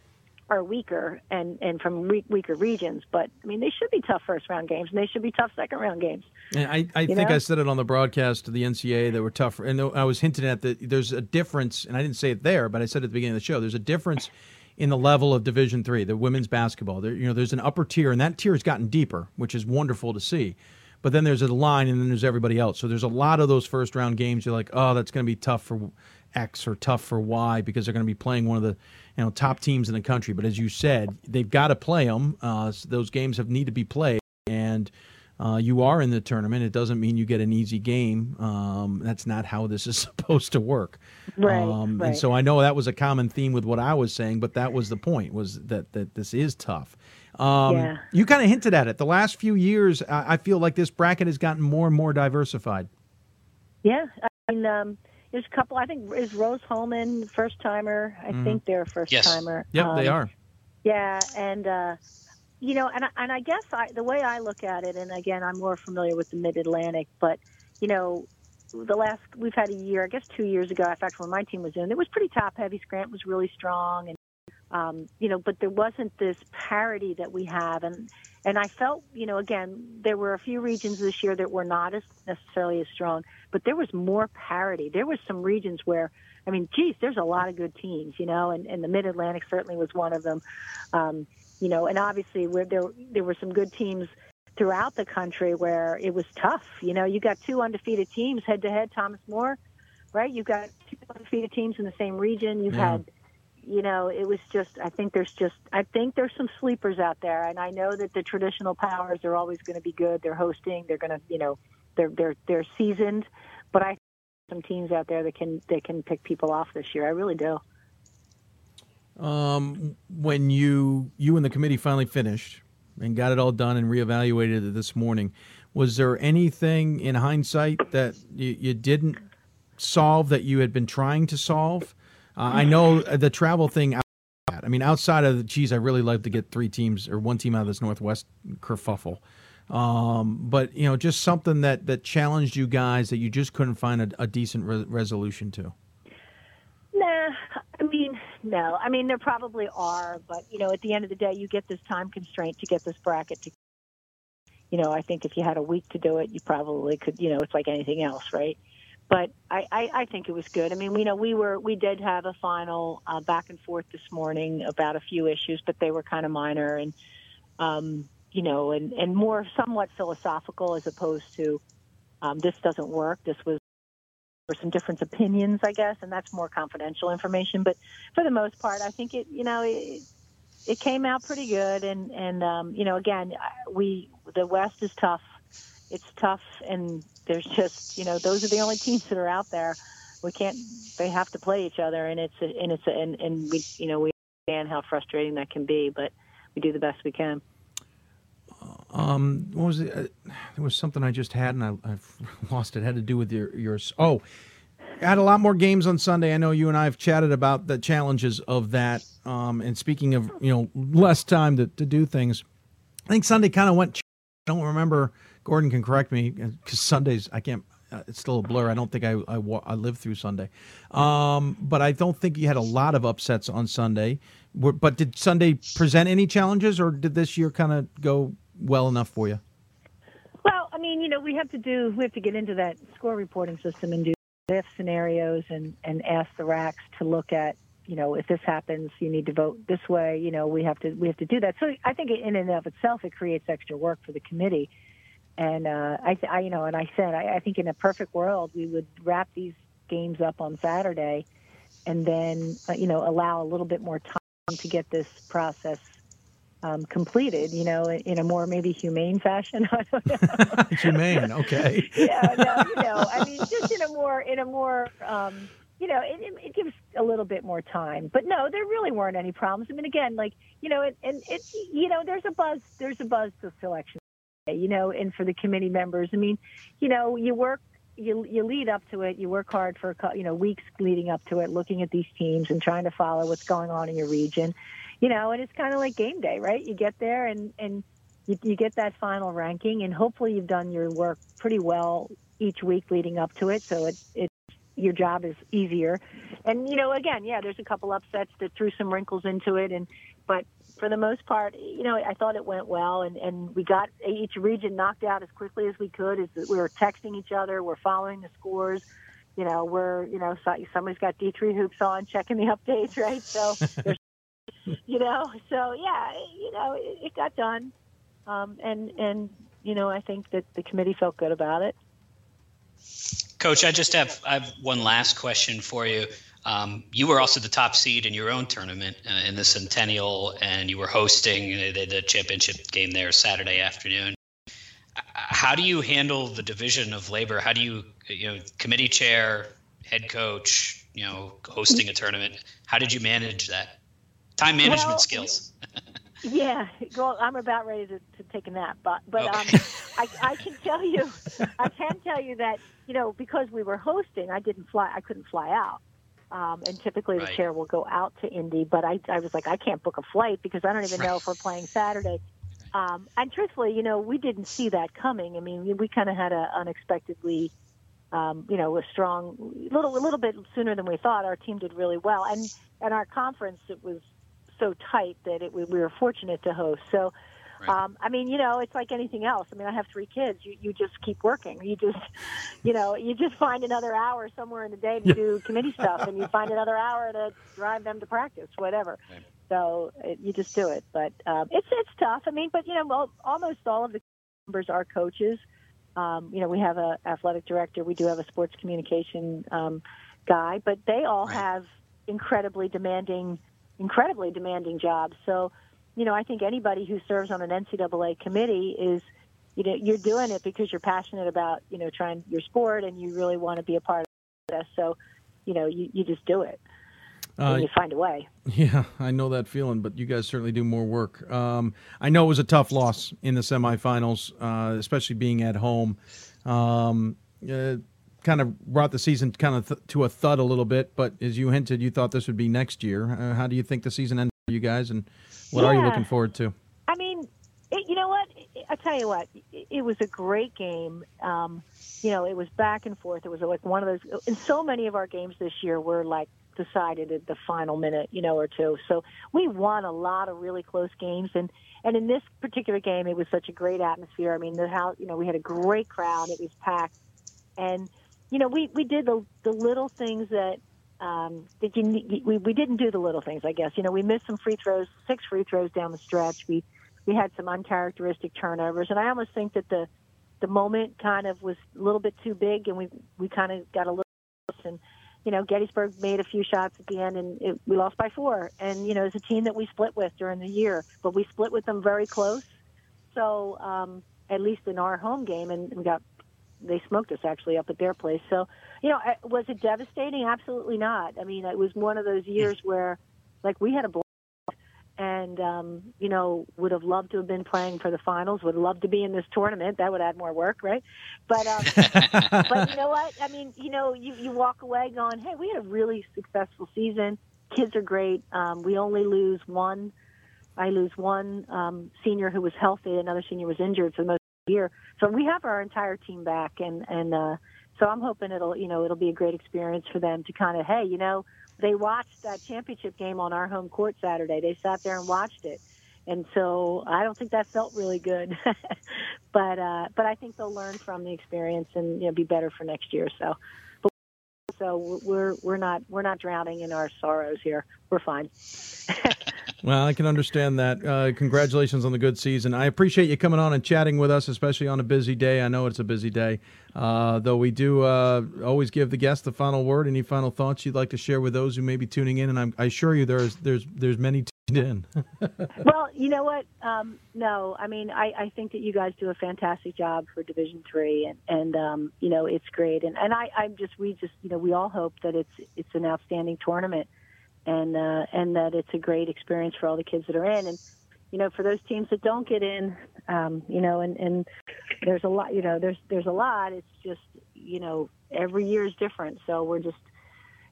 are weaker and and from weak, weaker regions, but I mean, they should be tough first round games, and they should be tough second round games. And I, I think know? I said it on the broadcast to the NCAA that were tough, and I was hinting at that there's a difference, and I didn't say it there, but I said at the beginning of the show, there's a difference in the level of Division Three, the women's basketball. There, you know, there's an upper tier, and that tier has gotten deeper, which is wonderful to see. But then there's a line, and then there's everybody else. So there's a lot of those first round games. You're like, oh, that's going to be tough for X or tough for Y because they're going to be playing one of the you know top teams in the country. But as you said, they've got to play them. Uh, so those games have need to be played, and uh, you are in the tournament. It doesn't mean you get an easy game. Um, that's not how this is supposed to work. Right, Um, right. And so I know that was a common theme with what I was saying, but that was the point: was that that this is tough. Um, Yeah. You kind of hinted at it. The last few years, I, I feel like this bracket has gotten more and more diversified. Yeah, I mean, um, there's a couple. I think is Rose-Hulman first timer. I Mhm. think they're a first Yes. timer. Yep, they Um, are. Yeah, and uh, you know, and I- and I guess I, the way I look at it, and again, I'm more familiar with the Mid Atlantic, but you know, the last we've had a year, I guess two years ago. In fact, when my team was in, it was pretty top heavy. Scranton was really strong, and um, you know, but there wasn't this parity that we have, and and I felt, you know, again, there were a few regions this year that were not as necessarily as strong, but there was more parity. There was some regions where, I mean, geez, there's a lot of good teams, you know, and, and the Mid Atlantic certainly was one of them. Um, you know, and obviously where there there were some good teams throughout the country where it was tough. You know, you got two undefeated teams head to head. Thomas More, right? You've got two undefeated teams in the same region. You've Yeah. had, you know, it was just. I think there's just. I think there's some sleepers out there, and I know that the traditional powers are always going to be good. They're hosting. They're going to, you know, they're they're they're seasoned, but I some teams out there that can that can pick people off this year. I really do. Um, when you you and the committee finally finished and got it all done and reevaluated it this morning, was there anything in hindsight that you, you didn't solve that you had been trying to solve? Uh, I know the travel thing. I mean, outside of the geez, I really like to get three teams or one team out of this Northwest kerfuffle. Um, but you know, just something that that challenged you guys that you just couldn't find a, a decent re- resolution to. Nah, I mean, no. I mean, there probably are, but you know, at the end of the day, you get this time constraint to get this bracket to. You know, I think if you had a week to do it, you probably could. You know, it's like anything else, right? But I, I, I think it was good. I mean, we know we were we did have a final uh, back and forth this morning about a few issues, but they were kind of minor and, um, you know, and and more somewhat philosophical as opposed to, um, this doesn't work. This was or some different opinions, I guess, and that's more confidential information. But for the most part, I think it, you know, it, it came out pretty good. And and um, you know, again, we the West is tough. It's tough, and there's just you know those are the only teams that are out there. We can't. They have to play each other, and it's a, and it's a, and and we you know we understand how frustrating that can be, but we do the best we can. Um, what was it? Uh, there was something I just had and I, I've lost it. it. Had to do with your yours. Oh, I had a lot more games on Sunday. I know you and I have chatted about the challenges of that. Um, and speaking of you know less time to, to do things, I think Sunday kind of went. I don't remember. Gordon can correct me because Sundays I can't. Uh, it's still a blur. I don't think I I, I lived through Sunday, um, but I don't think you had a lot of upsets on Sunday. But did Sunday present any challenges, or did this year kind of go well enough for you? Well, I mean, you know, we have to do we have to get into that score reporting system and do if scenarios and and ask the RACs to look at you know if this happens you need to vote this way you know we have to we have to do that so i think in and of itself it creates extra work for the committee and uh i, I you know and i said I, I think in a perfect world we would wrap these games up on saturday and then uh, you know allow a little bit more time to get this process um, completed you know in, in a more maybe humane fashion I don't know. Humane, okay. yeah, no, you know, I mean, just in a more, in a more, um, you know, it, it, it gives a little bit more time. But no, there really weren't any problems. I mean, again, like you know, and, and it's you know, there's a buzz, there's a buzz to selection, you know, and for the committee members, I mean, you know, you work. You, you lead up to it. You work hard for you know weeks leading up to it, looking at these teams and trying to follow what's going on in your region. You know, and it's kind of like game day, right? You get there and and you, you get that final ranking, and hopefully you've done your work pretty well each week leading up to it, so it it your job is easier. And you know, again, yeah, there's a couple upsets that threw some wrinkles into it, and but for the most part, you know, I thought it went well, and and we got each region knocked out as quickly as we could. Is that we were texting each other, we're following the scores. You know, we're you know so- somebody's got D three hoops on, checking the updates, right? So you know so yeah you know it, it got done um, and and you know i think that the committee felt good about it Coach, I just have I have one last question for you. Um, you were also the top seed in your own tournament uh, in the Centennial, and you were hosting the, the championship game there Saturday afternoon. how do you handle the division of labor? How do you, you know, committee chair, head coach, you know, hosting a tournament? How did you manage that? Time management well, skills. yeah, well, I'm about ready to, to take a nap, but but okay. um, I, I can tell you, I can tell you that you know because we were hosting, I didn't fly, I couldn't fly out. Um, and typically the right. chair will go out to Indy, but I, I was like, I can't book a flight because I don't even know if we're playing Saturday. Um, and truthfully, you know, we didn't see that coming. I mean, we, we kind of had a unexpectedly, um, you know, a strong little a little bit sooner than we thought. Our team did really well, and and our conference it was so tight that it, we, we were fortunate to host. So um, I mean, you know, it's like anything else. I mean, I have three kids. You you just keep working. You just, you know, you just find another hour somewhere in the day to do committee stuff, and you find another hour to drive them to practice, whatever. Right. So it, you just do it. But um, it's it's tough. I mean, but you know, well, almost all of the members are coaches. Um, you know, we have a athletic director. We do have a sports communication um, guy, but they all right. have incredibly demanding, incredibly demanding jobs. So you know, I think anybody who serves on an NCAA committee is, you know, you're doing it because you're passionate about, you know, trying your sport and you really want to be a part of this. So, you know, you, you just do it. Uh, you find a way. Yeah, I know that feeling, but you guys certainly do more work. Um, I know it was a tough loss in the semifinals, uh, especially being at home. Um, uh, kind of brought the season kind of th- to a thud a little bit, but as you hinted, you thought this would be next year. Uh, how do you think the season ended for you guys, and what yeah. are you looking forward to? I mean, it, you know what? I tell you what, it, it was a great game. Um, you know, it was back and forth. It was like one of those. And so many of our games this year were like decided at the final minute, you know, or two. So we won a lot of really close games, and and in this particular game, it was such a great atmosphere. I mean, the house, you know, we had a great crowd. It was packed, and you know, we we did the the little things that um, that you, we, we didn't do the little things, I guess. You know, we missed some free throws, six free throws down the stretch. We we had some uncharacteristic turnovers, and I almost think that the the moment kind of was a little bit too big, and we we kind of got a little and you know Gettysburg made a few shots at the end, and it, we lost by four. And you know, it's a team that we split with during the year, but we split with them very close. So um, at least in our home game, and we got they smoked us actually up at their place. So, you know, was it devastating? Absolutely not. I mean, it was one of those years where, like, we had a blast, and um, you know, would have loved to have been playing for the finals. Would love to be in this tournament. That would add more work, right? But, um, but you know what? I mean, you know, you you walk away going, hey, we had a really successful season. Kids are great. Um, we only lose one. I lose one um, senior who was healthy. Another senior was injured for the most of the year. So we have our entire team back, and and uh, so I'm hoping it'll you know it'll be a great experience for them to kind of hey you know they watched that championship game on our home court Saturday. They sat there and watched it, and so I don't think that felt really good, but uh, but I think they'll learn from the experience and you know be better for next year. So. but, So we're we're not we're not drowning in our sorrows here. We're fine. Well, I can understand that. Uh, congratulations on the good season. I appreciate you coming on and chatting with us, especially on a busy day. I know it's a busy day, uh, though we do uh, always give the guest the final word. Any final thoughts you'd like to share with those who may be tuning in? And I'm, I assure you, there's there's there's many tuned in. well, you know what? Um, no, I mean, I, I think that you guys do a fantastic job for Division Three, and and um, you know it's great. And and I, I'm just we just you know we all hope that it's it's an outstanding tournament and uh, and that it's a great experience for all the kids that are in. And you know, for those teams that don't get in, um, you know, and and there's a lot, you know, there's there's a lot. It's just you know, every year is different, so we're just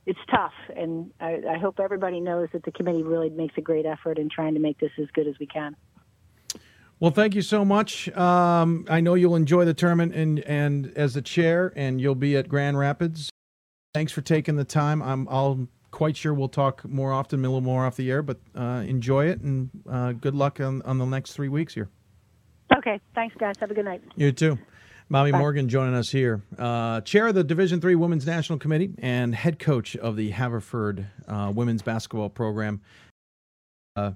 it's tough, and I, I hope everybody knows that the committee really makes a great effort in trying to make this as good as we can. Well, thank you so much. Um, I know you'll enjoy the tournament and, and as the chair, and you'll be at Grand Rapids. Thanks for taking the time. I'm, I'll quite sure we'll talk more often, a little more off the air, but uh, enjoy it and uh, good luck on, on the next three weeks here. Okay. Thanks, guys. Have a good night. You too. Mommy Bye. Morgan joining us here, uh, chair of the Division Three Women's National Committee and head coach of the Haverford uh, women's basketball program. Uh,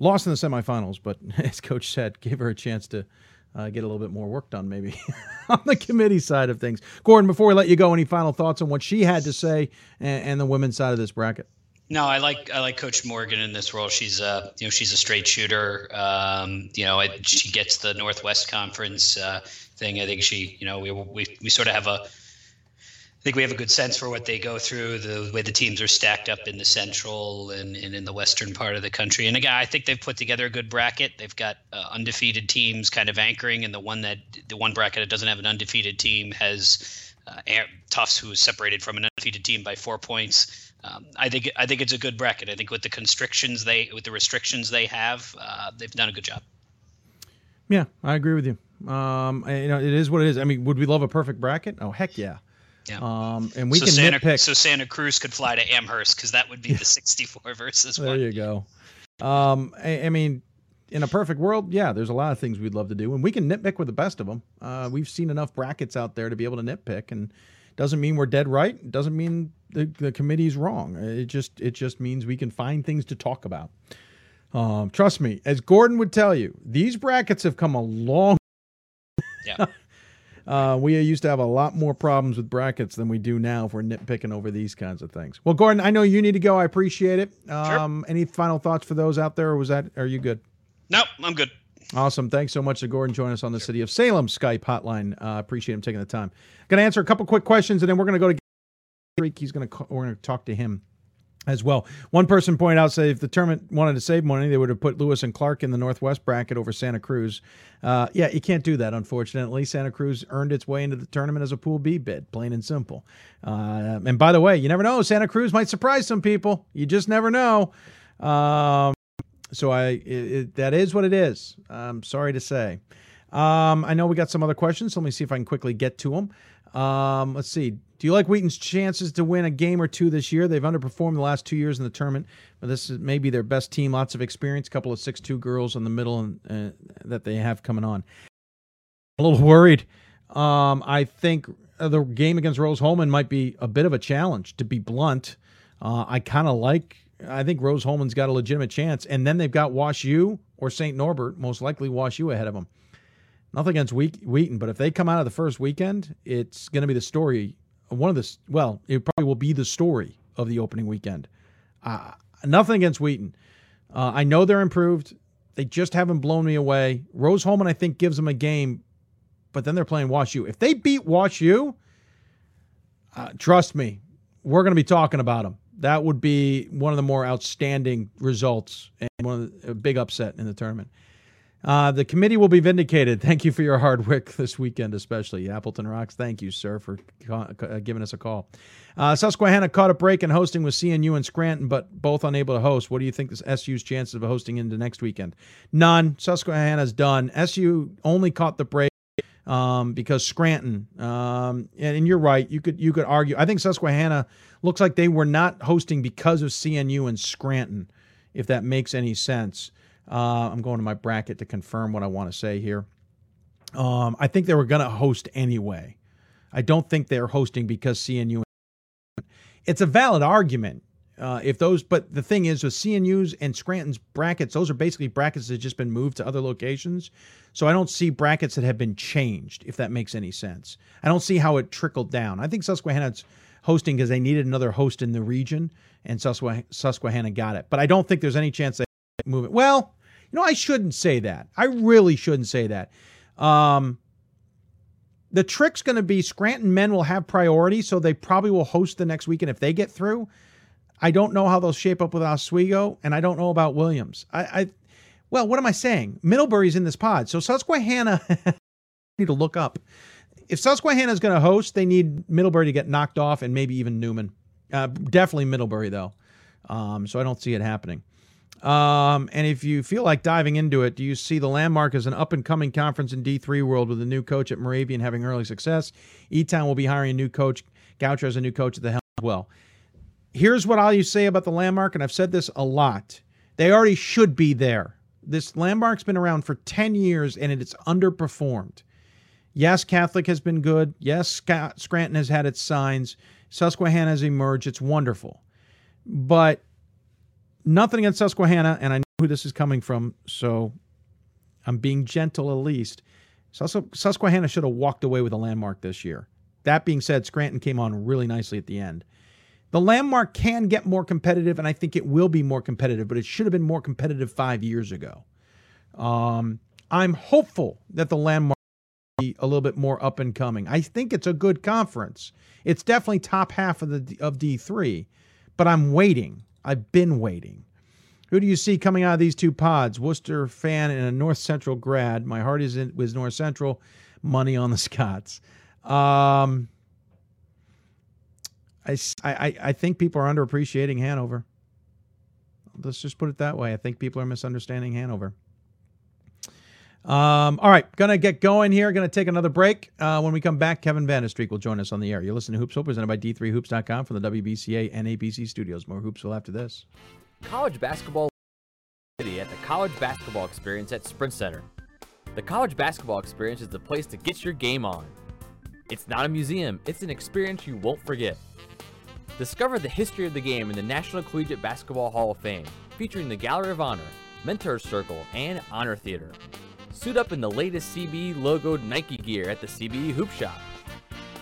lost in the semifinals, but as coach said, gave her a chance to uh, get a little bit more work done, maybe on the committee side of things. Gordon, before we let you go, any final thoughts on what she had to say and, and the women's side of this bracket? No, I like I like Coach Morgan in this role. She's a you know she's a straight shooter. Um, you know, I, she gets the Northwest Conference uh, thing. I think she you know we we we sort of have a think we have a good sense for what they go through, the way the teams are stacked up in the central and, and in the western part of the country. And again, I think they've put together a good bracket. They've got uh, undefeated teams kind of anchoring, and the one that the one bracket that doesn't have an undefeated team has uh, Tufts, who is separated from an undefeated team by four points. Um, I think I think it's a good bracket. I think with the constrictions they with the restrictions they have, uh, they've done a good job. Yeah, I agree with you. Um, you know, it is what it is. I mean, would we love a perfect bracket? Oh, heck yeah. Yeah. Um, and we so can Santa, nitpick. So Santa Cruz could fly to Amherst because that would be the 64 versus There one. you go. Um, I, I mean, in a perfect world, yeah, there's a lot of things we'd love to do, and we can nitpick with the best of them. Uh, we've seen enough brackets out there to be able to nitpick, and doesn't mean we're dead right. Doesn't mean the, the committee's wrong. It just it just means we can find things to talk about. Um, trust me, as Gordon would tell you, these brackets have come a long. Yeah. Uh, we used to have a lot more problems with brackets than we do now if we're nitpicking over these kinds of things. Well, Gordon, I know you need to go. I appreciate it. Um, Any final thoughts for those out there, or was that? Are you good? No, I'm good. Awesome. Thanks so much to Gordon joining us on the City of Salem Skype hotline. Uh, appreciate him taking the time. Going to answer a couple quick questions, and then we're going to go to Greek. He's going to we're going to talk to him as well. One person pointed out, say if the tournament wanted to save money, they would have put Lewis and Clark in the Northwest bracket over Santa Cruz. Uh, yeah, you can't do that, unfortunately. Santa Cruz earned its way into the tournament as a Pool B bid, plain and simple. Uh, and by the way, you never know. Santa Cruz might surprise some people. You just never know. Um, so I, it, it, that is what it is. I'm sorry to say. Um, I know we got some other questions. So let me see if I can quickly get to them. Um, let's see. Do you like Wheaton's chances to win a game or two this year? They've underperformed the last two years in the tournament, but this is maybe their best team. Lots of experience. couple of six-two girls in the middle and, uh, that they have coming on. A little worried. Um, I think the game against Rose-Hulman might be a bit of a challenge. To be blunt, uh, I kind of like. I think Rose-Hulman's got a legitimate chance, and then they've got Wash U or St. Norbert, most likely Wash U ahead of them. Nothing against Wheaton, but if they come out of the first weekend, it's going to be the story. One of the well, it probably will be the story of the opening weekend. Uh, nothing against Wheaton. Uh, I know they're improved. They just haven't blown me away. Rose-Hulman, I think, gives them a game, but then they're playing Wash U. If they beat Wash U, uh, trust me, we're going to be talking about them. That would be one of the more outstanding results and one of the a big upset in the tournament. Uh, the committee will be vindicated. Thank you for your hard work this weekend, especially Appleton Rocks. Thank you, sir, for ca- uh, giving us a call. Uh, Susquehanna caught a break in hosting with CNU and Scranton, but both unable to host. What do you think this SU's chances of hosting into next weekend? None. Susquehanna's done. SU only caught the break um, because Scranton. Um, and, and you're right. You could you could argue. I think Susquehanna looks like they were not hosting because of CNU and Scranton, if that makes any sense. Uh, I'm going to my bracket to confirm what I want to say here. Um, I think they were going to host anyway. I don't think they're hosting because CNU. It's a valid argument. Uh, if those, but the thing is, with CNU's and Scranton's brackets, those are basically brackets that have just been moved to other locations. So I don't see brackets that have been changed, if that makes any sense. I don't see how it trickled down. I think Susquehanna's hosting because they needed another host in the region, and Susquehanna, Susquehanna got it. But I don't think there's any chance move it. Well, you know, I shouldn't say that. I really shouldn't say that. Um, the trick's going to be Scranton men will have priority, so they probably will host the next weekend if they get through. I don't know how they'll shape up with Oswego, and I don't know about Williams. I, I well, what am I saying? Middlebury's in this pod, so Susquehanna need to look up. If Susquehanna is going to host, they need Middlebury to get knocked off, and maybe even Neumann. Uh, definitely Middlebury though, um, so I don't see it happening. Um, and if you feel like diving into it, do you see the landmark as an up and coming conference in D3 world with a new coach at Moravian having early success? E Town will be hiring a new coach. Goucher as a new coach at the helm as well. Here's what I'll say about the landmark, and I've said this a lot. They already should be there. This landmark's been around for 10 years and it's underperformed. Yes, Catholic has been good. Yes, Scott, Scranton has had its signs. Susquehanna has emerged. It's wonderful. But nothing against Susquehanna, and I know who this is coming from, so I'm being gentle at least. Susquehanna should have walked away with a landmark this year. That being said, Scranton came on really nicely at the end. The landmark can get more competitive, and I think it will be more competitive, but it should have been more competitive five years ago. Um, I'm hopeful that the landmark will be a little bit more up and coming. I think it's a good conference. It's definitely top half of the of D3, but I'm waiting. I've been waiting. Who do you see coming out of these two pods? Wooster fan and a North Central grad. My heart is in, with North Central. Money on the Scots. Um, I, I, I think people are underappreciating Hanover. Let's just put it that way. I think people are misunderstanding Hanover. Um, all right, gonna get going here. Gonna take another break. Uh, when we come back, Kevin Vande Streek will join us on the air. You're listening to Hoops Hoopsville, presented by D3Hoops.com from the WBCA and ABC studios. More Hoopsville after this. College basketball at the College Basketball Experience at Sprint Center. The College Basketball Experience is the place to get your game on. It's not a museum, it's an experience you won't forget. Discover the history of the game in the National Collegiate Basketball Hall of Fame, featuring the Gallery of Honor, Mentor Circle, and Honor Theater. Suit up in the latest CBE logoed Nike gear at the CBE Hoop Shop.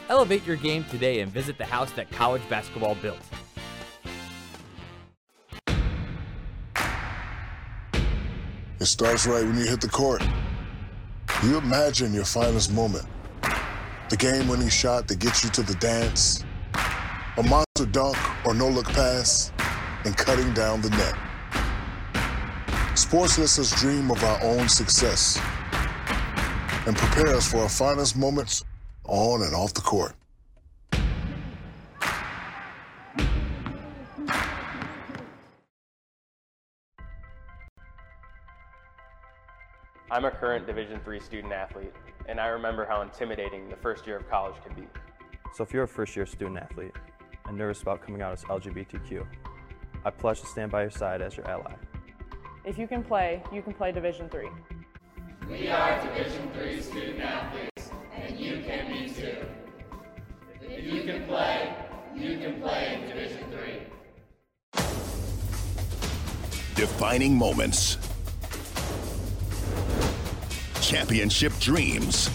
Elevate your game today and visit the house that college basketball built. It starts right when you hit the court. You imagine your finest moment. The game winning shot that gets you to the dance, a monster dunk or no look pass, and cutting down the net. Sports lets us dream of our own success and prepare us for our finest moments on and off the court. I'm a current Division III student athlete, and I remember how intimidating the first year of college can be. So if you're a first year student athlete and nervous about coming out as LGBTQ, I pledge to stand by your side as your ally. If you can play, you can play Division Three. We are Division Three student athletes, and you can be too. If you can play, you can play in Division Three. Defining moments. Championship dreams.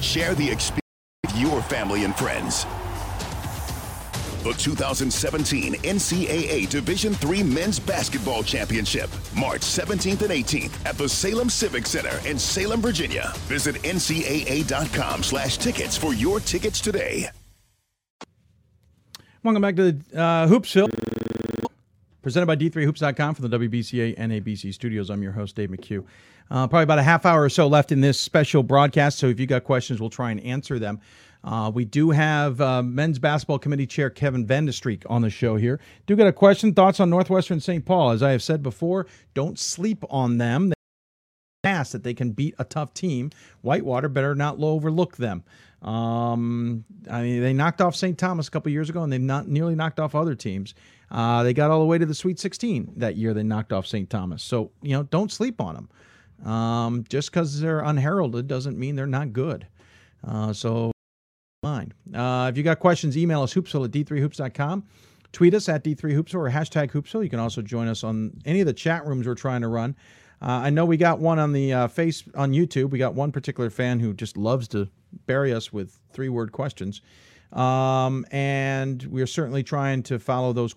Share the experience with your family and friends. The 2017 NCAA Division III Men's Basketball Championship, March 17th and 18th at the Salem Civic Center in Salem, Virginia. Visit ncaa.com slash tickets for your tickets today. Welcome back to the uh, Hoopsville, presented by D3Hoops.com from the WBCA and ABC studios. I'm your host, Dave McHugh. Uh, probably about a half hour or so left in this special broadcast, so if you got questions, we'll try and answer them. Uh, we do have uh, men's basketball committee chair Kevin Vande Streek on the show here. Do get a question, thoughts on Northwestern St. Paul? As I have said before, don't sleep on them. They past that they can beat a tough team. Whitewater better not overlook them. Um, I mean, they knocked off St. Thomas a couple years ago, and they've not nearly knocked off other teams. Uh, they got all the way to the Sweet 16 that year. They knocked off St. Thomas. So you know, don't sleep on them. Um, just because they're unheralded doesn't mean they're not good. Uh, so mind. Uh, if you got questions, email us hoopsville at d3hoops.com. Tweet us at d3hoopsville or hashtag hoopsville. You can also join us on any of the chat rooms we're trying to run. Uh, I know we got one on the uh, face on YouTube. We got one particular fan who just loves to bury us with three word questions, um, and we're certainly trying to follow those.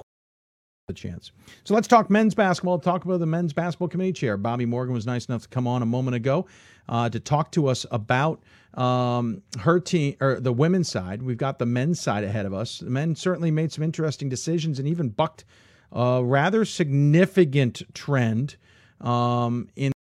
The chance. So let's talk men's basketball. Talk about the men's basketball committee chair. Bobbi Morgan was nice enough to come on a moment ago uh, to talk to us about um, her team or the women's side. We've got the men's side ahead of us. The men certainly made some interesting decisions and even bucked a rather significant trend um, in.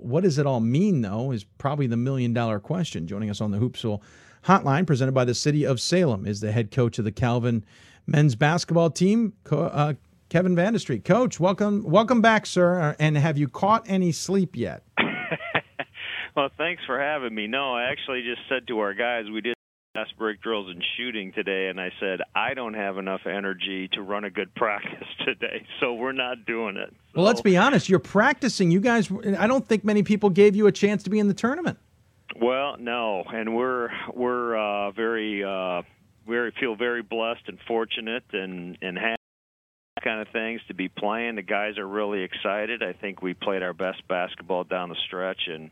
What does it all mean, though, is probably the million dollar question. Joining us on the Hoopsville hotline, presented by the city of Salem, is the head coach of the Calvin men's basketball team, uh, Kevin Vande Streek. Coach, welcome, welcome back, sir. And have you caught any sleep yet? well, thanks for having me. No, I actually just said to our guys, we did fast break drills and shooting today, and I said I don't have enough energy to run a good practice today, so we're not doing it. Well, let's be honest. You're practicing. You guys, I don't think many people gave you a chance to be in the tournament. Well, no, and we're we're uh, very uh, very feel very blessed and fortunate and and have kind of things to be playing. The guys are really excited. I think we played our best basketball down the stretch, and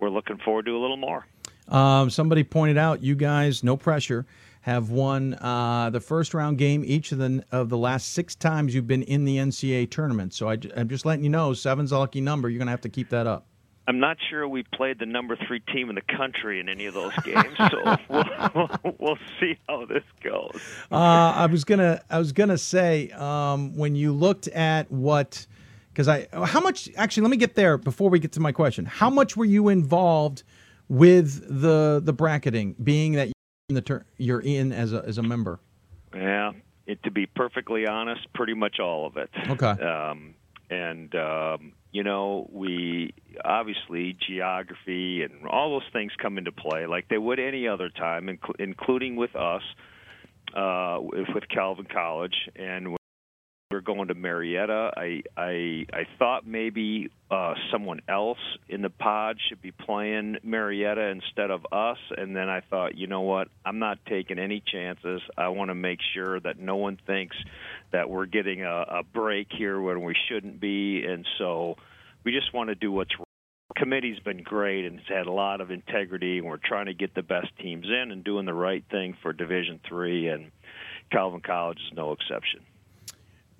we're looking forward to a little more. Um, somebody pointed out you guys, no pressure, have won uh, the first round game each of the of the last six times you've been in the NCAA tournament. So I, am just letting you know, seven's a lucky number. You're going to have to keep that up. I'm not sure we played the number three team in the country in any of those games, so we'll, we'll, we'll, see how this goes. Uh, I was gonna I was gonna say um, when you looked at what because I how much actually let me get there before we get to my question. How much were you involved with the the bracketing, being that you're in, the ter- you're in as a as a member? Yeah, it, to be perfectly honest, pretty much all of it. Okay. Um, and um, you know, we obviously geography and all those things come into play like they would any other time, inc- including with us, uh, with Calvin College, and when we're going to Marietta. I I I thought maybe uh, someone else in the pod should be playing Marietta instead of us, and then I thought, you know what? I'm not taking any chances. I want to make sure that no one thinks that we're getting a, a break here when we shouldn't be, and so we just want to do what's right committee's been great and it's had a lot of integrity and we're trying to get the best teams in and doing the right thing for division three and calvin college is no exception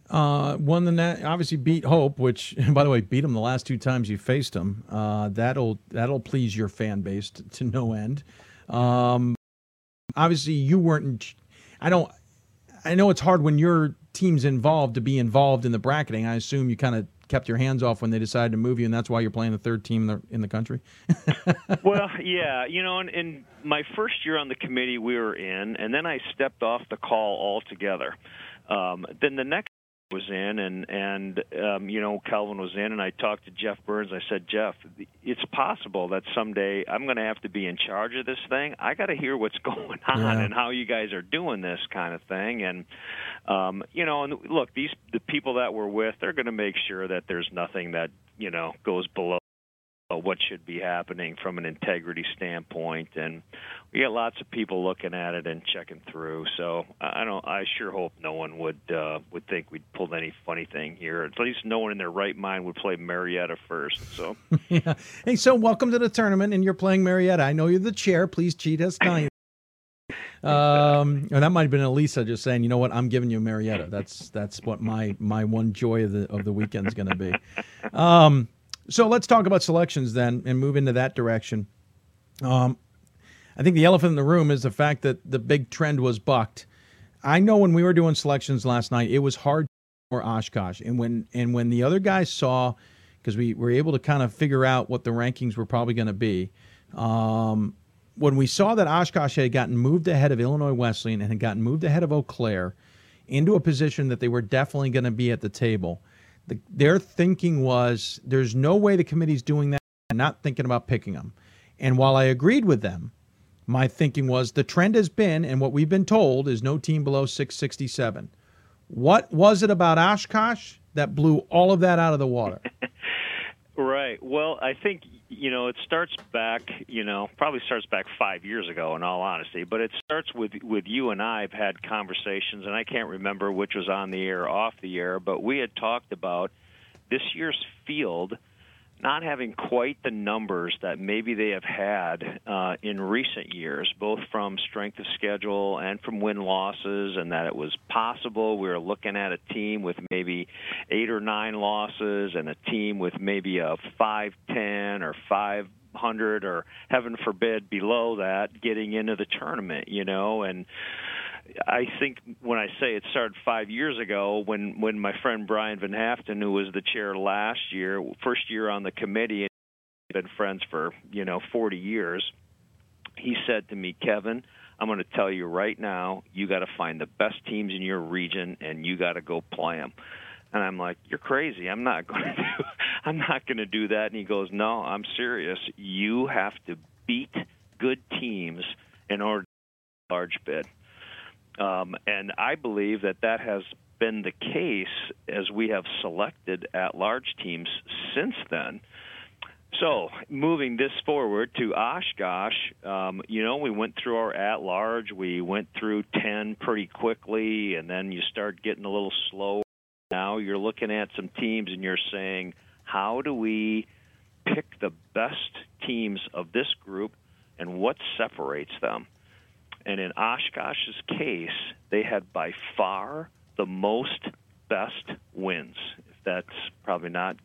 uh, won the net, obviously beat Hope, which by the way beat them the last two times you faced them. Uh, that'll that'll please your fan base to, to no end. Um, obviously you weren't. I don't. I know it's hard when your team's involved to be involved in the bracketing. I assume you kind of kept your hands off when they decided to move you, and that's why you're playing the third team in the in the country. well, yeah, you know, in, in my first year on the committee, we were in, and then I stepped off the call altogether. Um, then the next was in and and um, you know Calvin was in and I talked to Jeff Burns. I said, Jeff, it's possible that someday I'm going to have to be in charge of this thing. I got to hear what's going on Yeah. and how you guys are doing this kind of thing. And um, you know, and look, these the people that we're with, they're going to make sure that there's nothing that you know goes below what should be happening from an integrity standpoint and we get lots of people looking at it and checking through so i don't i sure hope no one would uh would think we'd pulled any funny thing here at least no one in their right mind would play marietta first so yeah. Hey, so welcome to the tournament, and you're playing Marietta. I know you're the chair. Please cheat us kindly. Um, and that might have been Elisa just saying, you know what, I'm giving you Marietta. That's that's what my my one joy of the of the weekend is going to be. Um, so let's talk about selections then, and move into that direction. Um, I think the elephant in the room is the fact that the big trend was bucked. I know when we were doing selections last night, it was hard for Oshkosh, and when and when the other guys saw, because we were able to kind of figure out what the rankings were probably going to be. Um, when we saw that Oshkosh had gotten moved ahead of Illinois Wesleyan and had gotten moved ahead of Eau Claire into a position that they were definitely going to be at the table, the, their thinking was there's no way the committee's doing that and not thinking about picking them. And while I agreed with them, my thinking was the trend has been, and what we've been told is no team below 667. What was it about Oshkosh that blew all of that out of the water? Right. Well, I think you know it starts back. You know, probably starts back five years ago. In all honesty, but it starts with with you and I have had conversations, and I can't remember which was on the air, or off the air, but we had talked about this year's field not having quite the numbers that maybe they have had uh, in recent years, both from strength of schedule and from win losses, and that it was possible. We were looking at a team with maybe eight or nine losses and a team with maybe a five ten or 5 hundred or heaven forbid below that getting into the tournament you know and I think when I say it started five years ago, when when my friend Brian Van Haften, who was the chair last year, first year on the committee, and been friends for you know 40 years, he said to me, Kevin, I'm going to tell you right now, you got to find the best teams in your region, and you got to go play them. And I'm like, you're crazy. I'm not going to do. I'm not going to do that. And he goes, No, I'm serious. You have to beat good teams in order to large bid. Um, and I believe that that has been the case as we have selected at large teams since then. So, moving this forward to Oshkosh, um, you know, we went through our at large. We went through 10 pretty quickly, and then you start getting a little slower. Now you're looking at some teams and you're saying, how do we pick the best teams of this group and what separates them. And in Oshkosh's case, they had by far the most best wins. That's probably not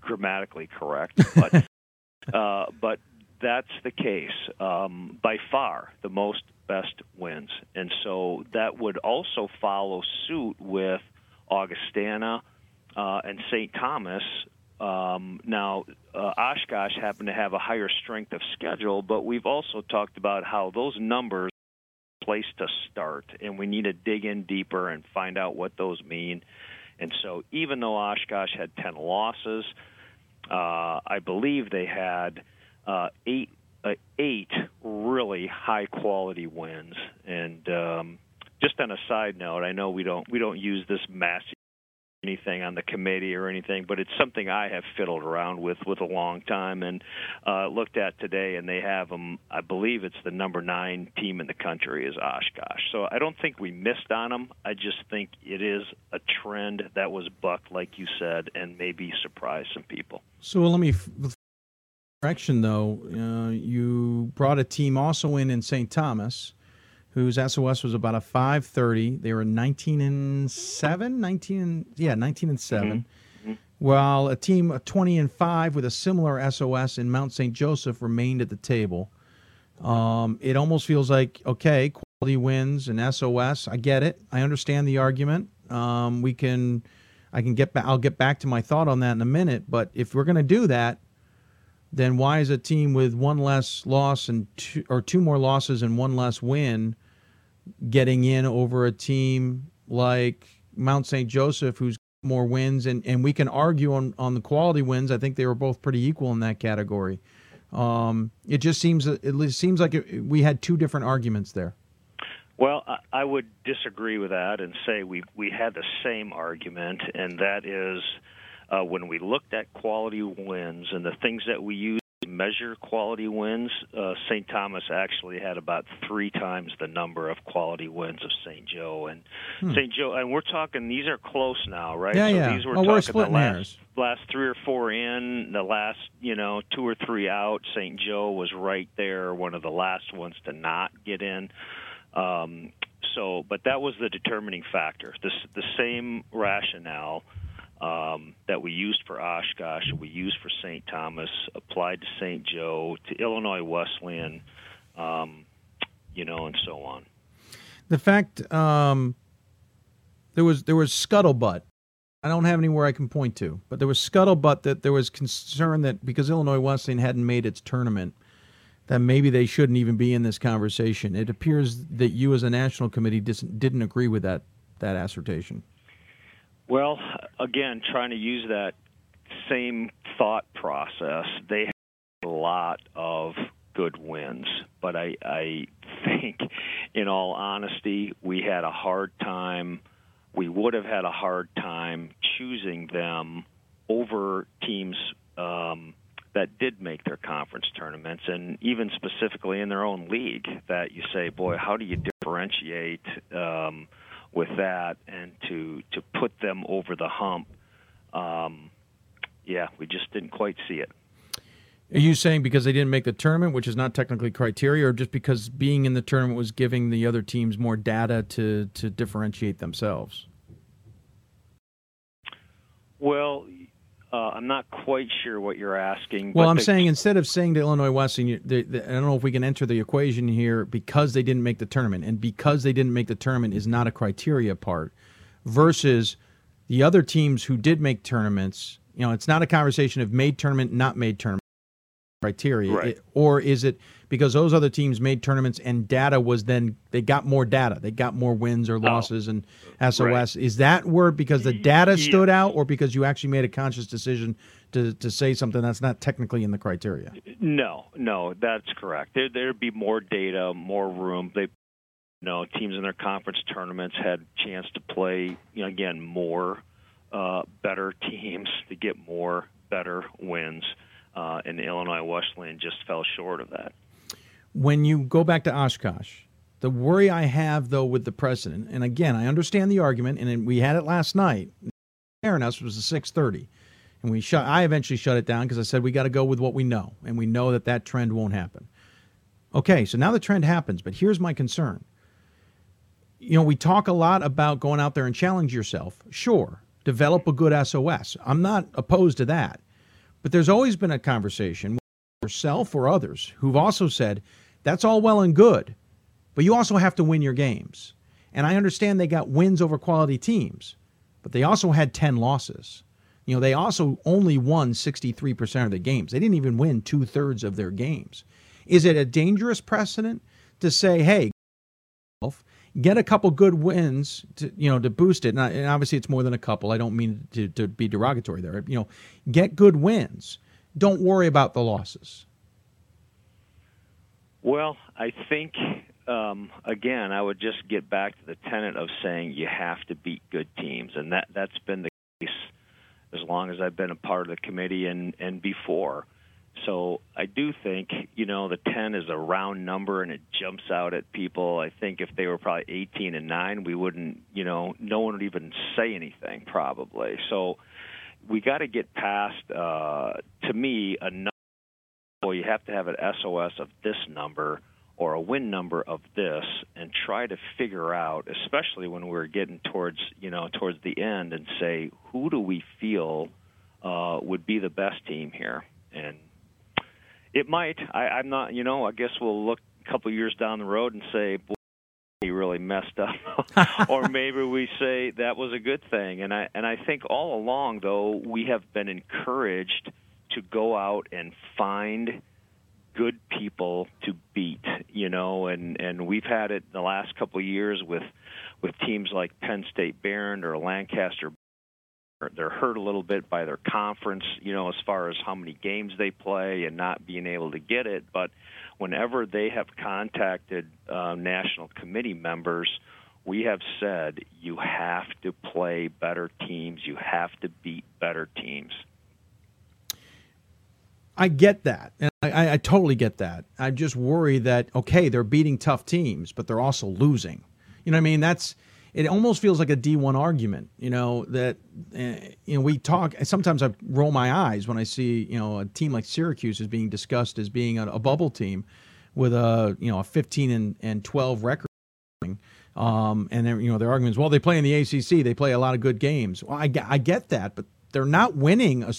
grammatically correct, but uh, but that's the case. Um, by far, the most best wins, and so that would also follow suit with Augustana uh, and St. Thomas. Um, now, uh, Oshkosh happened to have a higher strength of schedule, but we've also talked about how those numbers place to start, and we need to dig in deeper and find out what those mean. And so, even though Oshkosh had 10 losses, uh, I believe they had uh, eight uh, eight really high quality wins. And um, just on a side note, I know we don't we don't use this massive anything on the committee or anything, but it's something I have fiddled around with with a long time and uh, looked at today. And they have them. I believe it's the number nine team in the country is Oshkosh. So I don't think we missed on them. I just think it is a trend that was bucked, like you said, and maybe surprised some people. So let me correction though. Uh, you brought a team also in in St. Thomas whose SOS was about a 530. They were 19 and 7, 19 and, yeah, 19 and 7. Mm-hmm. While a team of 20 and 5 with a similar SOS in Mount St. Joseph remained at the table. Um, it almost feels like okay, quality wins and SOS. I get it. I understand the argument. Um, we can, I can get back. I'll get back to my thought on that in a minute. But if we're going to do that, then why is a team with one less loss and two, or two more losses and one less win getting in over a team like Mount St. Joseph, who's more wins? And, and we can argue on, on the quality wins. I think they were both pretty equal in that category. Um, it just seems it seems like it, we had two different arguments there. Well, I would disagree with that and say we we had the same argument, and that is uh, when we looked at quality wins and the things that we use to measure quality wins, uh, St. Thomas actually had about three times the number of quality wins of St. Joe. And hmm. St. Joe, and we're talking these are close now, right? Yeah, so yeah. These were well, talking we're the last, hairs. last three or four in, the last you know two or three out. St. Joe was right there, one of the last ones to not get in. Um, so, but that was the determining factor. This the same rationale um, that we used for Oshkosh, we used for St. Thomas, applied to St. Joe, to Illinois Wesleyan, um, you know, and so on. The fact um, there was there was scuttlebutt. I don't have anywhere I can point to, but there was scuttlebutt that there was concern that because Illinois Wesleyan hadn't made its tournament, that maybe they shouldn't even be in this conversation. It appears that you, as a national committee, didn't agree with that that assertion. Well, again, trying to use that same thought process, they have a lot of good wins, but I, I think, in all honesty, we had a hard time. We would have had a hard time choosing them over teams um, that did make their conference tournaments, and even specifically in their own league. That you say, boy, how do you differentiate? Um, with that and to to put them over the hump. Um, yeah, we just didn't quite see it. Are you saying because they didn't make the tournament, which is not technically criteria, or just because being in the tournament was giving the other teams more data to to differentiate themselves? Well, uh, I'm not quite sure what you're asking. Well, I'm the, saying instead of saying to Illinois Wesleyan, I don't know if we can enter the equation here because they didn't make the tournament, and because they didn't make the tournament is not a criteria part, versus the other teams who did make tournaments. You know, it's not a conversation of made tournament, not made tournament criteria, right. it, or is it because those other teams made tournaments and data was then they got more data, they got more wins or oh. losses oh, and SOS. Right. Is that where because the data stood out, or because you actually made a conscious decision to to say something that's not technically in the criteria? No, no, that's correct. There there'd be more data, more room. They you know, teams in their conference tournaments had chance to play, you know, again, more uh, better teams to get more better wins uh, and Illinois Wesleyan just fell short of that. When you go back to Oshkosh, the worry I have though with the president, and again, I understand the argument, and we had it last night. Airing us was a six thirty, and we shut. I eventually shut it down because I said we got to go with what we know, and we know that that trend won't happen. Okay, so now the trend happens, but here's my concern. You know, we talk a lot about going out there and challenge yourself. Sure, develop a good SOS. I'm not opposed to that. But there's always been a conversation with yourself or others who've also said that's all well and good, but you also have to win your games. And I understand they got wins over quality teams, but they also had 10 losses. You know, they also only won 63% of the games. They didn't even win two thirds of their games. Is it a dangerous precedent to say, hey, get a couple good wins to you know to boost it? And obviously, it's more than a couple. I don't mean to, to be derogatory there. You know, get good wins. Don't worry about the losses. Well, I think um, again, I would just get back to the tenet of saying you have to beat good teams, and that that's been the case as long as I've been a part of the committee and and before. So I do think you know the 10 is a round number and it jumps out at people. I think if they were probably 18 and 9, we wouldn't you know no one would even say anything probably. So we got to get past uh, to me a number. Well, you have to have an SOS of this number or a win number of this and try to figure out especially when we're getting towards you know towards the end and say who do we feel uh, would be the best team here and it might I, i'm not you know i guess we'll look a couple years down the road and say boy he really messed up or maybe we say that was a good thing and i and i think all along though we have been encouraged to go out and find good people to beat, you know, and and we've had it the last couple years with with teams like Penn State Behrend or Lancaster. They're hurt a little bit by their conference, you know, as far as how many games they play and not being able to get it. But whenever they have contacted uh, national committee members, we have said you have to play better teams, you have to beat better teams. I get that. And I, I, totally get that. I just worry that, okay, they're beating tough teams, but they're also losing. You know what I mean? That's, it almost feels like a D1 argument, you know, that, uh, you know, we talk, sometimes I roll my eyes when I see, you know, a team like Syracuse is being discussed as being a, a bubble team with a, you know, a 15 and, and 12 record. Um, and you know, their arguments, well, they play in the ACC, they play a lot of good games. Well, I, I get that, but they're not winning a,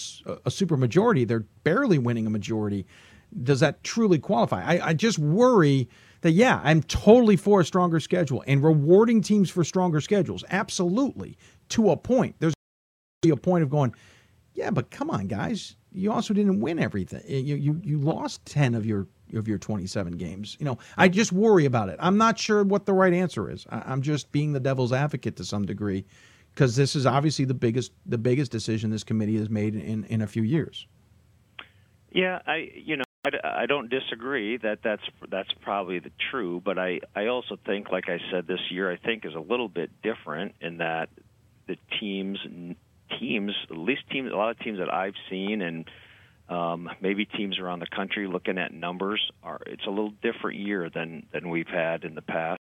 a super majority. They're barely winning a majority. Does that truly qualify? I, I just worry that, yeah, I'm totally for a stronger schedule and rewarding teams for stronger schedules. Absolutely. To a point. There's a point of going, yeah, but come on, guys. You also didn't win everything. You, you, you lost 10 of your of your 27 games. You know, I just worry about it. I'm not sure what the right answer is. I, I'm just being the devil's advocate to some degree because this is obviously the biggest the biggest decision this committee has made in in a few years. Yeah, I you know I, I don't disagree that that's that's probably the true, but I I also think like I said this year I think is a little bit different in that the teams teams at least teams a lot of teams that I've seen and um, maybe teams around the country looking at numbers are it's a little different year than than we've had in the past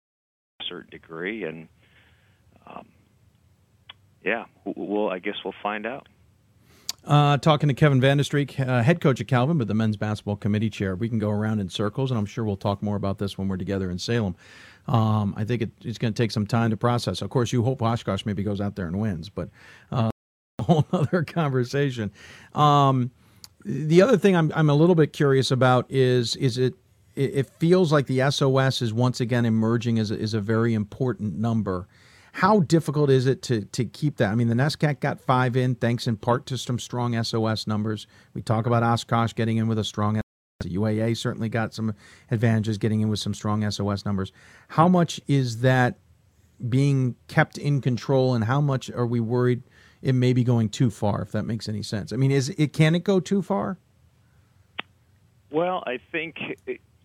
to a certain degree and um, yeah, we'll I guess we'll find out. Uh, talking to Kevin Vande Streek, uh, head coach at Calvin, but the men's basketball committee chair. We can go around in circles, and I'm sure we'll talk more about this when we're together in Salem. Um, I think it, it's going to take some time to process. Of course, you hope Oshkosh maybe goes out there and wins, but uh, a whole other conversation. Um, the other thing I'm, I'm a little bit curious about is is it it feels like the SOS is once again emerging as a, as a very important number. How difficult is it to to keep that? I mean, the NESCAC got five in, thanks in part to some strong SOS numbers. We talk about Oshkosh getting in with a strong. The UAA certainly got some advantages getting in with some strong SOS numbers. How much is that being kept in control, and how much are we worried it may be going too far? If that makes any sense. I mean, is it can it go too far? Well, I think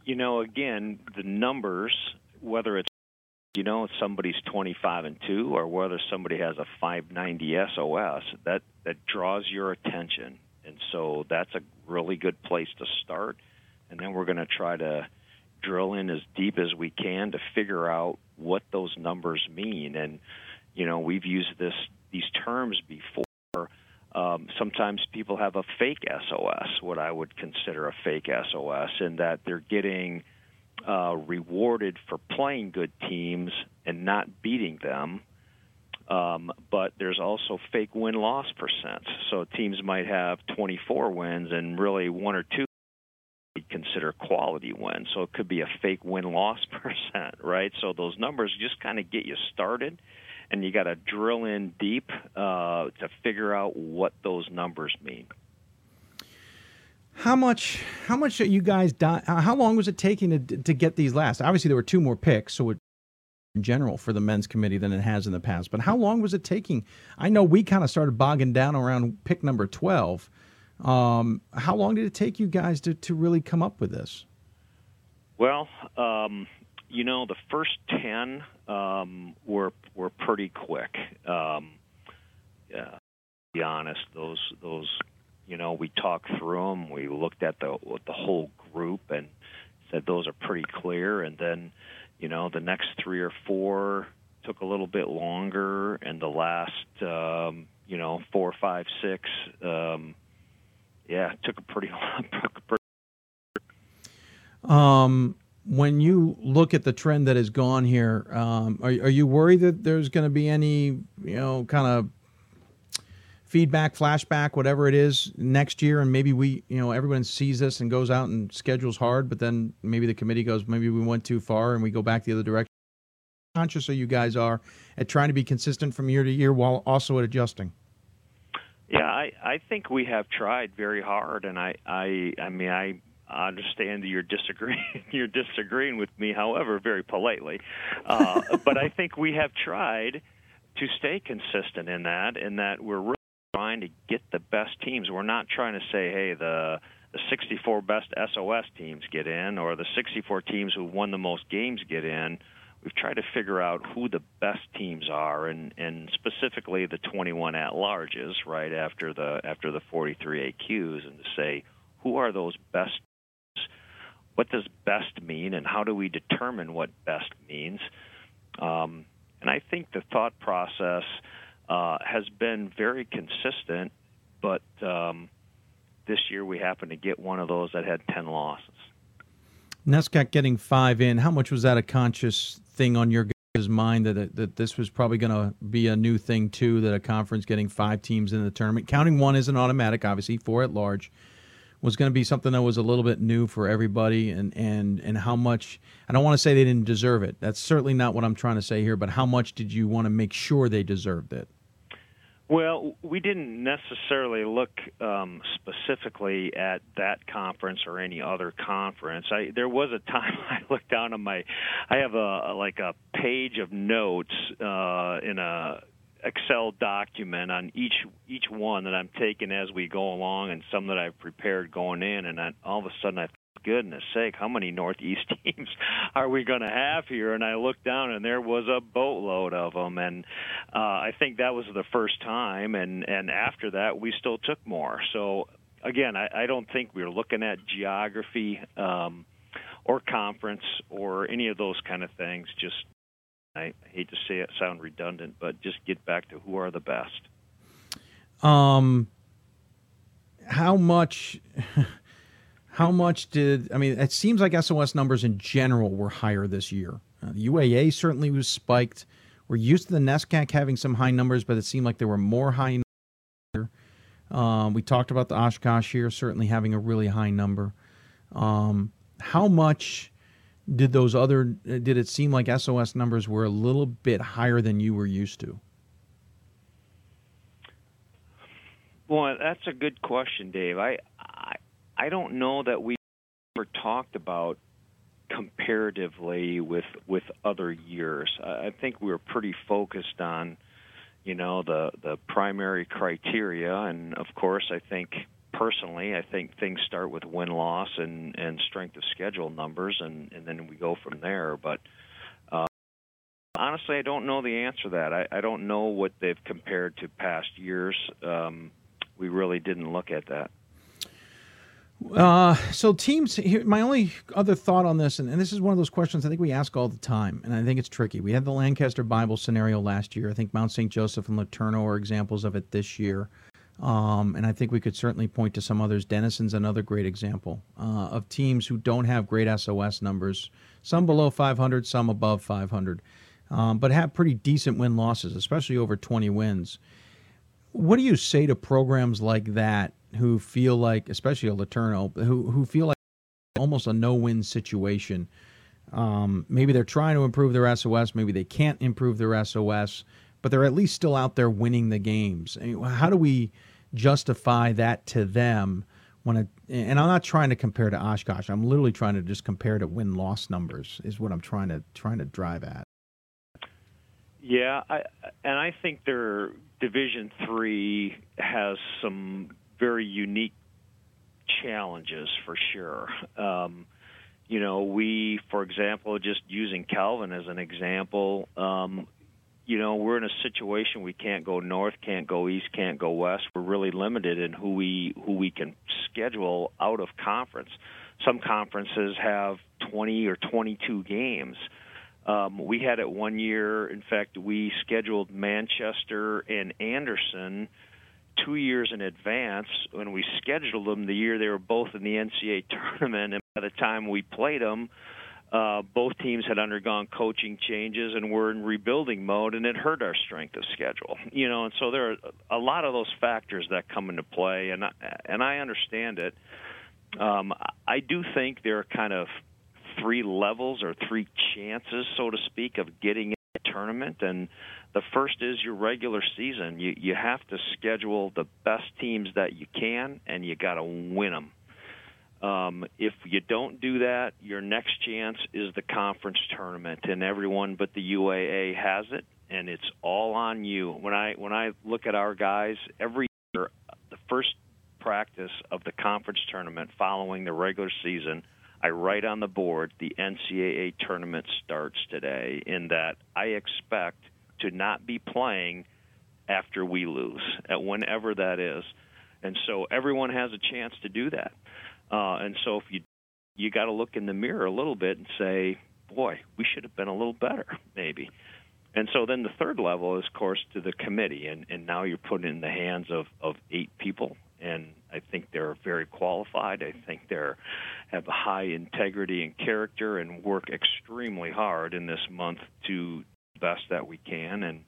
you know again the numbers, whether it's you know somebody's 25 and 2 or whether somebody has a 590 SOS that that draws your attention. And so that's a really good place to start. And then we're going to try to drill in as deep as we can to figure out what those numbers mean. And you know we've used this these terms before. Um, sometimes people have a fake SOS what I would consider a fake SOS in that they're getting uh, rewarded for playing good teams and not beating them. Um, but there's also fake win loss percent. So teams might have 24 wins and really one or two we consider quality wins. So it could be a fake win loss percent, right? So those numbers just kind of get you started, and you got to drill in deep uh, to figure out what those numbers mean. How much? How much you guys? Di- how long was it taking to to get these last? Obviously, there were two more picks, so it in general for the men's committee than it has in the past. But how long was it taking? I know we kind of started bogging down around pick number twelve. Um, how long did it take you guys to, to really come up with this? Well, um, you know, the first ten um, were were pretty quick. Um, yeah, to be honest, those those you know we talked through them. We looked at the the whole group and said those are pretty clear. And then, you know, the next three or four took a little bit longer, and the last um, you know four, five, six. Um, yeah, took a pretty long. Pretty um, when you look at the trend that has gone here, um, are, are you worried that there's going to be any, you know, kind of feedback, flashback, whatever it is next year, and maybe we, you know, everyone sees this and goes out and schedules hard, but then maybe the committee goes, maybe we went too far, and we go back the other direction. Conscious of you guys are at trying to be consistent from year to year while also at adjusting. Yeah, I, I think we have tried very hard, and I, I, I mean, I understand that you're disagreeing. You're disagreeing with me, however, very politely. Uh, but I think we have tried to stay consistent in that, in that we're trying to get the best teams. We're not trying to say, hey, the the 64 best SOS teams get in, or the 64 teams who won the most games get in we've tried to figure out who the best teams are, and and specifically the 21 at larges, right after the after the 43 AQs, and to say who are those best. Teams? What does best mean, and how do we determine what best means? Um, and I think the thought process uh, has been very consistent, but um, this year we happen to get one of those that had 10 losses. NESCAC getting five in. How much was that a conscious thing on your guys' mind that that this was probably going to be a new thing too? That a conference getting five teams in the tournament, counting one isn't automatic, obviously four at large, was going to be something that was a little bit new for everybody. And and and how much? I don't want to say they didn't deserve it. That's certainly not what I'm trying to say here. But how much did you want to make sure they deserved it? Well, we didn't necessarily look um, specifically at that conference or any other conference. I, there was a time I looked down on my, I have a like a page of notes uh, in a Excel document on each each one that I'm taking as we go along, and some that I've prepared going in, and I, all of a sudden I goodness sake, how many Northeast teams are we going to have here? And I looked down, and there was a boatload of them. And uh, I think that was the first time. And and after that, we still took more. So again, I, I don't think we are looking at geography um, or conference or any of those kind of things. Just I hate to say it, sound redundant, but just get back to who are the best. Um, how much? How much did I mean? It seems like SOS numbers in general were higher this year. Uh, the UAA certainly was spiked. We're used to the NESCAC having some high numbers, but it seemed like there were more high. Um, we talked about the Oshkosh here certainly having a really high number. Um, how much did those other? Uh, did it seem like SOS numbers were a little bit higher than you were used to? Well, that's a good question, Dave. I I don't know that we ever talked about comparatively with with other years. I think we were pretty focused on, you know, the the primary criteria, and of course, I think personally, I think things start with win loss and and strength of schedule numbers, and and then we go from there. But uh, honestly, I don't know the answer to that. I, I don't know what they've compared to past years. Um, we really didn't look at that. Uh, so teams. Here, my only other thought on this, and, and, this is one of those questions I think we ask all the time, and I think it's tricky. We had the Lancaster Bible scenario last year. I think Mount St. Joseph and LeTourneau are examples of it this year. Um, and I think we could certainly point to some others. Denison's another great example uh, of teams who don't have great SOS numbers, some below 500, some above 500, um, but have pretty decent win losses, especially over 20 wins. What do you say to programs like that who feel like, especially a LeTourneau, who, who feel like almost a no win situation? Um, maybe they're trying to improve their SOS, maybe they can't improve their SOS, but they're at least still out there winning the games. I mean, how do we justify that to them when it, and I'm not trying to compare to Oshkosh. I'm literally trying to just compare to win loss numbers is what I'm trying to trying to drive at. Yeah, I, and I think their Division Three has some very unique challenges for sure. Um, you know, we, for example, just using Calvin as an example, um, you know, we're in a situation we can't go north, can't go east, can't go west. We're really limited in who we who we can schedule out of conference. Some conferences have 20 or 22 games. Um, we had it one year. In fact, we scheduled Manchester and Anderson two years in advance. When we scheduled them, the year they were both in the NCAA tournament, and by the time we played them, uh, both teams had undergone coaching changes and were in rebuilding mode, and it hurt our strength of schedule. You know, and so there are a lot of those factors that come into play, and I, and I understand it. Um, I do think there are kind of three levels or three chances, so to speak, of getting in the tournament, and the first is your regular season. You you have to schedule the best teams that you can, and you got to win them um, if you don't do that, your next chance is the conference tournament, and everyone but the UAA has it, and it's all on you. When I when I look at our guys, every year, the first practice of the conference tournament following the regular season, I write on the board the NCAA tournament starts today. In that, I expect to not be playing after we lose, at whenever that is, and so everyone has a chance to do that. Uh, and so if you you got to look in the mirror a little bit and say, boy, we should have been a little better, maybe. And so then the third level is, of course, to the committee, and, and now you're put in the hands of, of eight people, and I think they're very qualified. I think they have a high integrity and character, and work extremely hard in this month to the best that we can. And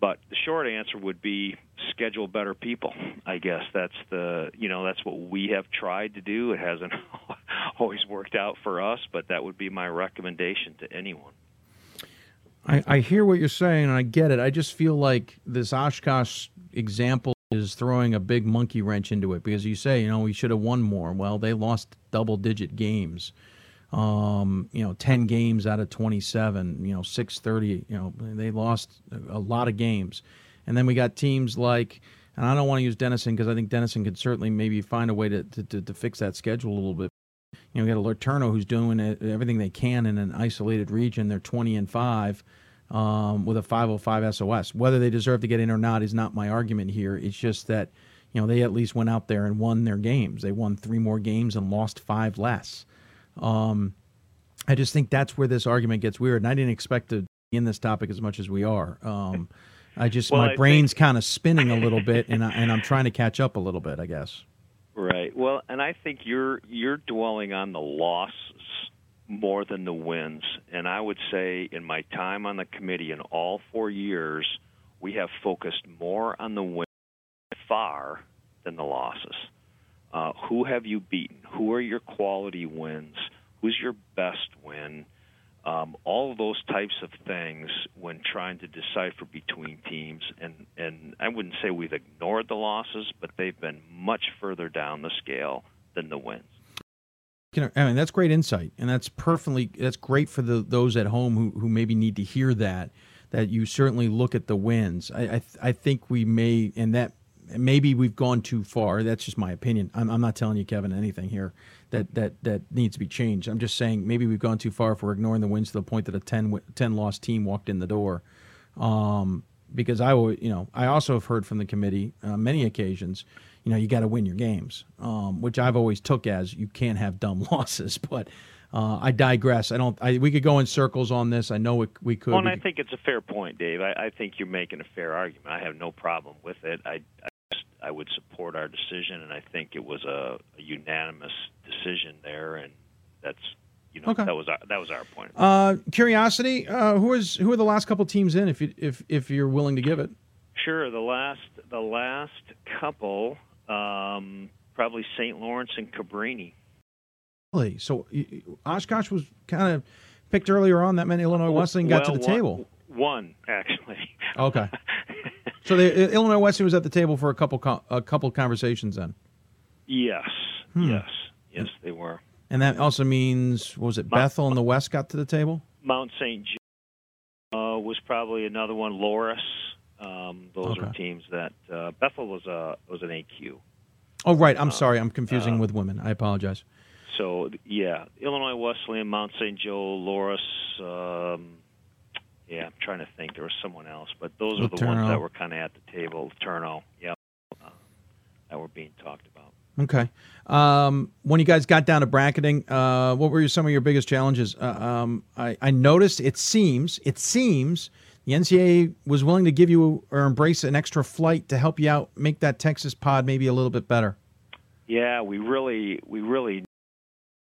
but the short answer would be schedule better people. I guess that's the you know that's what we have tried to do. It hasn't always worked out for us, but that would be my recommendation to anyone. I, I hear what you're saying, and I get it. I just feel like this Oshkosh example is throwing a big monkey wrench into it because you say, you know, we should have won more. Well, they lost double digit games um, you know, 10 games out of 27, you know, 630, you know, they lost a lot of games. And then we got teams like, and I don't want to use Denison because I think Denison could certainly maybe find a way to, to, to, fix that schedule a little bit. You know, we got a LeTourneau who's doing everything they can in an isolated region. They're 20 and 5 um, with a 505 SOS. Whether they deserve to get in or not is not my argument here. It's just that, you know, they at least went out there and won their games. They won three more games and lost five less. Um, I just think that's where this argument gets weird, and I didn't expect to be in this topic as much as we are. Um, I just well, my I brain's think... kind of spinning a little bit, and I, and I'm trying to catch up a little bit, I guess. Right. Well, and I think you're you're dwelling on the losses more than the wins. And I would say, in my time on the committee in all four years, we have focused more on the wins far than the losses. Uh, who have you beaten? Who are your quality wins? Who's your best win? Um, all of those types of things when trying to decipher between teams. And, and I wouldn't say we've ignored the losses, but they've been much further down the scale than the wins. I mean, that's great insight, and that's perfectly that's great for the those at home who, who maybe need to hear that. That you certainly look at the wins. I I, I think we may, and that maybe we've gone too far. That's just my opinion. I'm, I'm not telling you, Kevin, anything here that, that, that needs to be changed. I'm just saying maybe we've gone too far if we're ignoring the wins to the point that a 10, 10 loss team walked in the door. Um, because I will, you know, I also have heard from the committee uh, many occasions, you know, you got to win your games, um, which I've always took as you can't have dumb losses. But uh, I digress. I don't. I, we could go in circles on this. I know it, we could. Well, and we I think it's a fair point, Dave. I, I, think you're making a fair argument. I have no problem with it. I, I I would support our decision, and I think it was a, a unanimous decision there, and that's you know Okay. that was our, that was our point. Uh, curiosity, uh, who is who are the last couple teams in? If you if if you're willing to give it. Sure. The last the last couple, um, probably St. Lawrence and Cabrini. Really? So Oshkosh was kind of picked earlier on. That meant Illinois Wesleyan got to the one- table. One actually. Okay. so the Illinois Wesleyan was at the table for a couple co- a couple conversations then, Yes. Hmm. Yes. Yes, they were. and that also means was it Bethel and the West got to the table? Mount St. John uh, was probably another one. Loras. Um, those are teams that uh, Bethel was a was an AQ. Oh right, I'm Uh, sorry, I'm confusing uh, with women. I apologize. So yeah, Illinois Wesleyan, Mount St. Joe, Loras. Um, yeah, I'm trying to think. There was someone else, but those are the ones that were kind of at the table. Turno, yeah, uh, that were being talked about. Okay. Um, when you guys got down to bracketing, uh, what were your, some of your biggest challenges? Uh, um, I, I noticed it seems it seems the NCAA was willing to give you or embrace an extra flight to help you out, make that Texas pod maybe a little bit better. Yeah, we really, we really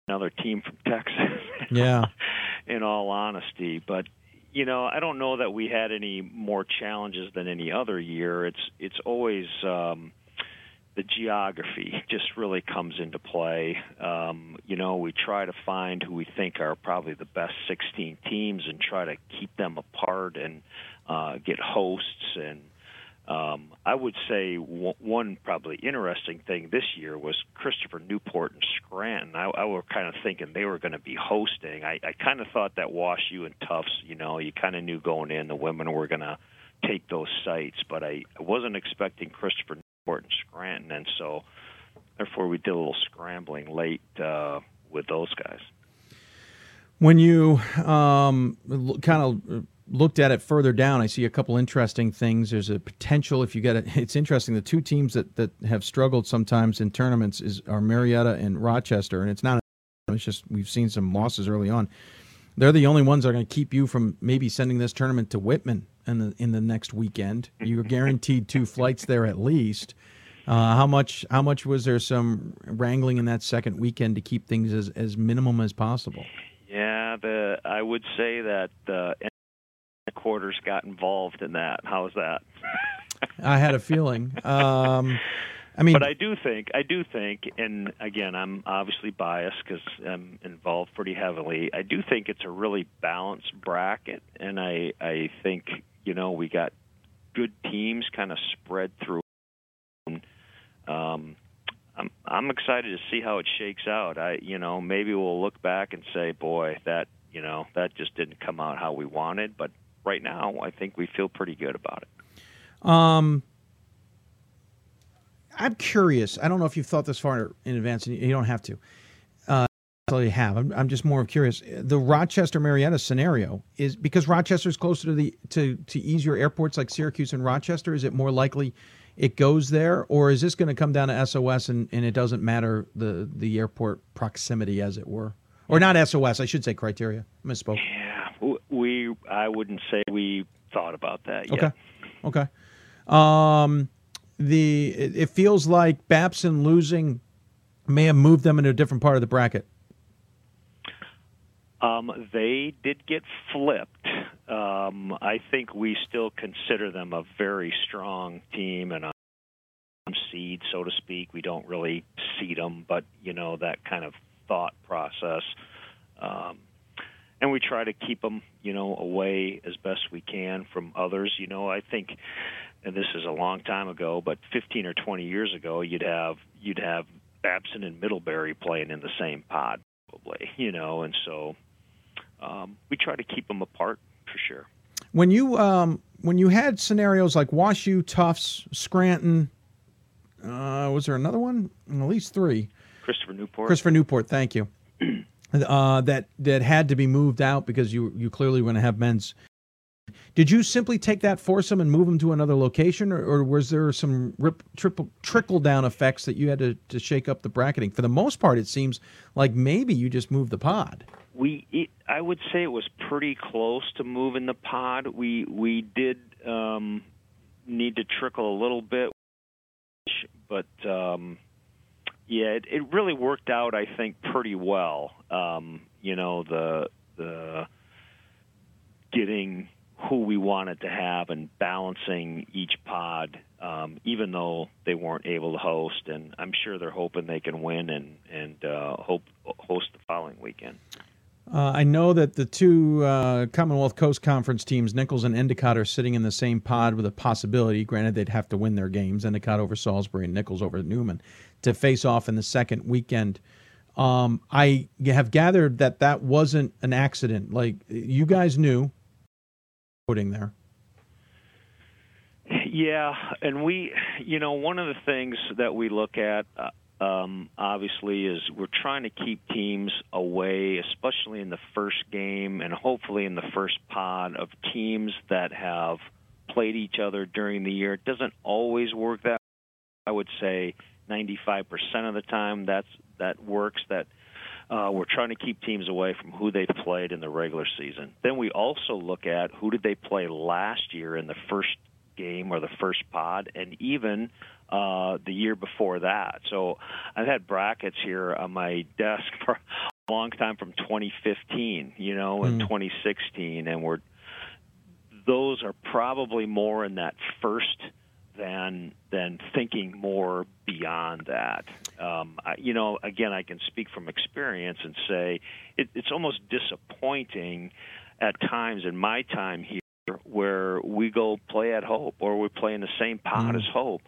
another team from Texas. Yeah. in all honesty. But you know, I don't know that we had any more challenges than any other year. It's it's always um, the geography just really comes into play. Um, you know, we try to find who we think are probably the best 16 teams and try to keep them apart and uh, get hosts and um, I would say w- one probably interesting thing this year was Christopher Newport and Scranton. I, I were kind of thinking they were going to be hosting. I, I kind of thought that Wash U and Tufts, you know, you kind of knew going in the women were going to take those sites, but I, I wasn't expecting Christopher Newport and Scranton, and so therefore we did a little scrambling late uh, with those guys. When you um, kind of looked at it further down, I see a couple interesting things. There's a potential if you get it. It's interesting. The two teams that, that have struggled sometimes in tournaments is are Marietta and Rochester, and it's not. It's just we've seen some losses early on. They're the only ones that are going to keep you from maybe sending this tournament to Whitman in the in the next weekend. You're guaranteed two flights there at least. Uh, how much? How much was there some wrangling in that second weekend to keep things as, as minimum as possible? Yeah, the I would say that the quarters got involved in that. How's that? I had a feeling. Um, I mean, but I do think I do think, and again, I'm obviously biased because I'm involved pretty heavily. I do think it's a really balanced bracket, and I I think you know we got good teams kind of spread through. Um, I'm I'm excited to see how it shakes out. I you know maybe we'll look back and say, boy, that you know that just didn't come out how we wanted. But right now, I think we feel pretty good about it. Um, I'm curious. I don't know if you've thought this far in advance, and you don't have to. Uh, you have. I'm, I'm just more curious. The Rochester Marietta scenario is because Rochester is closer to the to to easier airports like Syracuse and Rochester. Is it more likely it goes there, or is this going to come down to SOS and, and it doesn't matter the the airport proximity, as it were, or not SOS? I should say criteria. Misspoke. We I wouldn't say we thought about that yet. Okay. Okay. Um, the it, it feels like Babson losing may have moved them into a different part of the bracket. Um, they did get flipped. Um, I think we still consider them a very strong team and a seed, so to speak. We don't really seed them, but you know that kind of thought process. Um, and we try to keep them, you know, away as best we can from others. You know, I think, and this is a long time ago, but 15 or 20 years ago, you'd have you'd have Babson and Middlebury playing in the same pod, probably. You know, and so um, we try to keep them apart for sure. When you um, when you had scenarios like WashU, Tufts, Scranton, uh, was there another one? At least three. Christopher Newport. Christopher Newport, thank you. Uh, that that had to be moved out because you you clearly want to have men's. Did you simply take that foursome and move them to another location, or, or was there some rip, triple, trickle down effects that you had to, to shake up the bracketing? For the most part, it seems like maybe you just moved the pod. We, it, I would say it was pretty close to moving the pod. We we did um, need to trickle a little bit but um, yeah, it, it really worked out. I think pretty well. Um, you know, the the getting who we wanted to have and balancing each pod, um, even though they weren't able to host. And I'm sure they're hoping they can win and and uh, hope host the following weekend. Uh, I know that the two uh, Commonwealth Coast Conference teams, Nichols and Endicott, are sitting in the same pod with a possibility. Granted, they'd have to win their games, Endicott over Salisbury and Nichols over Neumann, to face off in the second weekend. Um, I have gathered that that wasn't an accident. Like you guys knew putting there. Yeah, and we, you know, one of the things that we look at, uh, um, obviously, is we're trying to keep teams away, especially in the first game and hopefully in the first pod of teams that have played each other during the year. It doesn't always work that. I would say 95% of the time that's that works. That uh, we're trying to keep teams away from who they played in the regular season. Then we also look at who did they play last year in the first game or the first pod, and even uh, the year before that. So I've had brackets here on my desk for a long time from 2015, you know, and 2016, and we're those are probably more in that first than than thinking more beyond that. Um, I, you know, again, I can speak from experience and say it, it's almost disappointing at times in my time here where we go play at Hope or we play in the same pot Mm. as Hope.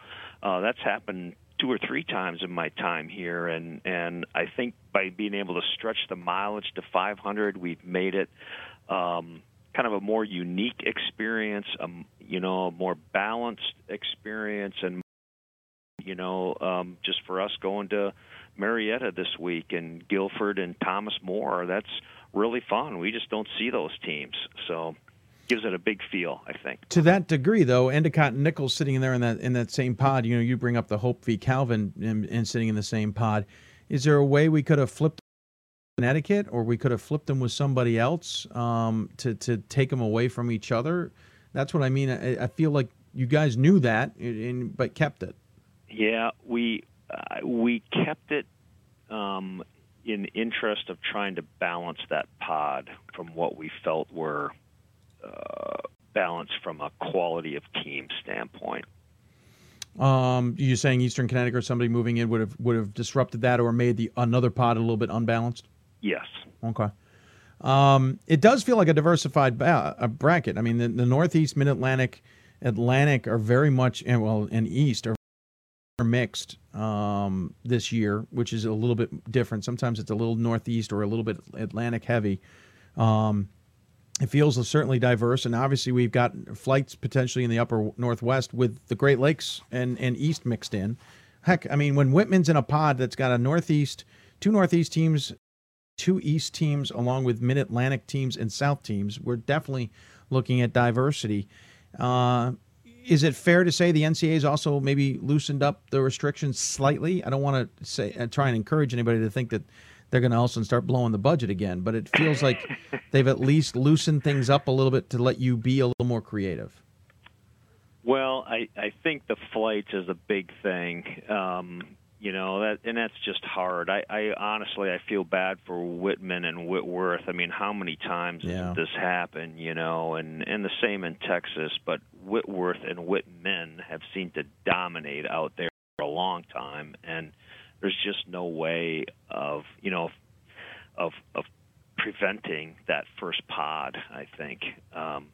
Uh, that's happened two or three times in my time here, and and I think by being able to stretch the mileage to 500, we've made it um, kind of a more unique experience, um, you know, a more balanced experience, and you know, um, just for us going to Marietta this week and Guilford and Thomas More, that's really fun. We just don't see those teams, so gives it a big feel, I think. To that degree, though, Endicott and Nichols sitting in there in that in that same pod. You know, you bring up the Hope v. Calvin and, and sitting in the same pod. Is there a way we could have flipped Connecticut, or we could have flipped them with somebody else um, to to take them away from each other? That's what I mean. I, I feel like you guys knew that, and, but kept it. Yeah, we uh, we kept it um, in interest of trying to balance that pod from what we felt were uh, balanced from a quality of team standpoint. Um, you're saying Eastern Connecticut or somebody moving in would have would have disrupted that or made the another pod a little bit unbalanced. Yes. Okay. Um, it does feel like a diversified ba- a bracket. I mean, the, the Northeast, Mid Atlantic, Atlantic are very much, and well, and East are mixed um, this year, which is a little bit different. Sometimes it's a little Northeast or a little bit Atlantic heavy. Um, it feels certainly diverse, and obviously we've got flights potentially in the upper Northwest with the Great Lakes and, and East mixed in. Heck, I mean, when Whitman's in a pod that's got a Northeast, two Northeast teams, two East teams, along with Mid Atlantic teams and South teams, we're definitely looking at diversity. Uh, is it fair to say the NCAA has also maybe loosened up the restrictions slightly? I don't want to say uh, try and encourage anybody to think that they're going to also start blowing the budget again, but it feels like they've at least loosened things up a little bit to let you be a little more creative. Well, I I think the flights is a big thing. Um, you know that, and that's just hard. I, I honestly I feel bad for Whitman and Whitworth. I mean, how many times Yeah. has this happened? You know, and and the same in Texas. But Whitworth and Whitman have seemed to dominate out there for a long time, and there's just no way of you know of of preventing that first pod. I think. Um,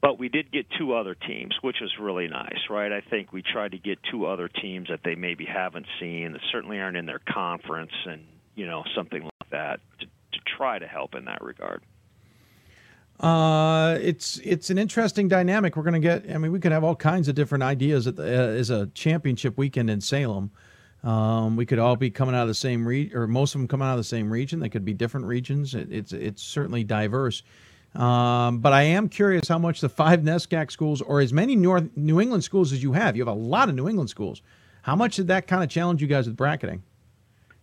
but we did get two other teams, which was really nice, right? I think we tried to get two other teams that they maybe haven't seen, that certainly aren't in their conference, and you know something like that to, to try to help in that regard. Uh, it's it's an interesting dynamic. We're going to get. I mean, we could have all kinds of different ideas at the, uh, as a championship weekend in Salem. Um, we could all be coming out of the same region, or most of them coming out of the same region. They could be different regions. It, it's it's certainly diverse. Um, but I am curious how much the five NESCAC schools, or as many North New England schools as you have, you have a lot of New England schools. How much did that kind of challenge you guys with bracketing?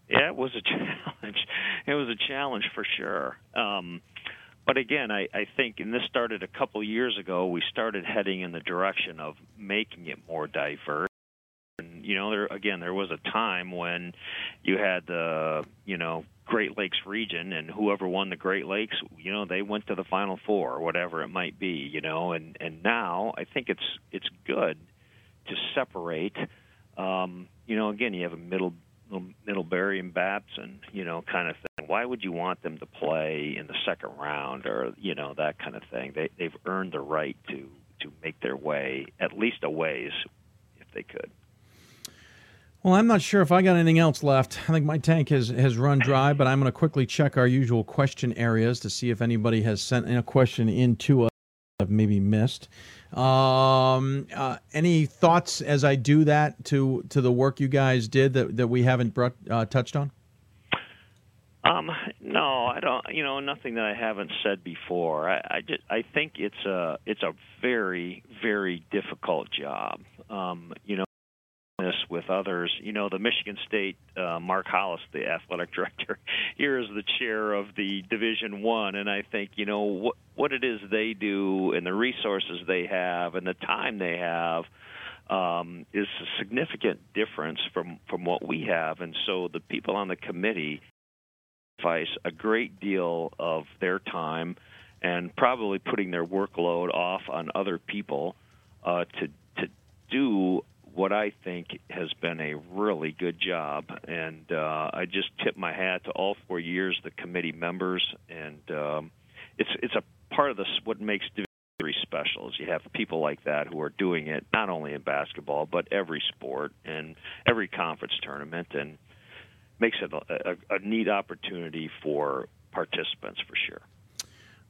Yeah, it was a challenge. It was a challenge for sure. Um, but again, I, I think, and this started a couple years ago, we started heading in the direction of making it more diverse. And, you know, there again, there was a time when you had the, you know, Great Lakes region, and whoever won the Great Lakes, you know, they went to the Final Four or whatever it might be, you know. And and now I think it's it's good to separate. Um, you know, again, you have a middle Middlebury and Babson, you know, kind of thing. Why would you want them to play in the second round or you know that kind of thing? They they've earned the right to to make their way at least a ways if they could. Well, I'm not sure if I got anything else left. I think my tank has, has run dry, but I'm going to quickly check our usual question areas to see if anybody has sent in a question in to us I've maybe missed. Um, uh, any thoughts as I do that to to the work you guys did that, that we haven't brought, uh, touched on? Um, no, I don't. You know, nothing that I haven't said before. I, I just I think it's a it's a very very difficult job. Um, you know, this with others. You know, the Michigan State uh, Mark Hollis, the athletic director, here is the chair of the Division One, and I think you know what what it is they do and the resources they have and the time they have um, is a significant difference from from what we have, and so the people on the committee sacrifice a great deal of their time and probably putting their workload off on other people uh, to to do what I think has been a really good job, and uh, I just tip my hat to all four years the committee members, and um, it's it's a part of this what makes Division Three special is you have people like that who are doing it not only in basketball but every sport and every conference tournament, and makes it a, a, a neat opportunity for participants for sure.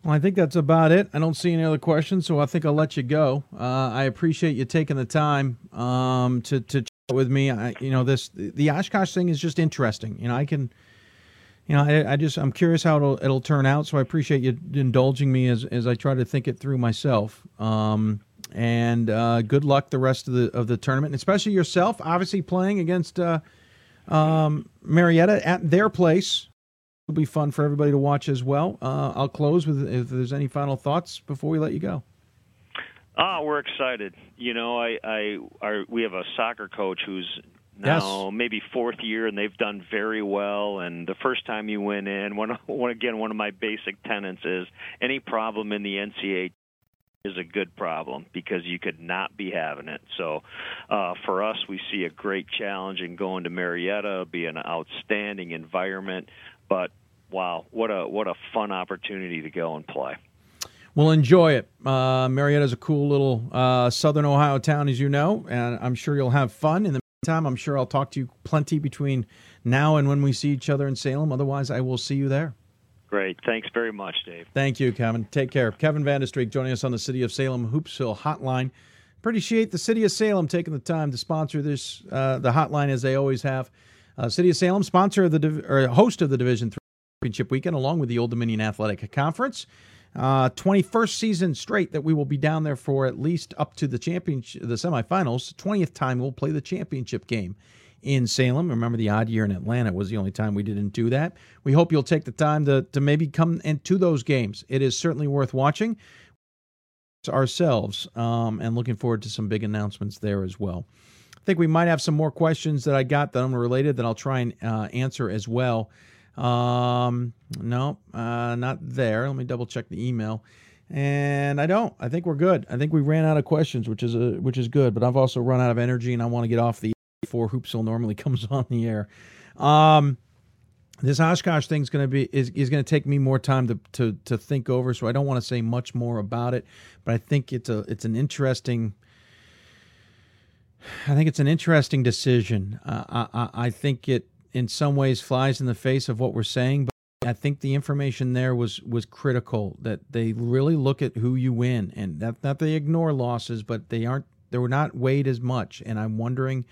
Well, I think that's about it. I don't see any other questions, so I think I'll let you go. Uh, I appreciate you taking the time um, to to chat with me. I, you know, this the Oshkosh thing is just interesting. You know, I can, you know, I, I just I'm curious how it'll it'll turn out. So I appreciate you indulging me as as I try to think it through myself. Um, and uh, good luck the rest of the of the tournament, especially yourself. Obviously playing against uh, um, Marietta at their place It'll be fun for everybody to watch as well. Uh, I'll close with if there's any final thoughts before we let you go. Ah, we're excited. You know, I, I, our, we have a soccer coach who's now Yes. maybe fourth year, and they've done very well. And the first time you went in, one, one again, one of my basic tenets is any problem in the NCAA is a good problem because you could not be having it. So, uh, for us, we see a great challenge in going to Marietta. Be an outstanding environment, but wow, what a what a fun opportunity to go and play. We'll enjoy it. Uh, Marietta's a cool little uh, southern Ohio town, as you know, and I'm sure you'll have fun. In the meantime, I'm sure I'll talk to you plenty between now and when we see each other in Salem. Otherwise, I will see you there. Great, thanks very much, Dave. Thank you, Kevin. Take care. Kevin Vande Streek joining us on the City of Salem Hoopsville Hotline. Appreciate the City of Salem taking the time to sponsor this uh, the hotline as they always have. Uh, City of Salem, sponsor of the div- or host of the Division Three Championship Weekend, along with the Old Dominion Athletic Conference. Uh, 21st season straight that we will be down there for at least up to the championship, the semifinals. 20th time we'll play the championship game in Salem. Remember the odd year in Atlanta was the only time we didn't do that. We hope you'll take the time to to maybe come into those games. It is certainly worth watching ourselves um, and looking forward to some big announcements there as well. I think we might have some more questions that I got that I'm related that I'll try and uh, answer as well. Um, no, uh, not there. Let me double check the email. And I don't. I think we're good. I think we ran out of questions, which is a which is good. But I've also run out of energy, and I want to get off the before Hoopsville normally comes on the air. Um, this Oshkosh thing's going to be is, is going to take me more time to, to to think over, so I don't want to say much more about it. But I think it's a it's an interesting. I think it's an interesting decision. Uh, I, I think it in some ways flies in the face of what we're saying, but I think the information there was was critical that they really look at who you win and that not they ignore losses, but they aren't they were not weighed as much. And I'm wondering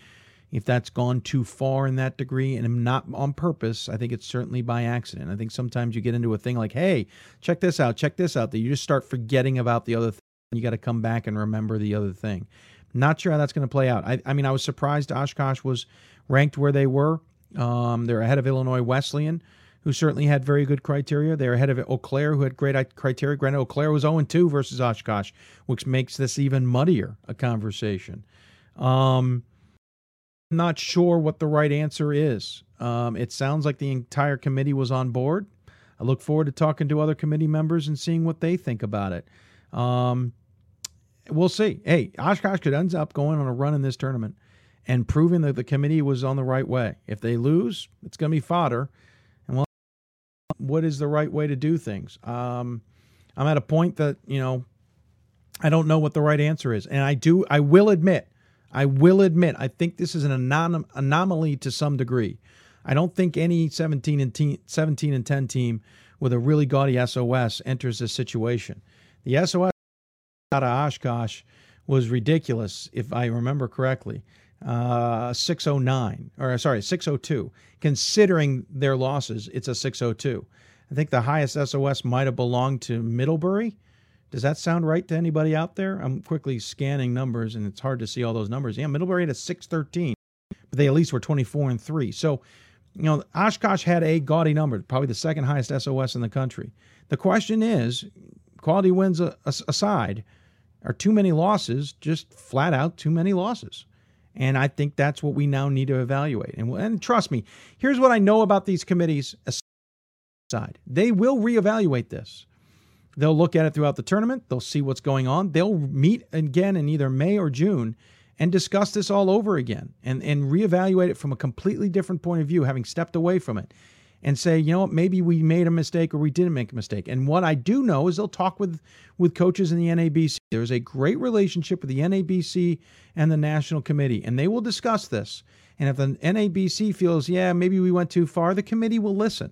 if that's gone too far in that degree and not on purpose. I think it's certainly by accident. I think sometimes you get into a thing like, hey, check this out, check this out, that you just start forgetting about the other thing. You got to come back and remember the other thing. Not sure how that's going to play out. I, I mean, I was surprised Oshkosh was ranked where they were. Um, they're ahead of Illinois Wesleyan, who certainly had very good criteria. They're ahead of Eau Claire, who had great criteria. Granted, Eau Claire was 0 2 versus Oshkosh, which makes this even muddier a conversation. Um, not sure what the right answer is. Um, it sounds like the entire committee was on board. I look forward to talking to other committee members and seeing what they think about it. Um, we'll see. Hey, Oshkosh could end up going on a run in this tournament and proving that the committee was on the right way. If they lose, it's going to be fodder. And well, what is the right way to do things? Um, I'm at a point that you know I don't know what the right answer is, and I do. I will admit, I will admit, I think this is an anom- anomaly to some degree. I don't think any 17 and te- 17 and 10 team with a really gaudy SOS enters this situation. The SOS out of Oshkosh was ridiculous, if I remember correctly. Uh, 609, or sorry, 602. Considering their losses, it's a 602. I think the highest SOS might have belonged to Middlebury. Does that sound right to anybody out there? I'm quickly scanning numbers, and it's hard to see all those numbers. Yeah, Middlebury had a 613, but they at least were 24 and three. So, you know, Oshkosh had a gaudy number, probably the second highest SOS in the country. The question is, quality wins aside, are too many losses just flat out too many losses? And I think that's what we now need to evaluate. And, and trust me, here's what I know about these committees aside. They will reevaluate this. They'll look at it throughout the tournament. They'll see what's going on. They'll meet again in either May or June and discuss this all over again and, and reevaluate it from a completely different point of view, having stepped away from it and say, you know what, maybe we made a mistake or we didn't make a mistake. And what I do know is they'll talk with with coaches in the NABC. There's a great relationship with the NABC and the National Committee, and they will discuss this. And if the NABC feels, yeah, maybe we went too far, the committee will listen.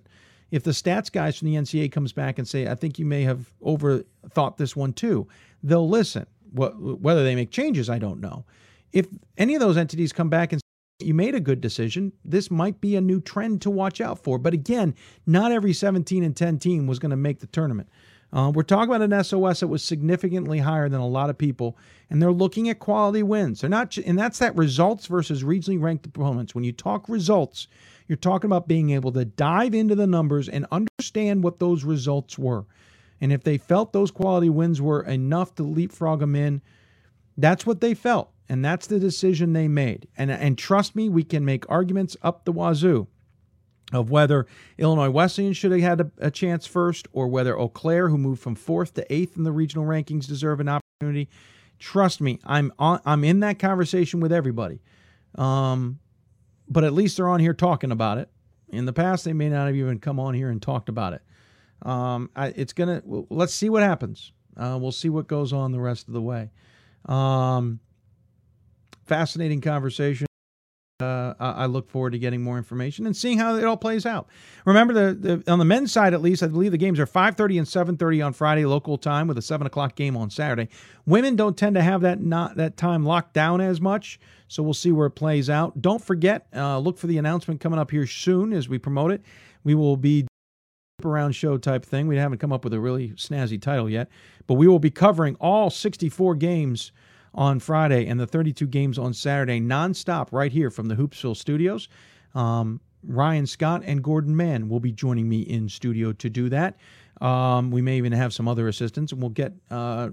If the stats guys from the NCAA comes back and say, I think you may have overthought this one too, they'll listen. Whether they make changes, I don't know. If any of those entities come back and you made a good decision. This might be a new trend to watch out for. But again, not every 17 and 10 team was going to make the tournament. Uh, we're talking about an SOS that was significantly higher than a lot of people, and they're looking at quality wins. They're not, and that's that results versus regionally ranked opponents. When you talk results, you're talking about being able to dive into the numbers and understand what those results were. And if they felt those quality wins were enough to leapfrog them in, that's what they felt. And that's the decision they made. And, and trust me, we can make arguments up the wazoo of whether Illinois Wesleyan should have had a, a, chance first or whether Eau Claire, who moved from fourth to eighth in the regional rankings, deserve an opportunity. Trust me, I'm on, I'm in that conversation with everybody. Um, but at least they're on here talking about it. In the past, they may not have even come on here and talked about it. Um, I, it's gonna. Let's see what happens. Uh, we'll see what goes on the rest of the way. Um, fascinating conversation. Uh, I look forward to getting more information and seeing how it all plays out. Remember, the, the on the men's side at least, I believe the games are 5:30 and 7:30 on Friday local time, with a seven o'clock game on Saturday. Women don't tend to have that not that time locked down as much, so we'll see where it plays out. Don't forget, uh, look for the announcement coming up here soon as we promote it. We will be around show type thing. We haven't come up with a really snazzy title yet, but we will be covering all 64 games on Friday and the 32 games on Saturday, nonstop, right here from the Hoopsville studios. Um, Ryan Scott and Gordon Mann will be joining me in studio to do that. Um, we may even have some other assistants, and we'll get uh,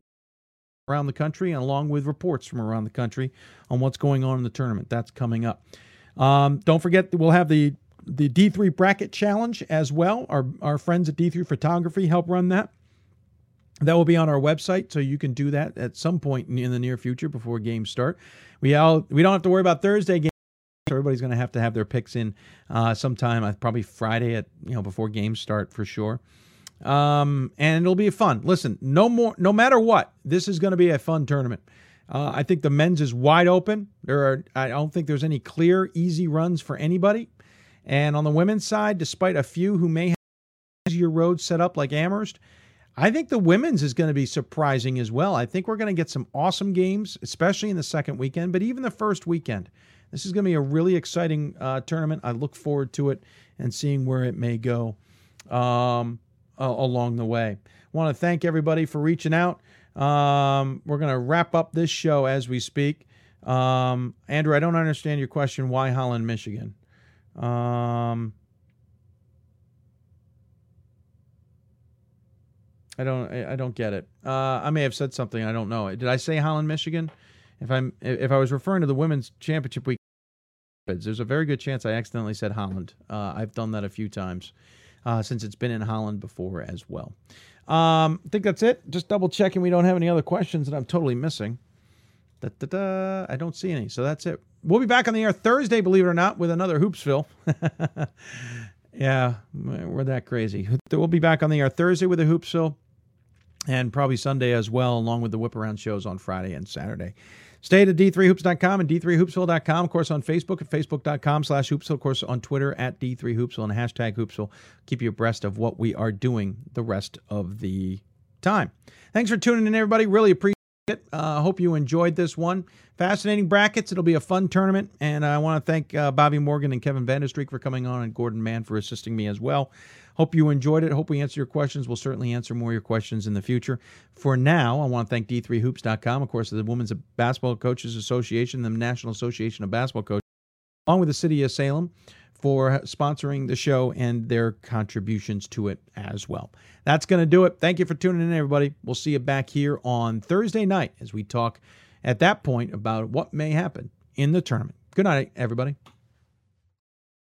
around the country and along with reports from around the country on what's going on in the tournament. That's coming up. Um, don't forget, we'll have the the D3 bracket challenge as well. Our our friends at D3 Photography help run that. That will be on our website, so you can do that at some point in the near future before games start. We all we don't have to worry about Thursday games. Everybody's going to have to have their picks in uh, sometime, uh, probably Friday at you know before games start for sure. Um, and it'll be fun. Listen, no more, no matter what, this is going to be a fun tournament. Uh, I think the men's is wide open. There are, I don't think there's any clear, easy runs for anybody. And on the women's side, despite a few who may have easier roads set up like Amherst, I think the women's is going to be surprising as well. I think we're going to get some awesome games, especially in the second weekend, but even the first weekend. This is going to be a really exciting uh, tournament. I look forward to it and seeing where it may go um, uh, along the way. Want to thank everybody for reaching out. Um, we're going to wrap up this show as we speak. Um, Andrew, I don't understand your question. Why Holland, Michigan? Um, I don't. I don't get it. Uh, I may have said something. I don't know. Did I say Holland, Michigan? If I'm, if I was referring to the women's championship week, There's a very good chance I accidentally said Holland. Uh, I've done that a few times uh, since it's been in Holland before as well. Um, I think that's it. Just double checking we don't have any other questions that I'm totally missing. Da, da, da. I don't see any. So that's it. We'll be back on the air Thursday, believe it or not, with another Hoopsville. yeah, we're that crazy. We'll be back on the air Thursday with a Hoopsville and probably Sunday as well, along with the whip around shows on Friday and Saturday. Stay at d3hoops.com and d3hoopsville.com. Of course, on Facebook at facebook.com slash hoopsville. Of course, on Twitter at d3hoopsville and hashtag hoopsville. Keep you abreast of what we are doing the rest of the time. Thanks for tuning in, everybody. Really appreciate it. I uh, hope you enjoyed this one. Fascinating brackets. It'll be a fun tournament. And I want to thank uh, Bobbi Morgan and Kevin Vande Streek for coming on and Gordon Mann for assisting me as well. Hope you enjoyed it. Hope we answer your questions. We'll certainly answer more of your questions in the future. For now, I want to thank D3Hoops.com, of course, the Women's Basketball Coaches Association, the National Association of Basketball Coaches, along with the City of Salem for sponsoring the show and their contributions to it as well. That's going to do it. Thank you for tuning in, everybody. We'll see you back here on Thursday night as we talk at that point about what may happen in the tournament. Good night, everybody.